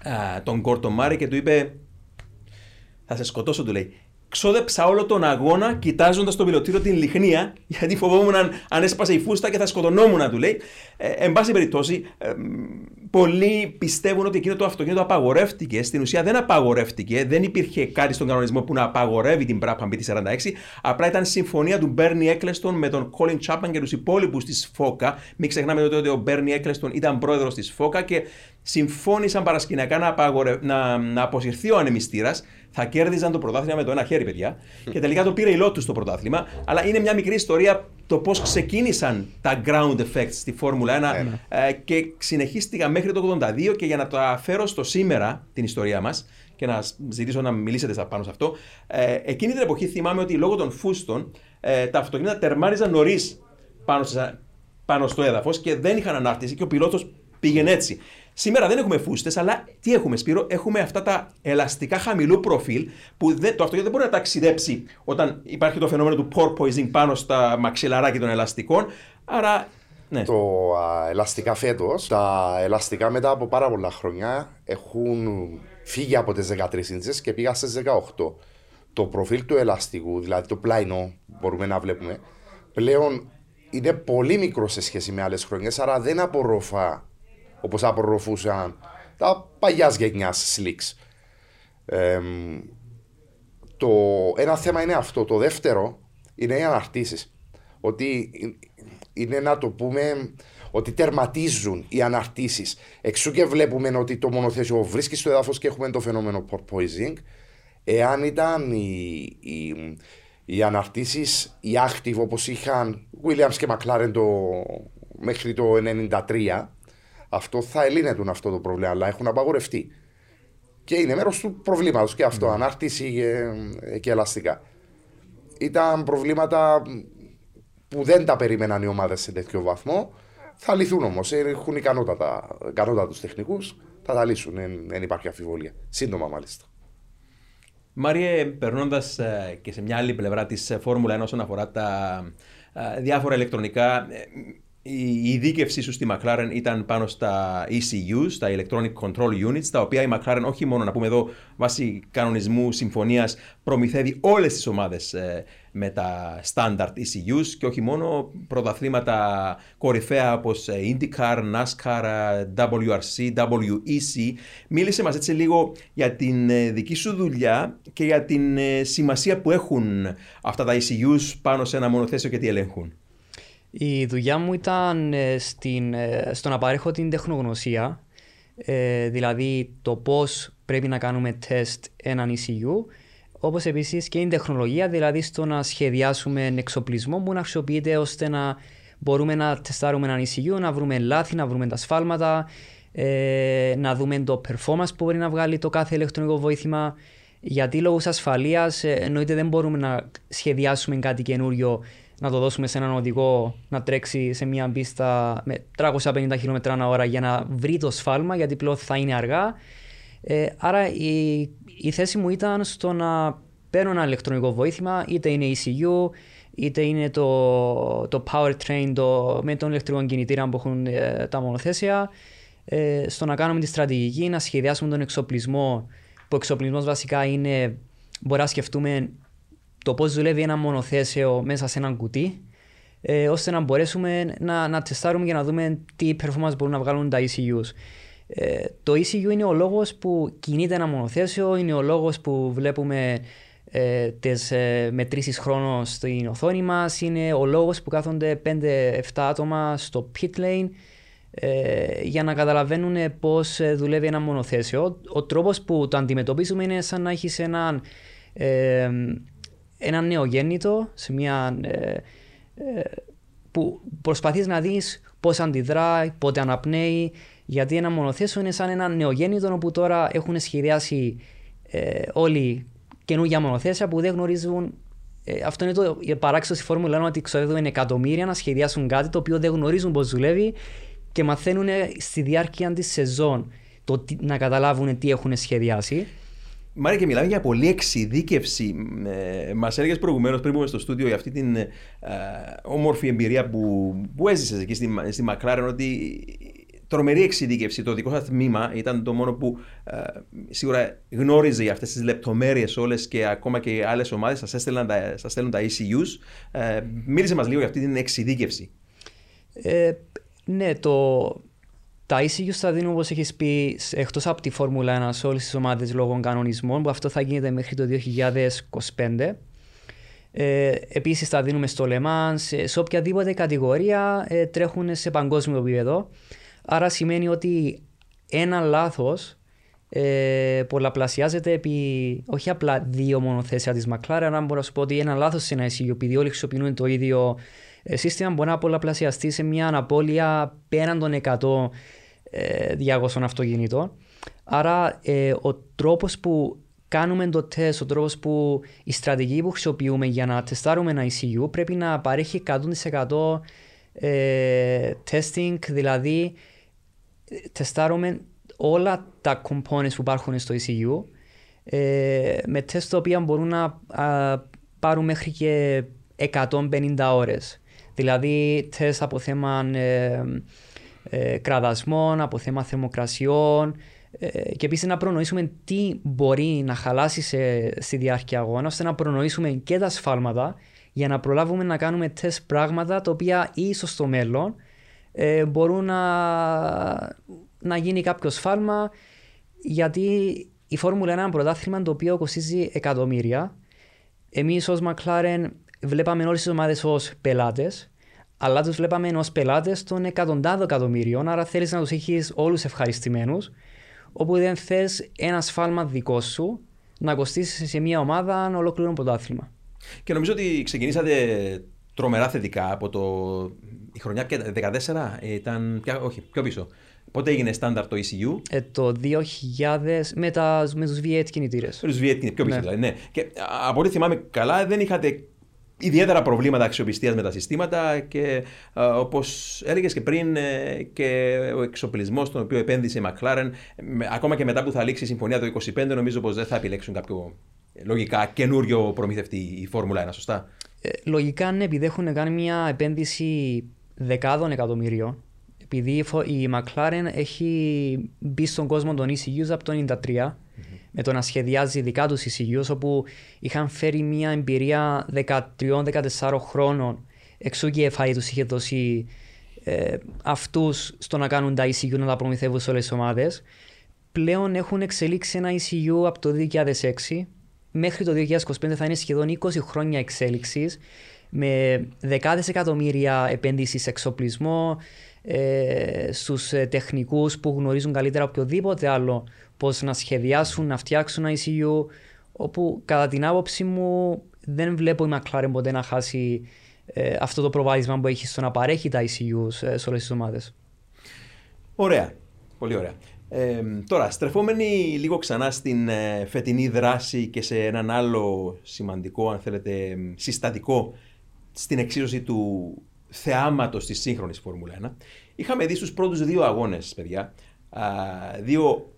α, τον Κόρτο Μάρε και του είπε θα σε σκοτώσω του λέει ξόδεψα όλο τον αγώνα κοιτάζοντας στο πιλωτήριο την λιχνία, γιατί φοβόμουν αν, αν έσπασε η φούστα και θα σκοτωνόμουν, του λέει. Ε, εν πάση περιπτώσει, ε, πολλοί πιστεύουν ότι εκείνο το αυτοκίνητο απαγορεύτηκε. Στην ουσία δεν απαγορεύτηκε, δεν υπήρχε κάτι στον κανονισμό που να απαγορεύει την Brabham BT46. Απλά ήταν συμφωνία του Bernie Eccleston με τον Colin Chapman και τους υπόλοιπους της FOCA. Μην ξεχνάμε ότι ο Bernie Eccleston ήταν πρόεδρος της FOCA και συμφώνησαν παρασκηνιακά να, απαγορε... να, να αποσυρθεί ο ανεμιστήρας. Θα κέρδιζαν το πρωτάθλημα με το ένα χέρι, παιδιά. Και τελικά το πήρε η Lotus το πρωτάθλημα. Αλλά είναι μια μικρή ιστορία το πώς ξεκίνησαν τα ground effects στη Φόρμουλα 1 ναι, ναι. ε, και συνεχίστηκαν μέχρι το 82 και για να το αφέρω στο σήμερα την ιστορία μας και να ζητήσω να μιλήσετε πάνω σε αυτό. Ε, εκείνη την εποχή θυμάμαι ότι λόγω των φούστων ε, τα αυτοκίνητα τερμάριζαν νωρίς πάνω, πάνω στο έδαφος και δεν είχαν ανάρτηση και ο πιλότος πήγαινε έτσι. Σήμερα δεν έχουμε φούστες, αλλά τι έχουμε, Σπύρο, έχουμε αυτά τα ελαστικά χαμηλού προφίλ που δεν, το αυτοκίνητο δεν μπορεί να ταξιδέψει όταν υπάρχει το φαινόμενο του porpoising πάνω στα μαξιλαράκια των ελαστικών. Άρα ναι. Το α, ελαστικά φέτος, τα ελαστικά μετά από πάρα πολλά χρόνια έχουν φύγει από τις 13 ίντσες και πήγα στις 18. Το προφίλ του ελαστικού, δηλαδή το πλάινο, μπορούμε να βλέπουμε, πλέον είναι πολύ μικρό σε σχέση με άλλες χρονιές, άρα δεν απορροφά όπως απορροφούσαν τα παλιά γενιάς slicks. το ένα θέμα είναι αυτό. Το δεύτερο είναι οι αναρτήσεις. Ότι είναι να το πούμε ότι τερματίζουν οι αναρτήσεις. Εξού και βλέπουμε ότι το μονοθέσιο βρίσκει στο έδαφος και έχουμε το φαινόμενο porpoising. Εάν ήταν οι, οι, οι αναρτήσεις, οι active όπως είχαν Williams και McLaren το, μέχρι το 1993, Αυτό θα ελύνετουν αυτό το πρόβλημα, αλλά έχουν απαγορευτεί. Και είναι μέρος του προβλήματος και αυτό, ανάρτηση και, και ελαστικά. Ήταν προβλήματα που δεν τα περίμεναν οι ομάδες σε τέτοιο βαθμό. Θα λυθούν όμως. Έχουν ικανότατα, ικανότατους τεχνικούς. Θα τα λύσουν. Δεν, δεν υπάρχει αμφιβολία. Σύντομα μάλιστα. Μάριε, περνώντας και σε μια άλλη πλευρά της Φόρμουλα 1 όσον αφορά τα ε, διάφορα ηλεκτρονικά, ε, η ειδίκευσή σου στη McLaren ήταν πάνω στα ECUs, τα Electronic Control Units, τα οποία η McLaren όχι μόνο, να πούμε εδώ, βάσει κανονισμού συμφωνίας, προμηθεύει όλες τις ομάδες ε, με τα standard ECUs και όχι μόνο πρωταθλήματα κορυφαία όπως ε, IndyCar, NASCAR, ε, WRC, WEC. Μίλησε μας έτσι λίγο για την δική σου δουλειά και για την σημασία που έχουν αυτά τα ECUs πάνω σε ένα μονοθέσιο και τι ελέγχουν. Η δουλειά μου ήταν ε, στην, ε, στο να παρέχω την τεχνογνωσία, ε, δηλαδή το πώς πρέπει να κάνουμε τεστ έναν ECU, όπως επίσης και η τεχνολογία, δηλαδή στο να σχεδιάσουμε εξοπλισμό που να αξιοποιείται ώστε να μπορούμε να τεστάρουμε έναν ECU, να βρούμε λάθη, να βρούμε τα σφάλματα, να δούμε το performance που μπορεί να βγάλει το κάθε ηλεκτρονικό βοήθημα. Γιατί λόγω ασφαλείας εννοείται δεν μπορούμε να σχεδιάσουμε κάτι καινούριο να το δώσουμε σε έναν οδηγό να τρέξει σε μια πίστα με 350 χιλιόμετρα ανά ώρα για να βρει το σφάλμα, γιατί πλέον θα είναι αργά. Ε, άρα η, η θέση μου ήταν στο να παίρνω ένα ηλεκτρονικό βοήθημα, είτε είναι ECU, είτε είναι το, το powertrain το, με τον ηλεκτρικό κινητήρα που έχουν ε, τα μονοθέσια, ε, στο να κάνουμε τη στρατηγική, να σχεδιάσουμε τον εξοπλισμό, που ο εξοπλισμός βασικά είναι, μπορεί να σκεφτούμε το πώς δουλεύει ένα μονοθέσιο μέσα σε έναν κουτί, ε, ώστε να μπορέσουμε να, να τεστάρουμε και να δούμε τι performance μπορούν να βγάλουν τα ECUs. Ε, το ECU είναι ο λόγος που κινείται ένα μονοθέσιο, είναι ο λόγος που βλέπουμε ε, τις ε, μετρήσεις χρόνου στην οθόνη μας, είναι ο λόγος που κάθονται 5-7 άτομα στο pit lane ε, για να καταλαβαίνουν πώς ε, δουλεύει ένα μονοθέσιο. Ο τρόπος που το αντιμετωπίζουμε είναι σαν να έχεις έναν ε, ένα νεογέννητο σε μια, ε, ε, που προσπαθείς να δεις πώς αντιδρά, πότε αναπνέει, γιατί ένα μονοθέσιο είναι σαν ένα νεογέννητο που τώρα έχουν σχεδιάσει ε, όλοι καινούργια μονοθέσια που δεν γνωρίζουν ε, αυτό είναι το παράξενο στη Φόρμουλα 1 ότι ξοδεύουν εκατομμύρια να σχεδιάσουν κάτι το οποίο δεν γνωρίζουν πώς δουλεύει και μαθαίνουν στη διάρκεια της σεζόν το, να καταλάβουν τι έχουν σχεδιάσει. Μάρια και μιλάμε για πολλή εξειδίκευση. Ε, Μας έλεγες προηγουμένως πριν πούμε στο στούντιο για αυτή την ε, όμορφη εμπειρία που, που έζησες εκεί στη, στη Μακλάρεν ότι τρομερή εξειδίκευση. Το δικό σας τμήμα ήταν το μόνο που ε, σίγουρα γνώριζε για αυτές τις λεπτομέρειες όλες και ακόμα και άλλες ομάδες σας στέλνουν τα, στέλνουν τα ECUs. Ε, μίλησε μας λίγο για αυτή την εξειδίκευση. Ε, ναι, το, τα ECU θα δίνουν, όπως έχεις πει, εκτός από τη Φόρμουλα 1 σε όλες τις ομάδες λόγω κανονισμών, που αυτό θα γίνεται μέχρι το 2025. Ε, Επίσης, θα δίνουμε στο Le Mans, σε οποιαδήποτε κατηγορία ε, τρέχουν σε παγκόσμιο επίπεδο. Άρα σημαίνει ότι ένα λάθος ε, πολλαπλασιάζεται επί όχι απλά δύο μονοθέσια της McLaren, αλλά μπορώ να σου πω ότι ένα λάθος σε ένα ECU, επειδή όλοι χρησιμοποιούν το ίδιο ε, σύστημα μπορεί να πολλαπλασιαστεί σε μια αναπόλεια πέραν των 100 ε, διάγωσων αυτοκινήτων. Άρα ε, ο τρόπος που κάνουμε το τεστ, ο τρόπος που η στρατηγική που χρησιμοποιούμε για να τεστάρουμε ένα ECU πρέπει να παρέχει 100% ε, testing, δηλαδή τεστάρουμε όλα τα components που υπάρχουν στο ECU ε, με τεστ τα οποία μπορούν να α, πάρουν μέχρι και 150 ώρες. Δηλαδή τεστ από θέμα ε, ε, κραδασμών, από θέμα θερμοκρασιών ε, και επίσης να προνοήσουμε τι μπορεί να χαλάσει σε, στη διάρκεια αγώνα ώστε να προνοήσουμε και τα σφάλματα για να προλάβουμε να κάνουμε τεστ πράγματα τα οποία ίσως στο μέλλον ε, μπορούν να, να γίνει κάποιο σφάλμα γιατί η Φόρμουλα είναι ένα πρωτάθλημα το οποίο κοστίζει εκατομμύρια. Εμείς ως McLaren βλέπαμε όλες τις ομάδες ως πελάτες, αλλά τους βλέπαμε ως πελάτες των εκατοντάδων εκατομμύριων. Άρα θέλεις να τους έχεις όλους ευχαριστημένους, όπου δεν θες ένα σφάλμα δικό σου να κοστίσεις σε μια ομάδα ολόκληρο πρωτάθλημα. Και νομίζω ότι ξεκινήσατε τρομερά θετικά από το. Η χρονιά 14 ήταν. όχι, πιο πίσω. Πότε έγινε στάνταρ το ECU. Ε, το 2000 με, τα, με τους V8 κινητήρες. Με τους V8 κινητήρες, πιο πίσω Ναι. δηλαδή, ναι. Και από ό,τι θυμάμαι καλά δεν είχατε ιδιαίτερα προβλήματα αξιοπιστίας με τα συστήματα και όπως έλεγες και πριν ε, και ο εξοπλισμός στον οποίο επένδυσε η McLaren, με- ακόμα και μετά που θα λήξει η συμφωνία το 2025, νομίζω πως δεν θα επιλέξουν κάποιο ε, λογικά καινούριο προμηθευτή η Φόρμουλα 1, σωστά; Ε, λογικά ναι, επειδή έχουν κάνει μια επένδυση δεκάδων εκατομμυρίων, επειδή η φο- η McLaren έχει μπει στον κόσμο των ECUs από το 1993, με το να σχεδιάζει δικά τους ECUs, όπου είχαν φέρει μια εμπειρία 13-14 χρόνων, εξού και η FIA τους είχε δώσει ε, αυτούς στο να κάνουν τα ECU να τα προμηθεύουν σε όλες τις ομάδες. Πλέον έχουν εξελίξει ένα ECU από το 2006 μέχρι το 2025 θα είναι σχεδόν 20 χρόνια εξέλιξης με δεκάδες εκατομμύρια επένδυση σε εξοπλισμό, ε, στους ε, τεχνικούς που γνωρίζουν καλύτερα από οποιοδήποτε άλλο πώς να σχεδιάσουν, να φτιάξουν ένα ECU όπου κατά την άποψη μου δεν βλέπω η McLaren ποτέ να χάσει ε, αυτό το προβάδισμα που έχει στο να παρέχει τα ECU σε, σε όλες τις ομάδες. Ωραία. Πολύ ωραία. Ε, τώρα, στρεφόμενοι λίγο ξανά στην ε, φετινή δράση και σε έναν άλλο σημαντικό, αν θέλετε, συστατικό στην εξίσωση του θεάματος της σύγχρονης Φόρμουλα 1, είχαμε δει στους πρώτους δύο αγώνες, παιδιά, α, δύο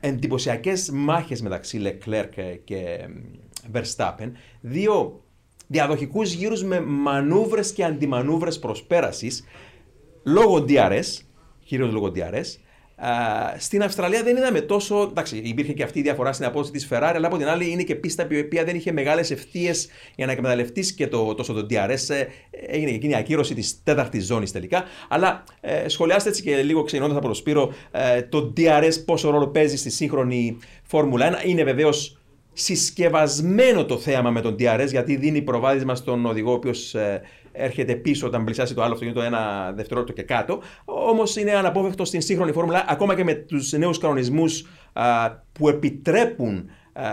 εντυπωσιακές μάχες μεταξύ Leclerc και Verstappen, δύο διαδοχικούς γύρους με μανούβρες και αντιμανούβρες προσπέρασης, λόγω DRS, κυρίως λόγω DRS. Α, στην Αυστραλία δεν είδαμε τόσο. Εντάξει, υπήρχε και αυτή η διαφορά στην απόδοση της Ferrari, αλλά από την άλλη είναι και πίστα η οποία δεν είχε μεγάλες ευθείες για να εκμεταλλευτείς και το, τόσο το DRS. Ε, έγινε και εκείνη η ακύρωση της τέταρτης ζώνης τελικά. Αλλά ε, σχολιάστε έτσι και λίγο ξεκινώντα από το Σπύρο, ε, το DRS πόσο ρόλο παίζει στη σύγχρονη Φόρμουλα 1. Είναι βεβαίως συσκευασμένο το θέαμα με τον DRS γιατί δίνει προβάδισμα στον οδηγό ο οποίος έρχεται πίσω όταν πλησιάσει το άλλο αυτοκίνητο ένα δευτερόλεπτο και κάτω. Όμως είναι αναπόφευκτο στην σύγχρονη φόρμουλα ακόμα και με τους νέους κανονισμούς που επιτρέπουν α,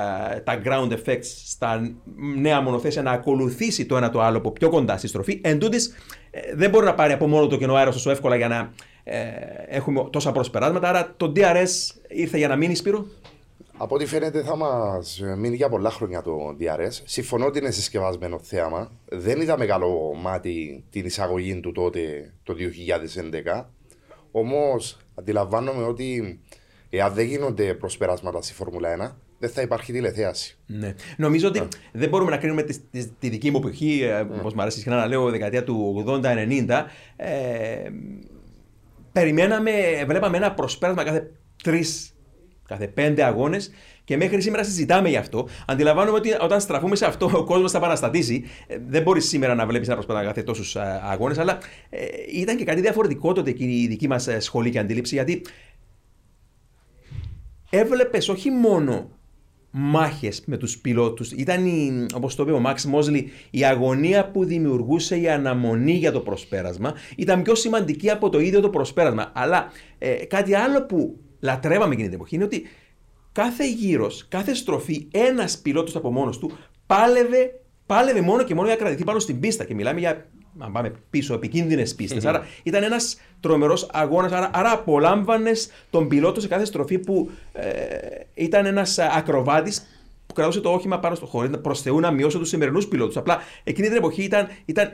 τα ground effects στα νέα μονοθέσια να ακολουθήσει το ένα το άλλο από πιο κοντά στη στροφή. Εν τούτης, ε, δεν μπορεί να πάρει από μόνο το κενό αέρα τόσο εύκολα για να ε, έχουμε τόσα προσπεράσματα. Άρα το DRS ήρθε για να μείνει, Σπύρο; Από ό,τι φαίνεται θα μας μείνει για πολλά χρόνια το DRS. Συμφωνώ ότι είναι συσκευασμένο θέαμα. Δεν είδα μεγάλο μάτι την εισαγωγή του τότε το 2011. Όμως αντιλαμβάνομαι ότι εάν δεν γίνονται προσπεράσματα στη Φόρμουλα 1, δεν θα υπάρχει τηλεθέαση. Ναι. Νομίζω ότι δεν μπορούμε να κρίνουμε τη, τη, τη δική μου εποχή, mm. όπως μου αρέσει συχνά να λέω, δεκαετία του 80-90. Ε, περιμέναμε, βλέπαμε ένα προσπέρασμα κάθε τρεις, κάθε πέντε αγώνες και μέχρι σήμερα συζητάμε γι' αυτό. Αντιλαμβάνομαι ότι όταν στραφούμε σε αυτό, ο κόσμος θα επαναστατήσει. Ε, δεν μπορείς σήμερα να βλέπεις ένα προσπέρασμα κάθε τόσους αγώνες, αλλά ε, ήταν και κάτι διαφορετικό τότε εκείνη η δική μας σχολή και αντίληψη, γιατί έβλεπες όχι μόνο μάχες με τους πιλότους. Ήταν, όπως το είπε ο Μάξ Μόσλι, η αγωνία που δημιουργούσε η αναμονή για το προσπέρασμα ήταν πιο σημαντική από το ίδιο το προσπέρασμα. Αλλά ε, κάτι άλλο που λατρεύαμε εκείνη την εποχή είναι ότι κάθε γύρος, κάθε στροφή, ένας πιλότος από μόνος του πάλευε, πάλευε μόνο και μόνο για να κρατηθεί πάνω στην πίστα. Και μιλάμε για αν πάμε πίσω, επικίνδυνες πίστες. άρα ήταν ένας τρομερός αγώνας. Άρα, άρα απολάμβανες τον πιλότο σε κάθε στροφή που ε, ήταν ένας ακροβάτης που κρατούσε το όχημα πάνω στο χώρο. Προς Θεού να μειώσω τους σημερινούς πιλότους. Απλά εκείνη την εποχή ήταν. ήταν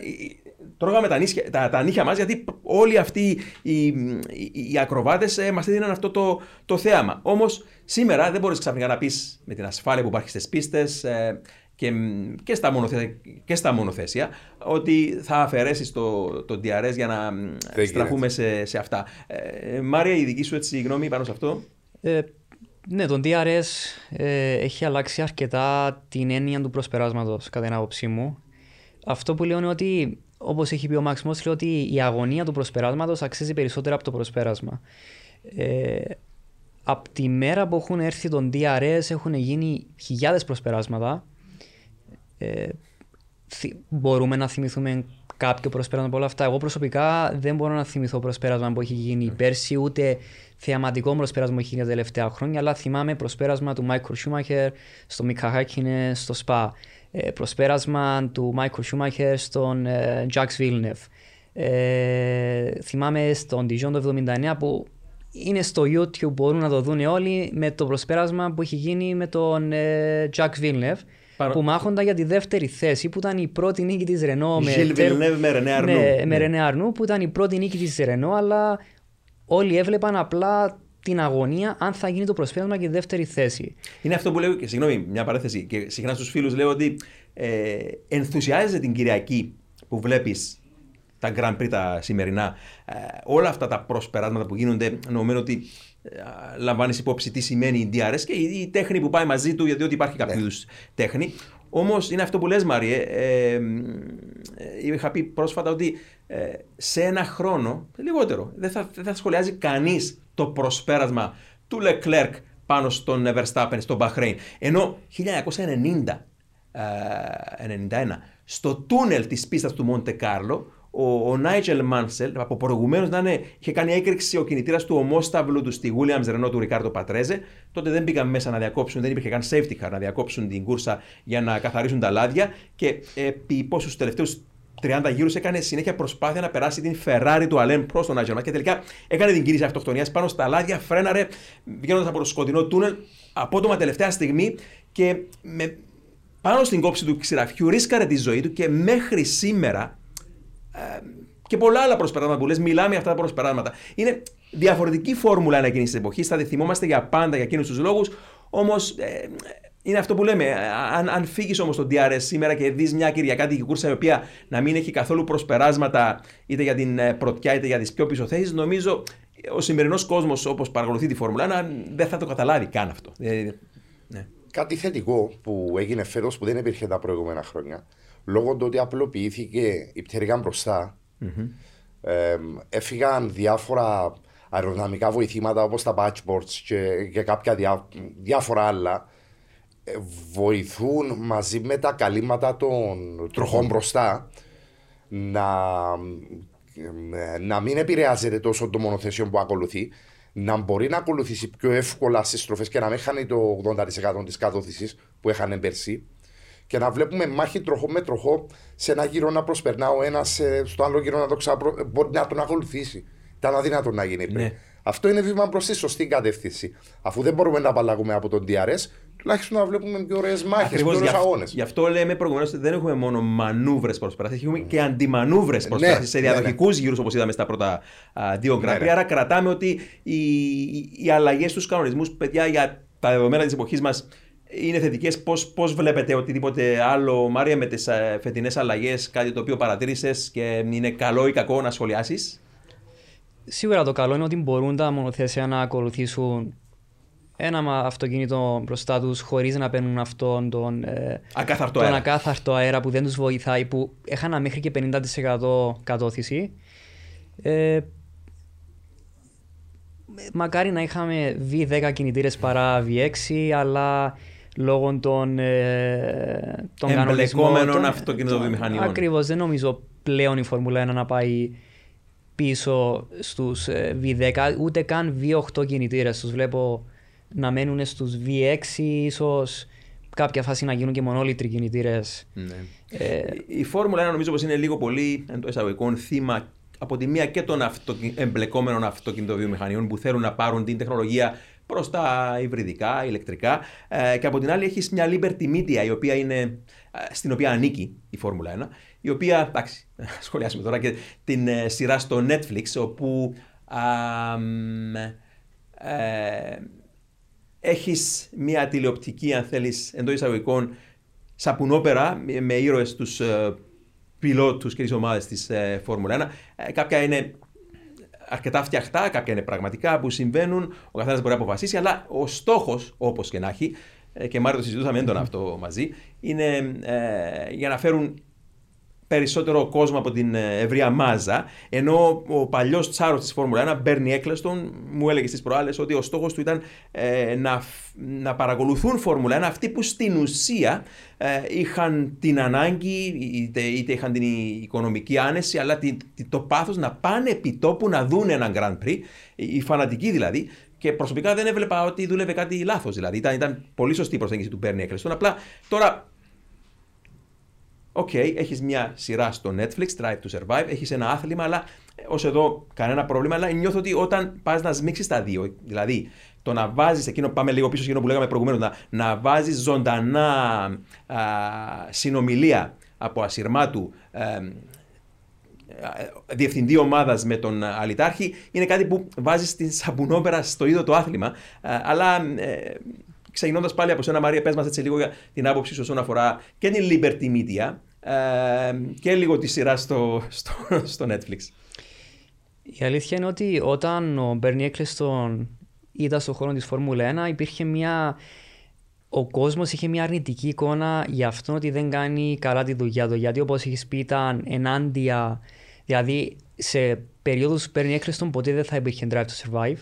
τρώγαμε τα, νύχια, τα, τα νύχια μας γιατί όλοι αυτοί οι, οι, οι ακροβάτες ε, μας έδιναν αυτό το, το θέαμα. Όμως σήμερα δεν μπορείς ξαφνικά να πεις με την ασφάλεια που υπάρχει στις πίστες. Ε, και, και, στα μονοθέσια, και στα μονοθέσια ότι θα αφαιρέσεις το, το DRS για να δεν στραφούμε σε, σε, αυτά. Ε, Μάρια, η δική σου έτσι, γνώμη πάνω σε αυτό; Ε, ναι, το DRS ε, έχει αλλάξει αρκετά την έννοια του προσπεράσματος κατά την άποψή μου. Αυτό που λέω είναι ότι, όπως έχει πει ο Μαξ Μός, λέει ότι η αγωνία του προσπεράσματος αξίζει περισσότερο από το προσπέρασμα. Ε, από τη μέρα που έχουν έρθει τον DRS έχουν γίνει χιλιάδες προσπεράσματα ε, μπορούμε να θυμηθούμε κάποιο προσπέρασμα από όλα αυτά. Εγώ προσωπικά δεν μπορώ να θυμηθώ προσπέρασμα που έχει γίνει mm. πέρσι, ούτε θεαματικό προσπέρασμα που έχει γίνει τα τελευταία χρόνια, αλλά θυμάμαι προσπέρασμα του Μάικλ Σούμαχερ στο Μικαχάκινε στο ΣΠΑ. Ε, προσπέρασμα του Μάικλ Σούμαχερ στον ε, Τζαξ Βίλνεφ. Ε, θυμάμαι στον Dijon το 79 που είναι στο YouTube, μπορούν να το δουν όλοι με το προσπέρασμα που έχει γίνει με τον ε, Jack Villeneuve Παρο- που μάχονταν για τη δεύτερη θέση που ήταν η πρώτη νίκη της Renault με, Gilles τερ- Villeneuve με René Arnoux. Ναι, με Ναι. René Arnoux που ήταν η πρώτη νίκη της Renault αλλά όλοι έβλεπαν απλά την αγωνία αν θα γίνει το προσπέρασμα και η δεύτερη θέση. Είναι αυτό που λέω και συγγνώμη, μια παρέθεση. Και συχνά στους φίλους λέω ότι ε, ενθουσιάζεσαι την Κυριακή που βλέπεις τα Grand Prix τα σημερινά. Ε, όλα αυτά τα προσπεράσματα που γίνονται, νομίζω ότι ε, λαμβάνεις υπόψη τι σημαίνει η DRS και η, η τέχνη που πάει μαζί του, γιατί ότι υπάρχει κάποιο είδους τέχνη. Όμως είναι αυτό που λες Μάριε. Ε, ε, ε, είχα πει πρόσφατα ότι ε, σε ένα χρόνο, λιγότερο, δεν θα, δεν θα σχολιάζει κανείς το προσπέρασμα του Leclerc πάνω στον Verstappen στο Bahrain. Ενώ 1990 ε, 91, στο τούνελ της πίστας του Μοντε Κάρλο, ο, ο Νάιτζελ Μάνσελ, από προηγουμένως να είναι, είχε κάνει έκρηξη ο κινητήρας του ομόσταυλου του στη Williams Renault του Ρικάρδο Πατρέζε. Τότε δεν πήγαν μέσα να διακόψουν, δεν υπήρχε καν safety car να διακόψουν την κούρσα για να καθαρίσουν τα λάδια. Και επί πόσους τελευταίους 30 γύρους έκανε συνέχεια προσπάθεια να περάσει την Ferrari του Αλέν Προστ ο Νάιτζελ Μάνσελ. Και τελικά έκανε την κίνηση αυτοκτονίας πάνω στα λάδια, φρέναρε βγαίνοντας από το σκοτεινό τούνελ απότομα τελευταία στιγμή και με, πάνω στην κόψη του ξηραφιού ρίσκαρε τη ζωή του και μέχρι σήμερα ε, και πολλά άλλα προσπεράσματα που λες, μιλάμε για αυτά τα προσπεράσματα. Είναι διαφορετική φόρμουλα ένα εκείνη τη εποχή. Θα τη θυμόμαστε για πάντα για εκείνους τους λόγους. Όμως ε, είναι αυτό που λέμε. Αν, αν φύγεις όμως το DRS σήμερα και δεις μια Κυριακάτικη κούρσα η οποία να μην έχει καθόλου προσπεράσματα είτε για την ε, πρωτιά είτε για τις πιο πίσω θέσεις, νομίζω ο σημερινός κόσμος όπως παρακολουθεί τη Φόρμουλα 1 δεν θα το καταλάβει καν αυτό. Ε, ναι. Κάτι θετικό που έγινε φέτος που δεν υπήρχε τα προηγούμενα χρόνια, λόγω του ότι απλοποιήθηκε η πτέρυγα μπροστά, ε, έφυγαν διάφορα αεροδυναμικά βοηθήματα όπως τα patchboards και, και κάποια διά, διάφορα άλλα. Ε, βοηθούν μαζί με τα καλύματα των τροχών μπροστά να, ε, να μην επηρεάζεται τόσο το μονοθέσιο που ακολουθεί, να μπορεί να ακολουθήσει πιο εύκολα στις στροφές και να μην χάνει το 80% της κατώθηση που έχανε πέρσι. Και να βλέπουμε μάχη τροχό με τροχό σε ένα γύρο να προσπερνά ο ένας, στο άλλο γύρο να το ξαπρο... μπορεί να τον ακολουθήσει. Ήταν αδύνατο να γίνει πριν. Ναι. Αυτό είναι βήμα προς τη σωστή κατεύθυνση. Αφού δεν μπορούμε να απαλλαγούμε από τον DRS, τουλάχιστον να βλέπουμε πιο ωραίες μάχες, πιο Ακριβώς, ωραίε γι' αυ- αγώνες. Γι' αυτό λέμε προηγουμένως ότι δεν έχουμε μόνο μανούβρες προσπεράσει, έχουμε και αντιμανούβρες προσπεράσει ναι, σε ναι, διαδοχικούς γύρους όπως είδαμε στα πρώτα α, δύο Ναι, γκραπή. ναι. Άρα κρατάμε ότι οι, οι αλλαγές στους κανονισμούς, παιδιά, για τα δεδομένα της εποχής μας είναι θετικές. Πώς βλέπετε οτιδήποτε άλλο, Μάρια, με τις φετινές αλλαγές, κάτι το οποίο παρατήρησες και είναι καλό ή κακό να σχολιάσεις; Σίγουρα το καλό είναι ότι μπορούν τα μονοθέσια να ακολουθήσουν ένα μα- αυτοκίνητο μπροστά τους χωρίς να παίρνουν αυτόν τον, ε, Ακάθαρτο τον αέρα. ακάθαρτο αέρα που δεν τους βοηθάει, που έχανα μέχρι και 50% κατώθηση. Ε, μακάρι να είχαμε V10 κινητήρες παρά V6, αλλά λόγω των, ε, των Εμπλεκόμενων κανονισμών... αυτοκινητοβιομηχανιών. Ακριβώς, δεν νομίζω πλέον η Φόρμουλα 1 να πάει πίσω στους ε, V10, ούτε καν V8 κινητήρες. Τους βλέπω να μένουν στους V6, ίσως κάποια φάση να γίνουν και μονόλιτροι κινητήρες. Ναι. Ε, Η Φόρμουλα 1 νομίζω πως είναι λίγο πολύ εντός εισαγωγικών θύμα από τη μία και των αυτοκι... εμπλεκόμενων αυτοκινητοβιομηχανιών που θέλουν να πάρουν την τεχνολογία προς τα υβριδικά, ηλεκτρικά. Ε, και από την άλλη έχεις μια Liberty Media η οποία είναι, ε, στην οποία ανήκει η Φόρμουλα 1, η οποία, εντάξει, (laughs) σχολιάσουμε τώρα και την ε, σειρά στο Netflix, όπου α, μ, ε, έχεις μια τηλεοπτική, αν θέλεις, εντός εισαγωγικών, σαπουνόπερα με- με ήρωες τους ε, πιλότους και τις ομάδες της ε, Φόρμουλα 1. Ε, κάποια είναι αρκετά φτιαχτά, κάποια είναι πραγματικά που συμβαίνουν, ο καθένας μπορεί να αποφασίσει, αλλά ο στόχος, όπως και να έχει, ε, και Μάριο το συζητούσαμε έντονα αυτό μαζί, είναι ε, για να φέρουν περισσότερο κόσμο από την ε, ευρεία μάζα. Ενώ ο παλιός τσάρος της Φόρμουλα 1, Μπέρνι Έκλεστον, μου έλεγε στις προάλλες ότι ο στόχος του ήταν ε, να, φ- να παρακολουθούν Φόρμουλα 1 αυτοί που στην ουσία ε, είχαν την ανάγκη, είτε, είτε είχαν την οικονομική άνεση, αλλά τη- τη- το πάθος να πάνε επί τόπου να δουν έναν Grand Prix, οι οι φανατικοί δηλαδή. Και προσωπικά δεν έβλεπα ότι δούλευε κάτι λάθος. Δηλαδή ήταν, ήταν πολύ σωστή η προσέγγιση του Μπέρνι Έκλεστον. Απλά τώρα Ok, okay, έχεις μια σειρά στο Netflix, Drive to Survive, έχεις ένα άθλημα, αλλά ως εδώ κανένα πρόβλημα. Αλλά νιώθω ότι όταν πας να σμίξεις τα δύο, δηλαδή το να βάζεις εκείνο, πάμε λίγο πίσω σε εκείνο που λέγαμε προηγουμένως, να, να βάζεις ζωντανά α, συνομιλία από ασυρμάτου ε, διευθυντή ομάδας με τον Αλυτάρχη, είναι κάτι που βάζεις την σαμπουνόπερα στο ίδιο το άθλημα. αλλά ε, ξεκινώντας πάλι από σένα, Μαρία, πες μας έτσι λίγο για την άποψη σου όσον αφορά και την Liberty Media ε, και λίγο τη σειρά στο, στο, στο Netflix. Η αλήθεια είναι ότι όταν ο Μπέρνι Έκλεστον ήταν στον χώρο της Φόρμουλα 1 υπήρχε μια... Ο κόσμος είχε μια αρνητική εικόνα για αυτό ότι δεν κάνει καλά τη δουλειά του. Γιατί όπως έχεις πει ήταν ενάντια... Δηλαδή σε περίοδους Μπέρνι Έκλεστον ποτέ δεν θα υπήρχε Drive to Survive.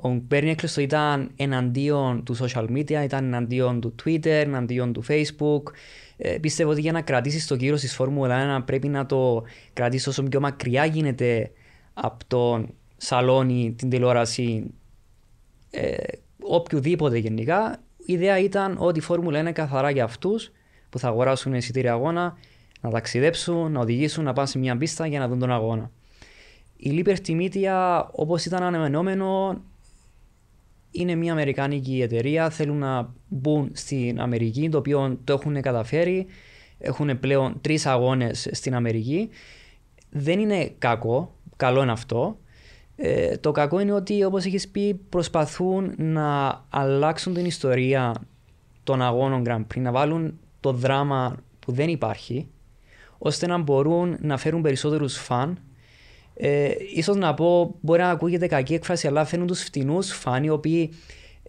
Ο Μπέρνι Έκλεστον ήταν εναντίον του social media, ήταν εναντίον του Twitter, εναντίον του Facebook. Ε, πιστεύω ότι για να κρατήσεις το κύριο της Φόρμουλα 1 πρέπει να το κρατήσεις όσο πιο μακριά γίνεται από τον σαλόνι, την τηλεόραση, ε, οποιοδήποτε γενικά. Η ιδέα ήταν ότι η Φόρμουλα είναι καθαρά για αυτούς που θα αγοράσουν εισιτήρια αγώνα, να ταξιδέψουν, να οδηγήσουν, να πάνε σε μια πίστα για να δουν τον αγώνα. Η Liberty Media, όπως ήταν αναμενόμενο, είναι μια αμερικάνικη εταιρεία, θέλουν να μπουν στην Αμερική, το οποίο το έχουν καταφέρει. Έχουν πλέον τρεις αγώνες στην Αμερική. Δεν είναι κακό, καλό είναι αυτό. Ε, το κακό είναι ότι όπως έχεις πει προσπαθούν να αλλάξουν την ιστορία των αγώνων Grand Prix, να βάλουν το δράμα που δεν υπάρχει ώστε να μπορούν να φέρουν περισσότερους φαν ε, ίσως να πω, μπορεί να ακούγεται κακή έκφραση, αλλά φέρνουν τους φτηνούς φαν οι οποίοι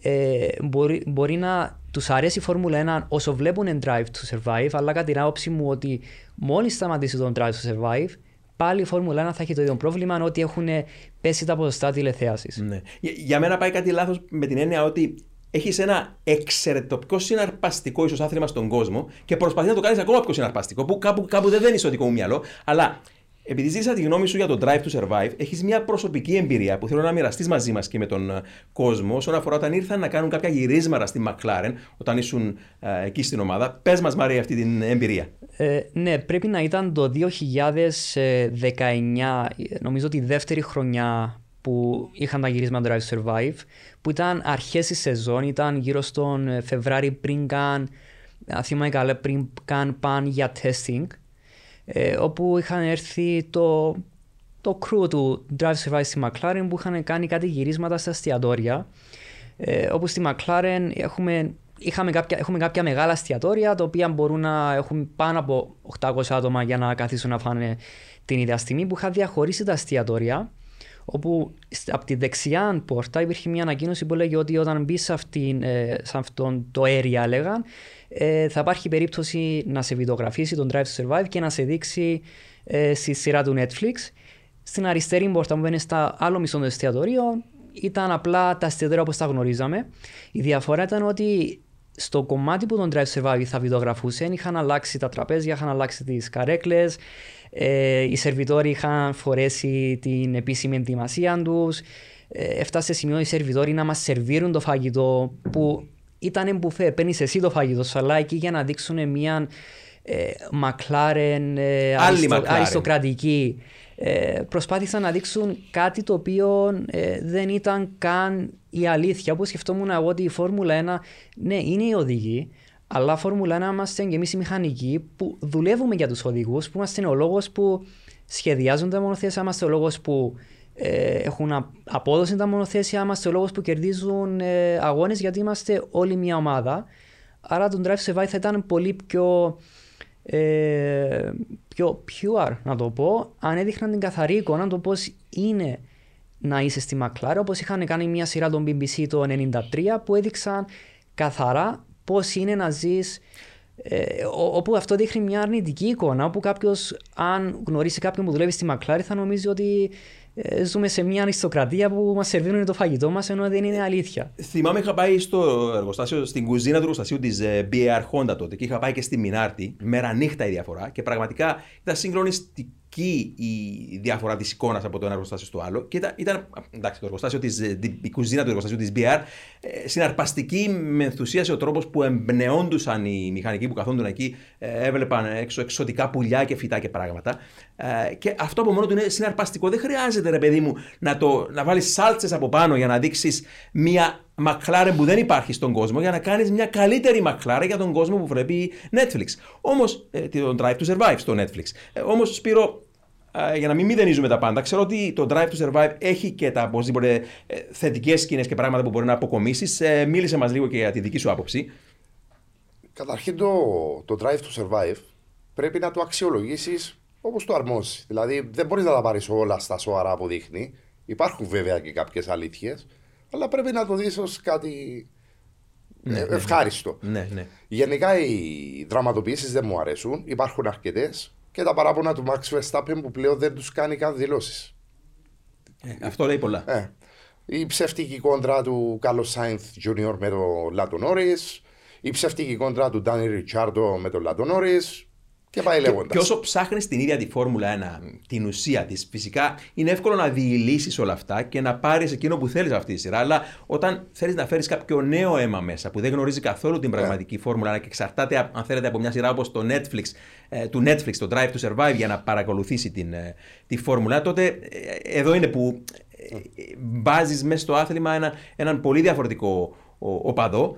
ε, μπορεί, μπορεί να τους αρέσει η Φόρμουλα 1 όσο βλέπουν Drive to Survive, αλλά κατά την άποψη μου ότι μόλις σταματήσει τον Drive to Survive, πάλι η Φόρμουλα 1 θα έχει το ίδιο πρόβλημα ότι έχουν πέσει τα ποσοστά τηλεθέασης. Ναι. Για μένα πάει κάτι λάθος με την έννοια ότι έχεις ένα εξαιρετικό συναρπαστικό ίσω άθλημα στον κόσμο και προσπαθεί να το κάνεις ακόμα πιο συναρπαστικό, που κάπου, κάπου δεν δένει στο δικό μου μυαλό, αλλά επειδή ζήτησα τη γνώμη σου για το Drive to Survive, έχεις μια προσωπική εμπειρία που θέλω να μοιραστείς μαζί μας και με τον ε, κόσμο όσον αφορά όταν ήρθαν να κάνουν κάποια γυρίσματα στη McLaren, όταν ήσουν ε, εκεί στην ομάδα. Πες μας, Μαρία, αυτή την εμπειρία. Ε, ναι, πρέπει να ήταν το 2019, νομίζω τη δεύτερη χρονιά που είχαν τα γυρίσματα Drive to Survive, που ήταν αρχές της σεζόν, ήταν γύρω στον ε, Φεβράρι πριν καν, θυμάμαι καλά, πριν καν πάνε για testing ε, όπου είχαν έρθει το, το crew του Drive Survive στη McLaren που είχαν κάνει κάτι γυρίσματα στα εστιατόρια. Ε, όπου στη McLaren έχουμε, είχαμε κάποια, έχουμε κάποια μεγάλα εστιατόρια τα οποία μπορούν να έχουν πάνω από 800 άτομα για να καθίσουν να φάνε την ίδια στιγμή που είχα διαχωρίσει τα εστιατόρια όπου από τη δεξιά πόρτα υπήρχε μια ανακοίνωση που λέγει ότι όταν μπεις σε, ε, σε αυτόν το area λέγαν ε, θα υπάρχει περίπτωση να σε βιντεογραφήσει τον Drive to Survive και να σε δείξει ε, στη σειρά του Netflix. Στην αριστερή πόρτα που μπαίνεις στα άλλο μισό των εστιατορίων ήταν απλά τα εστιατόρια όπως τα γνωρίζαμε. Η διαφορά ήταν ότι στο κομμάτι που τον Drive to Survive θα βιντεογραφούσαν είχαν αλλάξει τα τραπέζια, είχαν αλλάξει τις καρέκλες, ε, οι σερβιτόροι είχαν φορέσει την επίσημη ενδυμασία τους. Ε, έφτασε σημείο οι σερβιτόροι να μας σερβίρουν το φαγητό που ήταν μπουφέ. Παίρνεις εσύ το φαγητό σου, αλλά εκεί για να δείξουν μια ε, μακλάρεν ε, αριστο, αριστοκρατική. Ε, προσπάθησαν να δείξουν κάτι το οποίο ε, δεν ήταν καν η αλήθεια. Όπως σκεφτόμουν εγώ ότι η Φόρμουλα 1, ναι, είναι οι οδηγοί, αλλά Φόρμουλα 1 είμαστε και εμείς οι μηχανικοί που δουλεύουμε για τους οδηγούς, που είμαστε ο λόγος που σχεδιάζουν τα μονοθέσια, είμαστε ο λόγος που ε, έχουν απόδοση τα μονοθέσια, είμαστε ο λόγος που κερδίζουν ε, αγώνες γιατί είμαστε όλη μια ομάδα. Άρα το Drive Survive θα ήταν πολύ πιο, ε, πιο pure, να το πω, αν έδειχναν την καθαρή εικόνα το πώς είναι να είσαι στη McLaren, όπως είχαν κάνει μια σειρά των BBC το 1993 που έδειξαν καθαρά πώς είναι να ζεις. Ε, όπου αυτό δείχνει μια αρνητική εικόνα, όπου κάποιος, αν γνωρίσει κάποιον που δουλεύει στη Μακλάρη, θα νομίζει ότι ε, ζούμε σε μια αριστοκρατία που μας σερβίρουν το φαγητό μας ενώ δεν είναι αλήθεια. Θυμάμαι, είχα πάει στο εργοστάσιο, στην κουζίνα του εργοστασίου της BR Honda τότε και είχα πάει και στη Μινάρτη. Μέρα νύχτα η διαφορά και πραγματικά ήταν συγκλονιστική η διαφορά της εικόνας από το ένα εργοστάσιο στο άλλο. Και ήταν, ήταν εντάξει, το εργοστάσιο της, η κουζίνα του εργοστασίου της BR ε, συναρπαστική, με ενθουσίασε ο τρόπος που εμπνεόντουσαν οι μηχανικοί που καθόντουν εκεί, ε, έβλεπαν έξω εξωτικά πουλιά και φυτά και πράγματα. Ε, και αυτό από μόνο του είναι συναρπαστικό. Δεν χρειάζεται, ρε παιδί μου, να, το, να βάλεις σάλτσες από πάνω για να δείξεις μία McLaren που δεν υπάρχει στον κόσμο για να κάνεις μια καλύτερη McLaren για τον κόσμο που βλέπει Netflix. Όμως, ε, το Drive to Survive στο Netflix. Ε, Όμως, Σπύρο, ε, για να μην μηδενίζουμε τα πάντα, ξέρω ότι το Drive to Survive έχει και τα οπωσδήποτε ε, θετικές σκηνές και πράγματα που μπορεί να αποκομίσεις. Ε, μίλησε μας λίγο και για τη δική σου άποψη. Καταρχήν το, το Drive to Survive πρέπει να το αξιολογήσεις όπως το αρμόζει. Δηλαδή δεν μπορείς να τα πάρεις όλα στα σοβαρά που δείχνει. Υπάρχουν βέβαια και κάποιες αλήθειες αλλά πρέπει να το δεις ως κάτι ναι, ναι, ναι. ευχάριστο. Ναι, ναι. Γενικά οι δραματοποιήσεις δεν μου αρέσουν, υπάρχουν αρκετές και τα παράπονα του Max Verstappen που πλέον δεν τους κάνει καν δηλώσεις. Ε, αυτό λέει πολλά. Ε, η ψεύτικη κόντρα του Carlos Sainz Jr. με τον Λάτο Νόρις, η ψεύτικη κόντρα του Ντάνι Ριτσάρντο με τον Λάτο Νόρις, και πάει λέγοντας. Και, όσο ψάχνεις την ίδια τη Φόρμουλα 1, την ουσία της, φυσικά είναι εύκολο να διηλύσεις όλα αυτά και να πάρεις εκείνο που θέλεις αυτή τη σειρά. Αλλά όταν θέλεις να φέρεις κάποιο νέο αίμα μέσα που δεν γνωρίζει καθόλου την πραγματική yeah. Φόρμουλα 1 και εξαρτάται, αν θέλετε, από μια σειρά όπως το Netflix, ε, του Netflix, το Drive to Survive, για να παρακολουθήσει την, ε, τη Φόρμουλα, τότε ε, εδώ είναι που βάζεις μέσα στο άθλημα ένα, έναν πολύ διαφορετικό οπαδό.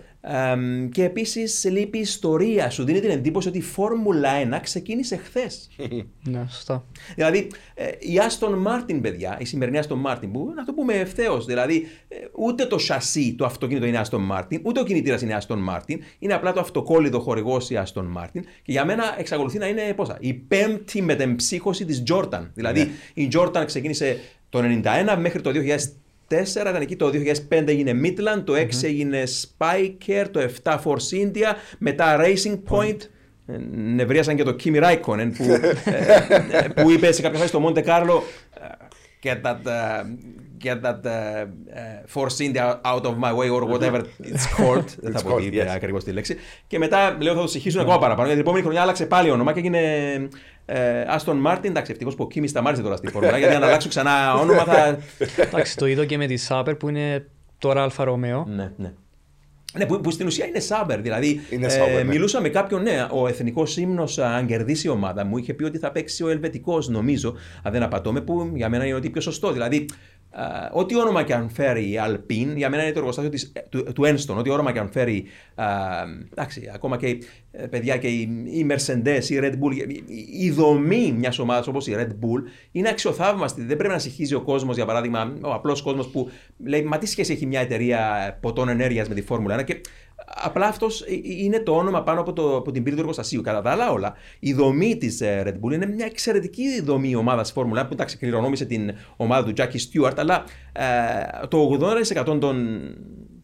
και επίσης λείπει η ιστορία. Σου δίνει την εντύπωση ότι η Φόρμουλα 1 ξεκίνησε χθες. Ναι, σωστά. Δηλαδή, ε, η Άστον Μάρτιν, παιδιά, η σημερινή Άστον Μάρτιν, που να το πούμε ευθέως, δηλαδή, ε, ούτε το σασί το αυτοκίνητο είναι Άστον Μάρτιν, ούτε ο κινητήρας είναι Άστον Μάρτιν, είναι απλά το αυτοκόλλητο χορηγός η Άστον Μάρτιν. Και για μένα εξακολουθεί να είναι πόσα, η πέμπτη μετεμψύχωση της Τζόρνταν. Δηλαδή, ναι. η Τζόρνταν ξεκίνησε το 1991 μέχρι το 2004 ήταν εκεί, το 2005 έγινε Midland, το 6 mm-hmm. έγινε Spiker, το 7 Force India, μετά Racing Point. Mm. Νευρίασαν και το Kimi Raikkonen που, (laughs) ε, ε, που είπε σε κάποια φάση στο Monte Carlo get that, uh, get that uh, Force India out of my way or whatever it's called. Δεν θα πω τι ακριβώς τη λέξη. Και μετά λέω θα το συγχύσουν ακόμα παραπάνω. Γιατί την επόμενη χρονιά άλλαξε πάλι όνομα και έγινε Aston Martin, εντάξει, ευτυχώς που ο Κίμης σταμάτησε τώρα στη φόρμα. γιατί αν αλλάξω ξανά όνομα θα. Εντάξει, το είδω και με τη Sauber που είναι τώρα Alfa Romeo. Ναι, ναι. Ναι, που, που, στην ουσία είναι Sauber. Δηλαδή, είναι Sauber, ε, ναι. μιλούσα με κάποιον, ναι, ο εθνικός ύμνος, αν κερδίσει η ομάδα μου, είχε πει ότι θα παίξει ο Ελβετικός, νομίζω, αν δεν απατώμαι, που για μένα είναι ό,τι πιο σωστό. Δηλαδή, Ε, ό,τι όνομα και αν φέρει η Alpine, για μένα είναι το εργοστάσιο της, του, του Enstone, ό,τι όνομα και αν φέρει, ε, εντάξει, ακόμα και uh, παιδιά και η, η Mercedes, η Red Bull, η, η δομή μιας ομάδας όπως η Red Bull είναι αξιοθαύμαστη. Δεν πρέπει να συγχύζει ο κόσμος, για παράδειγμα, ο απλός κόσμος που λέει Μα τι σχέση έχει μια εταιρεία ποτών ενέργειας με τη Φόρμουλα 1 και Απλά αυτός ε, είναι το όνομα πάνω από, το, από την πύλη του εργοστασίου. Κατά τα άλλα, όλα. Η δομή της ε, Red Bull είναι μια εξαιρετική δομή ομάδα Φόρμουλα που εντάξει, κληρονόμησε την ομάδα του Jackie Stewart, αλλά ε, το 80% των,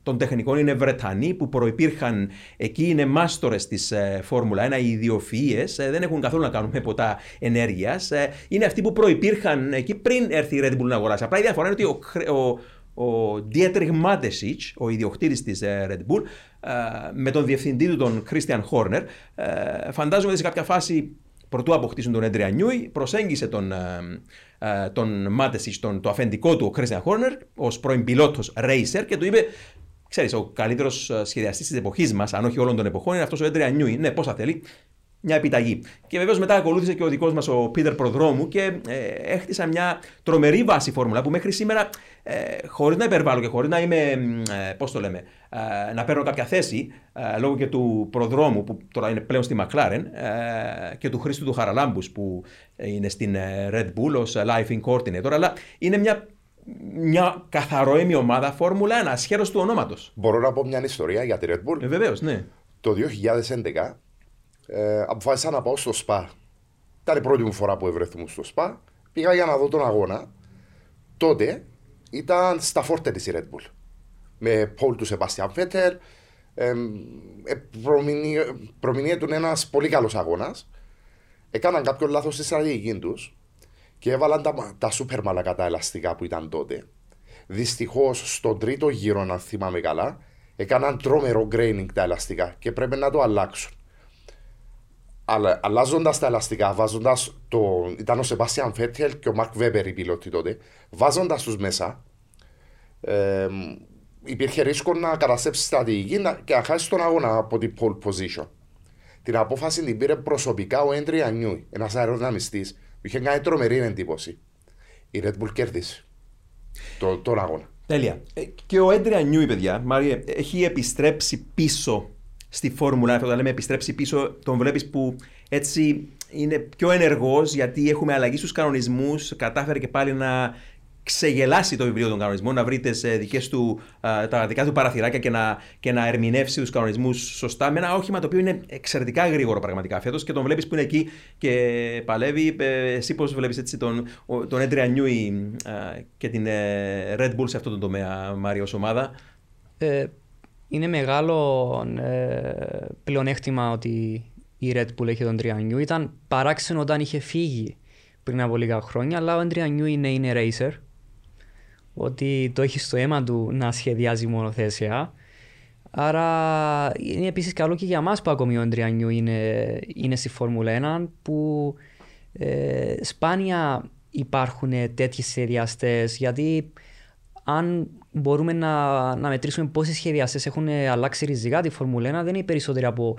των τεχνικών είναι Βρετανοί που προπήρχαν εκεί, είναι μάστορες της ε, Φόρμουλα 1, οι ιδιοφυίε, ε, δεν έχουν καθόλου να κάνουν με ποτά ενέργειας. Ε, είναι αυτοί που προπήρχαν εκεί πριν έρθει η Red Bull να αγοράσει. Απλά η διαφορά είναι ότι ο, ο, ο Dietrich Matesic, ο ιδιοκτήτης της ε, Red Bull, ε, με τον διευθυντή του τον Christian Horner, ε, φαντάζομαι ότι σε κάποια φάση πρωτού αποκτήσουν τον Adrian Newey, προσέγγισε τον, τον Matesic, τον, το αφεντικό του, ο Christian Horner, ως πρώην πιλότος racer και του είπε Ξέρεις, ο καλύτερος σχεδιαστής της εποχής μας, αν όχι όλων των εποχών, είναι αυτός ο Adrian Newey. Ναι, πόσα θέλει μια επιταγή. Και βεβαίως μετά ακολούθησε και ο δικός μας ο Πίτερ Προδρόμου και ε, έχτισα μια τρομερή βάση φόρμουλα που μέχρι σήμερα, ε, χωρίς να υπερβάλλω και χωρίς να είμαι, ε, πώς το λέμε, ε, να παίρνω κάποια θέση, ε, λόγω και του Προδρόμου που τώρα είναι πλέον στη Μακλάρεν ε, και του Χρήστου του Χαραλάμπους που είναι στην Red Bull ως life in coordinator, αλλά είναι μια μια καθαρόιμη ομάδα Φόρμουλα 1, ασχέτω του ονόματος. Μπορώ να πω μια ιστορία για τη Red Bull. Ε, Βεβαίως, ναι. Το 2011 ε, αποφάσισα να πάω στο ΣΠΑ. Ήταν η πρώτη μου φορά που ευρεθούμε στο ΣΠΑ. Πήγα για να δω τον αγώνα. Τότε ήταν στα φόρτε της Red Bull. Με Πολ του Σεπαστιαν Φέτερ. Ε, προμηνύεται ένας πολύ καλός αγώνας. Έκαναν κάποιο λάθος στη στρατηγική τους και έβαλαν τα, τα σούπερ μαλακά τα ελαστικά που ήταν τότε. Δυστυχώς στον τρίτο γύρο, αν θυμάμαι καλά, έκαναν τρόμερο graining τα ελαστικά και πρέπει να το αλλάξουν. Αλλά αλλάζοντας τα ελαστικά, βάζοντας το. ήταν ο Σεμπάστιαν Φέτελ και ο Μαρκ Βέμπερ οι πιλότοι τότε, βάζοντας τους μέσα, ε, υπήρχε ρίσκο να καταστρέψει στρατηγική και να χάσει τον αγώνα από την pole position. Την απόφαση την πήρε προσωπικά ο Έντρι Ανιούι, ένας αεροδυναμιστής που είχε κάνει τρομερή εντύπωση. Η Red Bull κέρδισε το, τον αγώνα. Τέλεια. Ε, και ο Έντρι Ανιούι, παιδιά, Μάριε, έχει επιστρέψει πίσω στη Φόρμουλα. Αυτό λέμε επιστρέψει πίσω, τον βλέπεις που έτσι είναι πιο ενεργός γιατί έχουμε αλλαγή στους κανονισμούς. Κατάφερε και πάλι να ξεγελάσει το βιβλίο των κανονισμών, να βρείτε δικές του, τα δικά του παραθυράκια και να, και να ερμηνεύσει τους κανονισμούς σωστά. Με ένα όχημα το οποίο είναι εξαιρετικά γρήγορο πραγματικά φέτος και τον βλέπεις που είναι εκεί και παλεύει. Ε, εσύ πώς βλέπεις τον, τον Έντρια Νιούι και την ε, Red Bull σε αυτό το τομέα, Μάριο, ως ομάδα; Ε, είναι μεγάλο ε, πλεονέκτημα ότι η Red Bull έχει τον Τριανιού. Ήταν παράξενο όταν είχε φύγει πριν από λίγα χρόνια, αλλά ο Τριανιού είναι, είναι racer ότι το έχει στο αίμα του να σχεδιάζει μονοθέσια. Άρα είναι επίσης καλό και για μας που ακόμη ο Αντριανιού είναι, είναι στη Φόρμουλα 1 που ε, σπάνια υπάρχουν τέτοιοι σχεδιαστέ γιατί αν μπορούμε να, να μετρήσουμε πόσοι σχεδιαστές έχουν αλλάξει ριζικά τη Φόρμουλα 1 δεν είναι περισσότεροι από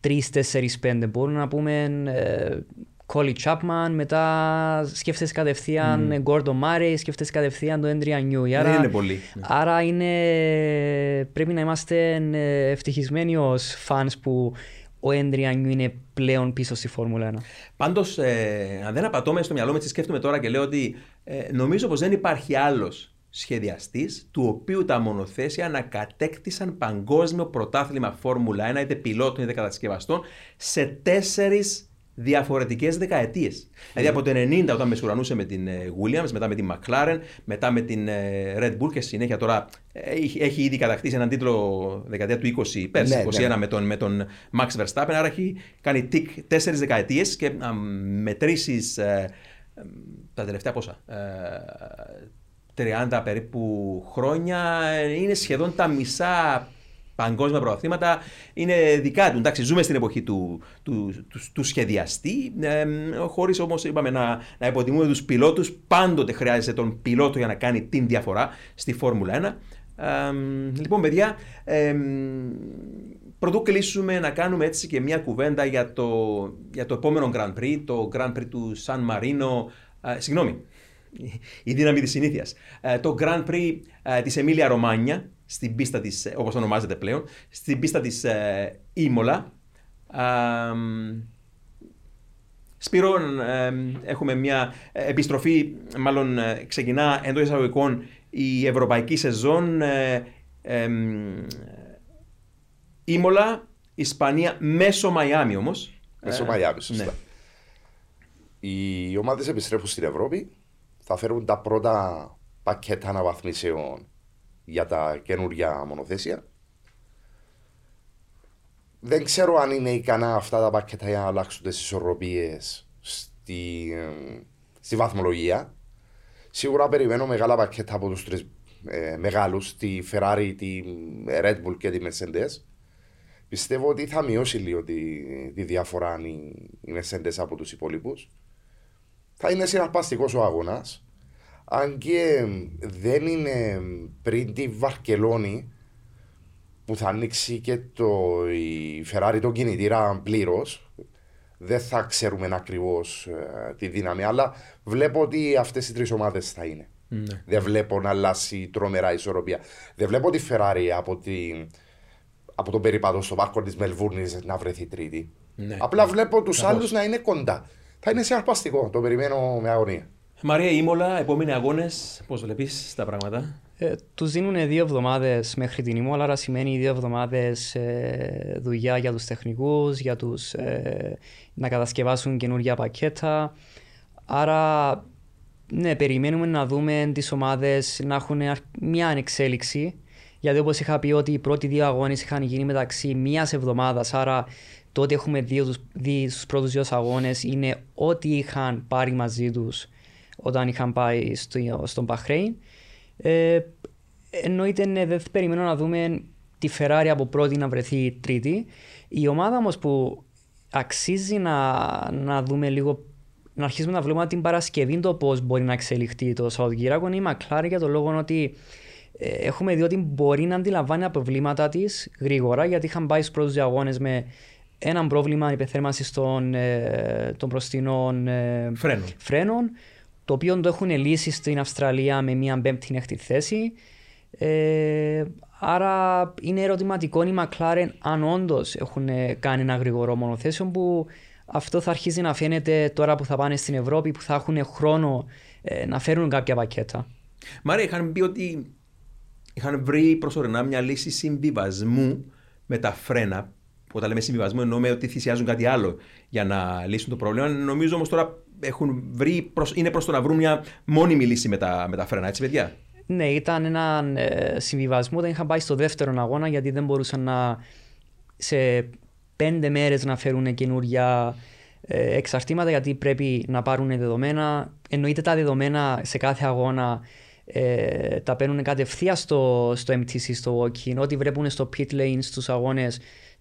3, 4, 5. Μπορούμε να πούμε ε, Κόλι Chapman, μετά σκέφτεσαι κατευθείαν mm. Gordon Murray, σκέφτεσαι κατευθείαν το Έντρια Νιού. Άρα, είναι πολύ. Ναι. Άρα είναι, πρέπει να είμαστε ε, ευτυχισμένοι ως fans που ο Έντρια Νιού είναι πλέον πίσω στη Φόρμουλα 1. Πάντως, ε, αν δεν απατώμε στο μυαλό μου, έτσι σκέφτομαι τώρα και λέω ότι ε, νομίζω πως δεν υπάρχει άλλος σχεδιαστής του οποίου τα μονοθέσια ανακατέκτησαν παγκόσμιο πρωτάθλημα Φόρμουλα 1, είτε πιλότων είτε κατασκευαστών, σε τέσσερις διαφορετικές δεκαετίες. Δηλαδή από το 90 όταν μεσουρανούσε με την ε, Williams, μετά με την McLaren, μετά με την ε, Red Bull και συνέχεια τώρα έχει ήδη κατακτήσει έναν τίτλο δεκαετία του 20 πέρσι, ναι, 21 ναι. Με, τον, με τον Max Verstappen. Άρα έχει κάνει τικ τέσσερις δεκαετίες και να μετρήσεις ε, τα τελευταία πόσα. 30 περίπου χρόνια είναι σχεδόν τα μισά παγκόσμια πρωταθλήματα είναι δικά του. Εντάξει, ζούμε στην εποχή του, του, του, του σχεδιαστή, ε, χωρίς όμως να, να υποτιμούμε τους πιλότους. Πάντοτε χρειάζεται τον πιλότο για να κάνει την διαφορά στη Φόρμουλα 1. Ε, λοιπόν, παιδιά, ε, πρωτού κλείσουμε να κάνουμε έτσι και μια κουβέντα για το, για το επόμενο Grand Prix, το Grand Prix του Σαν Μαρίνο. Ε, συγγνώμη, η δύναμη της συνήθειας. Ε, το Grand Prix ε, της Εμίλια Ρωμάνια, στην πίστα της, ε, όπως ονομάζεται πλέον, στην πίστα της ε, Ήμολα. Σπύρο, έχουμε μια επιστροφή, μάλλον ξεκινά εντός εισαγωγικών η ευρωπαϊκή σεζόν Ήμολα, Ισπανία, μέσω Μαϊάμι όμως. Μέσω Μαϊάμι, σωστά. Ναι. Οι ομάδες επιστρέφουν στην Ευρώπη, θα φέρουν τα πρώτα πακέτα αναβαθμίσεων για τα καινούργια μονοθέσια. Δεν ξέρω αν είναι ικανά αυτά τα πακέτα για να αλλάξουν τις ισορροπίες στη, στη βαθμολογία. Σίγουρα περιμένω μεγάλα πακέτα από τους τρεις ε, μεγάλους, τη Ferrari, τη Red Bull και τη Mercedes. Πιστεύω ότι θα μειώσει λίγο τη, τη διαφορά η, η Mercedes από τους υπόλοιπους. Θα είναι συναρπαστικός ο αγώνας αν και δεν είναι πριν τη Βαρκελόνη που θα ανοίξει και το, η Ferrari τον κινητήρα πλήρως. Δεν θα ξέρουμε ακριβώς ε, τη δύναμη, αλλά βλέπω ότι αυτές οι τρεις ομάδες θα είναι. Ναι. Δεν βλέπω να αλλάσει τρομερά η ισορροπία. Δεν βλέπω τη Ferrari από, τη, από τον περίπατο στο πάρκο της Μελβούρνης να βρεθεί τρίτη. Ναι. Απλά βλέπω τους άλλους να είναι κοντά. Θα είναι σε αρπαστικό. Το περιμένω με αγωνία. Μαρία Ήμολα, επόμενοι αγώνες, πώς βλέπεις τα πράγματα; Ε, τους δίνουν δύο εβδομάδες μέχρι την Ήμολα, άρα σημαίνει δύο εβδομάδες ε, δουλειά για τους τεχνικούς, για τους, ε, να κατασκευάσουν καινούργια πακέτα. Άρα, ναι, περιμένουμε να δούμε τις ομάδες να έχουν μια ανεξέλιξη. Γιατί όπως είχα πει ότι οι πρώτοι δύο αγώνες είχαν γίνει μεταξύ μία εβδομάδας, άρα το ότι έχουμε δει στου πρώτους δύο αγώνες είναι ό,τι είχαν πάρει μαζί τους όταν είχαν πάει στο, στον Μπαχρέιν. Ε, εννοείται ναι, δεν περιμένω να δούμε τη Ferrari από πρώτη να βρεθεί τρίτη. Η ομάδα όμως που αξίζει να, να δούμε λίγο να αρχίσουμε να βλέπουμε την Παρασκευή το πώς μπορεί να εξελιχθεί το Σαουδικυράκο είναι η McLaren για το λόγο ότι ε, έχουμε δει ότι μπορεί να αντιλαμβάνει τα προβλήματα της γρήγορα γιατί είχαν πάει στους πρώτους αγώνες με ένα πρόβλημα υπεθέρμανσης των, ε, των προστινών ε, Φρένων. φρένων, το οποίο το έχουν λύσει στην Αυστραλία με μια πέμπτη έκτη θέση. Ε, άρα είναι ερωτηματικό η McLaren αν όντως έχουν κάνει ένα γρήγορο μονοθέσιο που αυτό θα αρχίσει να φαίνεται τώρα που θα πάνε στην Ευρώπη που θα έχουν χρόνο ε, να φέρουν κάποια πακέτα. Μάρια, είχαν πει ότι είχαν βρει προσωρινά μια λύση συμβιβασμού με τα φρένα. Όταν λέμε συμβιβασμό, εννοούμε ότι θυσιάζουν κάτι άλλο για να λύσουν το πρόβλημα. Νομίζω όμως τώρα έχουν βρει, είναι προς το να βρουν μια μόνιμη λύση με τα, με τα φρένα, έτσι, παιδιά; Ναι, ήταν ένα ε, συμβιβασμό. όταν είχαν πάει στο δεύτερο αγώνα γιατί δεν μπορούσαν να σε πέντε μέρες να φέρουν καινούργια ε, εξαρτήματα γιατί πρέπει να πάρουν δεδομένα. Εννοείται τα δεδομένα σε κάθε αγώνα ε, τα παίρνουν κατευθείαν στο, στο MTC, στο walking. Ό,τι βλέπουν στο pit lane, στους αγώνες,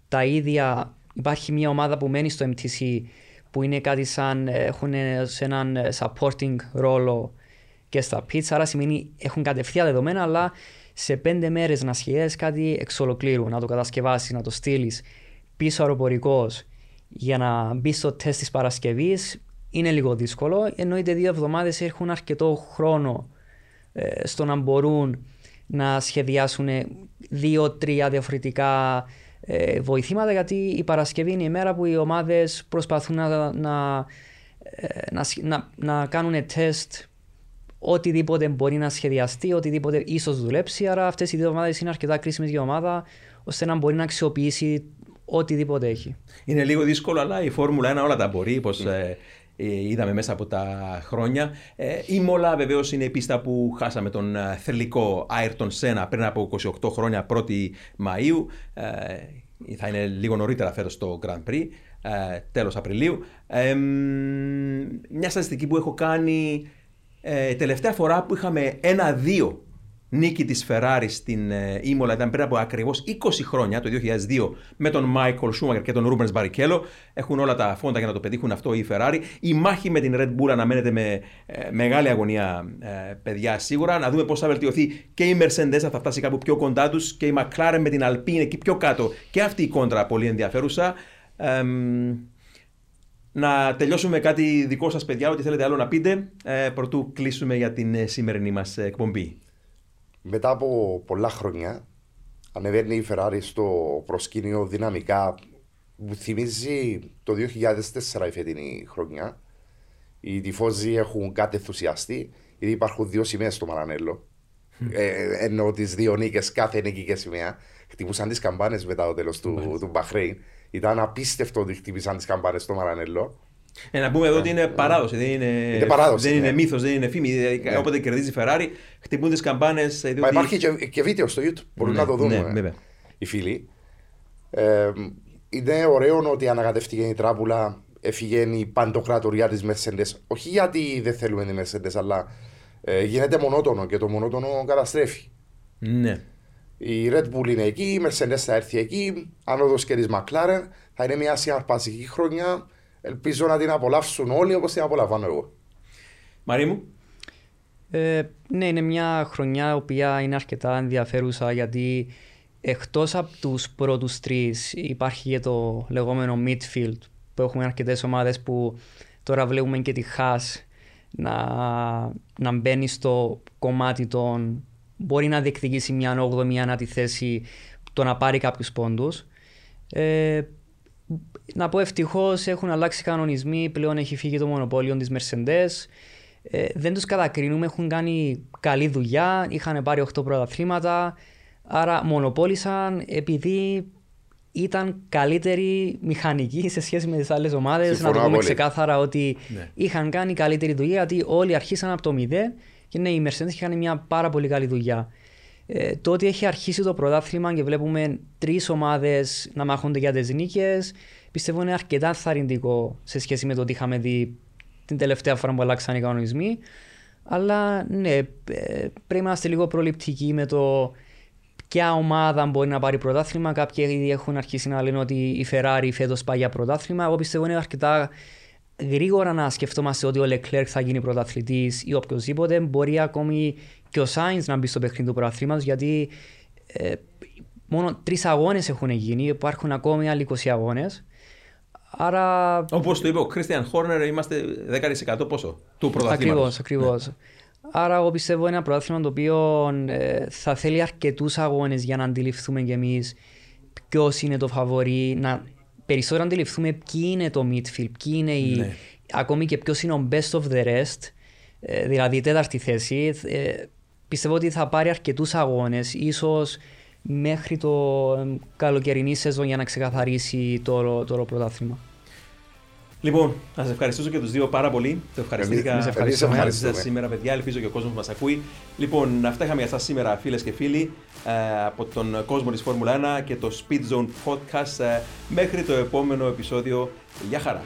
τα ίδια. Υπάρχει μια ομάδα που μένει στο MTC που είναι κάτι σαν έχουν σε έναν supporting ρόλο και στα pits, άρα σημαίνει έχουν κατευθείαν δεδομένα, αλλά σε πέντε μέρες να σχεδιάσεις κάτι εξ ολοκλήρου, να το κατασκευάσεις, να το στείλεις πίσω αεροπορικός για να μπεις στο τεστ της Παρασκευής είναι λίγο δύσκολο. Εννοείται δύο εβδομάδες έχουν αρκετό χρόνο ε, στο να μπορούν να σχεδιάσουν δύο-τρία διαφορετικά ε, βοηθήματα γιατί η Παρασκευή είναι η μέρα που οι ομάδες προσπαθούν να, να, ε, να, να, να κάνουν τεστ οτιδήποτε μπορεί να σχεδιαστεί, οτιδήποτε ίσως δουλέψει. Άρα αυτές οι δύο εβδομάδες είναι αρκετά κρίσιμες για ομάδα ώστε να μπορεί να αξιοποιήσει οτιδήποτε έχει. Είναι λίγο δύσκολο, αλλά η Φόρμουλα 1 όλα τα μπορεί, πως ε, ε, είδαμε μέσα από τα χρόνια. Ε, η Μόλα βεβαίως είναι η πίστα που χάσαμε τον ε, θελικό Άιρτον Σένα πριν από 28 χρόνια, 1η Μαΐου. Ε, θα είναι λίγο νωρίτερα φέτος το Grand Prix, ε, τέλος Απριλίου. Ε, μια στατιστική που έχω κάνει ε, τελευταία φορά που είχαμε ένα-δύο νίκη της Ferrari στην ε, Ήμολα ήταν πριν από ακριβώς 20 χρόνια, το 2002, με τον Michael Schumacher και τον Rubens Barrichello. Έχουν όλα τα φόντα για να το πετύχουν αυτό η Ferrari. Η μάχη με την Red Bull αναμένεται με ε, μεγάλη αγωνία, ε, παιδιά, σίγουρα. Να δούμε πώς θα βελτιωθεί και η Mercedes, θα φτάσει κάπου πιο κοντά τους και η McLaren με την Alpine εκεί πιο κάτω. Και αυτή η κόντρα πολύ ενδιαφέρουσα. να τελειώσουμε κάτι δικό σας παιδιά, ό,τι θέλετε άλλο να πείτε, ε, προτού κλείσουμε για την ε, σημερινή μας εκπομπή μετά από πολλά χρόνια ανεβαίνει η Ferrari στο προσκήνιο δυναμικά που θυμίζει το 2004 η φετινή χρονιά. Οι τυφώζοι έχουν κάτι ενθουσιαστεί, γιατί υπάρχουν δύο σημαίες στο Μαρανέλο. ε, ενώ τις δύο νίκες, κάθε νίκη και σημαία. Χτυπούσαν τις καμπάνες μετά το τέλος του, του Μπαχρέιν. Ήταν απίστευτο ότι χτύπησαν τις καμπάνες στο Μαρανέλο. Ε, να πούμε εδώ ότι είναι παράδοση, δεν είναι, είναι, παράδοση, δεν είναι ναι. μύθος, δεν είναι φήμη. Δηλαδή, ναι. Όποτε κερδίζει η Ferrari, χτυπούν τις καμπάνες. Διότι... Μα υπάρχει και, και βίντεο στο YouTube, μπορούν ναι, να το δουν ναι, ε, οι φίλοι. Ε, είναι ωραίο ότι ανακατεύτηκε η τράπουλα, έφυγε η παντοκρατοριά της Mercedes. Όχι γιατί δεν θέλουμε τη Mercedes, αλλά ε, γίνεται μονότονο και το μονότονο καταστρέφει. Ναι. Η Red Bull είναι εκεί, η Mercedes θα έρθει εκεί, άνοδο και τη McLaren. Θα είναι μια συναρπαστική χρονιά Ελπίζω να την απολαύσουν όλοι όπως την απολαμβάνω εγώ. Μαρή μου. Ε, ναι, είναι μια χρονιά η οποία είναι αρκετά ενδιαφέρουσα γιατί εκτός από τους πρώτους τρεις υπάρχει και το λεγόμενο midfield που έχουμε αρκετές ομάδες που τώρα βλέπουμε και τη Χάς να, να μπαίνει στο κομμάτι των μπορεί να διεκδικήσει μια 8η, μια ανάτη θέση το να πάρει κάποιους πόντους. Ε, να πω ευτυχώς έχουν αλλάξει οι κανονισμοί. Πλέον έχει φύγει το μονοπόλιο της Mercedes. Ε, δεν τους κατακρίνουμε, έχουν κάνει καλή δουλειά. Είχαν πάρει 8 πρωταθλήματα. Άρα μονοπόλησαν επειδή ήταν καλύτεροι μηχανικοί σε σχέση με τις άλλες ομάδες. Να το πούμε ξεκάθαρα ότι ναι. είχαν κάνει καλύτερη δουλειά γιατί όλοι αρχίσαν από το 0 και ναι, οι Mercedes είχαν μια πάρα πολύ καλή δουλειά. Ε, το ότι έχει αρχίσει το πρωτάθλημα και βλέπουμε τρεις ομάδες να μάχονται για τις νίκες, πιστεύω είναι αρκετά θαρρυντικό σε σχέση με το ότι είχαμε δει την τελευταία φορά που αλλάξαν οι κανονισμοί. Αλλά ναι, ε, πρέπει να είμαστε λίγο προληπτικοί με το ποια ομάδα μπορεί να πάρει πρωτάθλημα. Κάποιοι ήδη έχουν αρχίσει να λένε ότι η Ferrari φέτος πάει για πρωτάθλημα. Εγώ πιστεύω είναι αρκετά γρήγορα να σκεφτόμαστε ότι ο Leclerc θα γίνει πρωταθλητής ή οποιοδήποτε. Μπορεί ακόμη και ο Sainz να μπει στο παιχνίδι του πρωταθλήματος γιατί ε, μόνο τρεις αγώνες έχουν γίνει. Υπάρχουν ακόμη άλλοι 20 αγώνες. Άρα... Όπως το είπε ο Christian Horner, είμαστε 10% πόσο του πρωταθλήματος. Ακριβώς, ακριβώς. Ναι. Άρα, εγώ πιστεύω είναι ένα πρωτάθλημα το οποίο ε, θα θέλει αρκετούς αγώνες για να αντιληφθούμε κι εμείς ποιος είναι το φαβορή, να περισσότερο αντιληφθούμε ποιοι είναι το midfield, ποιοι είναι οι, ναι. ακόμη και ποιος είναι ο best of the rest, ε, δηλαδή η τέταρτη θέση. Ε, πιστεύω ότι θα πάρει αρκετούς αγώνες, ίσως μέχρι το καλοκαιρινή σεζόν για να ξεκαθαρίσει το, το, το πρωτάθλημα. Λοιπόν, να σα ευχαριστήσω και τους δύο πάρα πολύ. Το ευχαριστήθηκα. Εμείς ευχαριστούμε. σήμερα, παιδιά. Ελπίζω και ο κόσμος μας ακούει. Λοιπόν, αυτά είχαμε για εσά σήμερα, φίλες και φίλοι, ε, από τον κόσμο της Φόρμουλα 1 και το Speed Zone Podcast. Ε, μέχρι το επόμενο επεισόδιο. Γεια χαρά.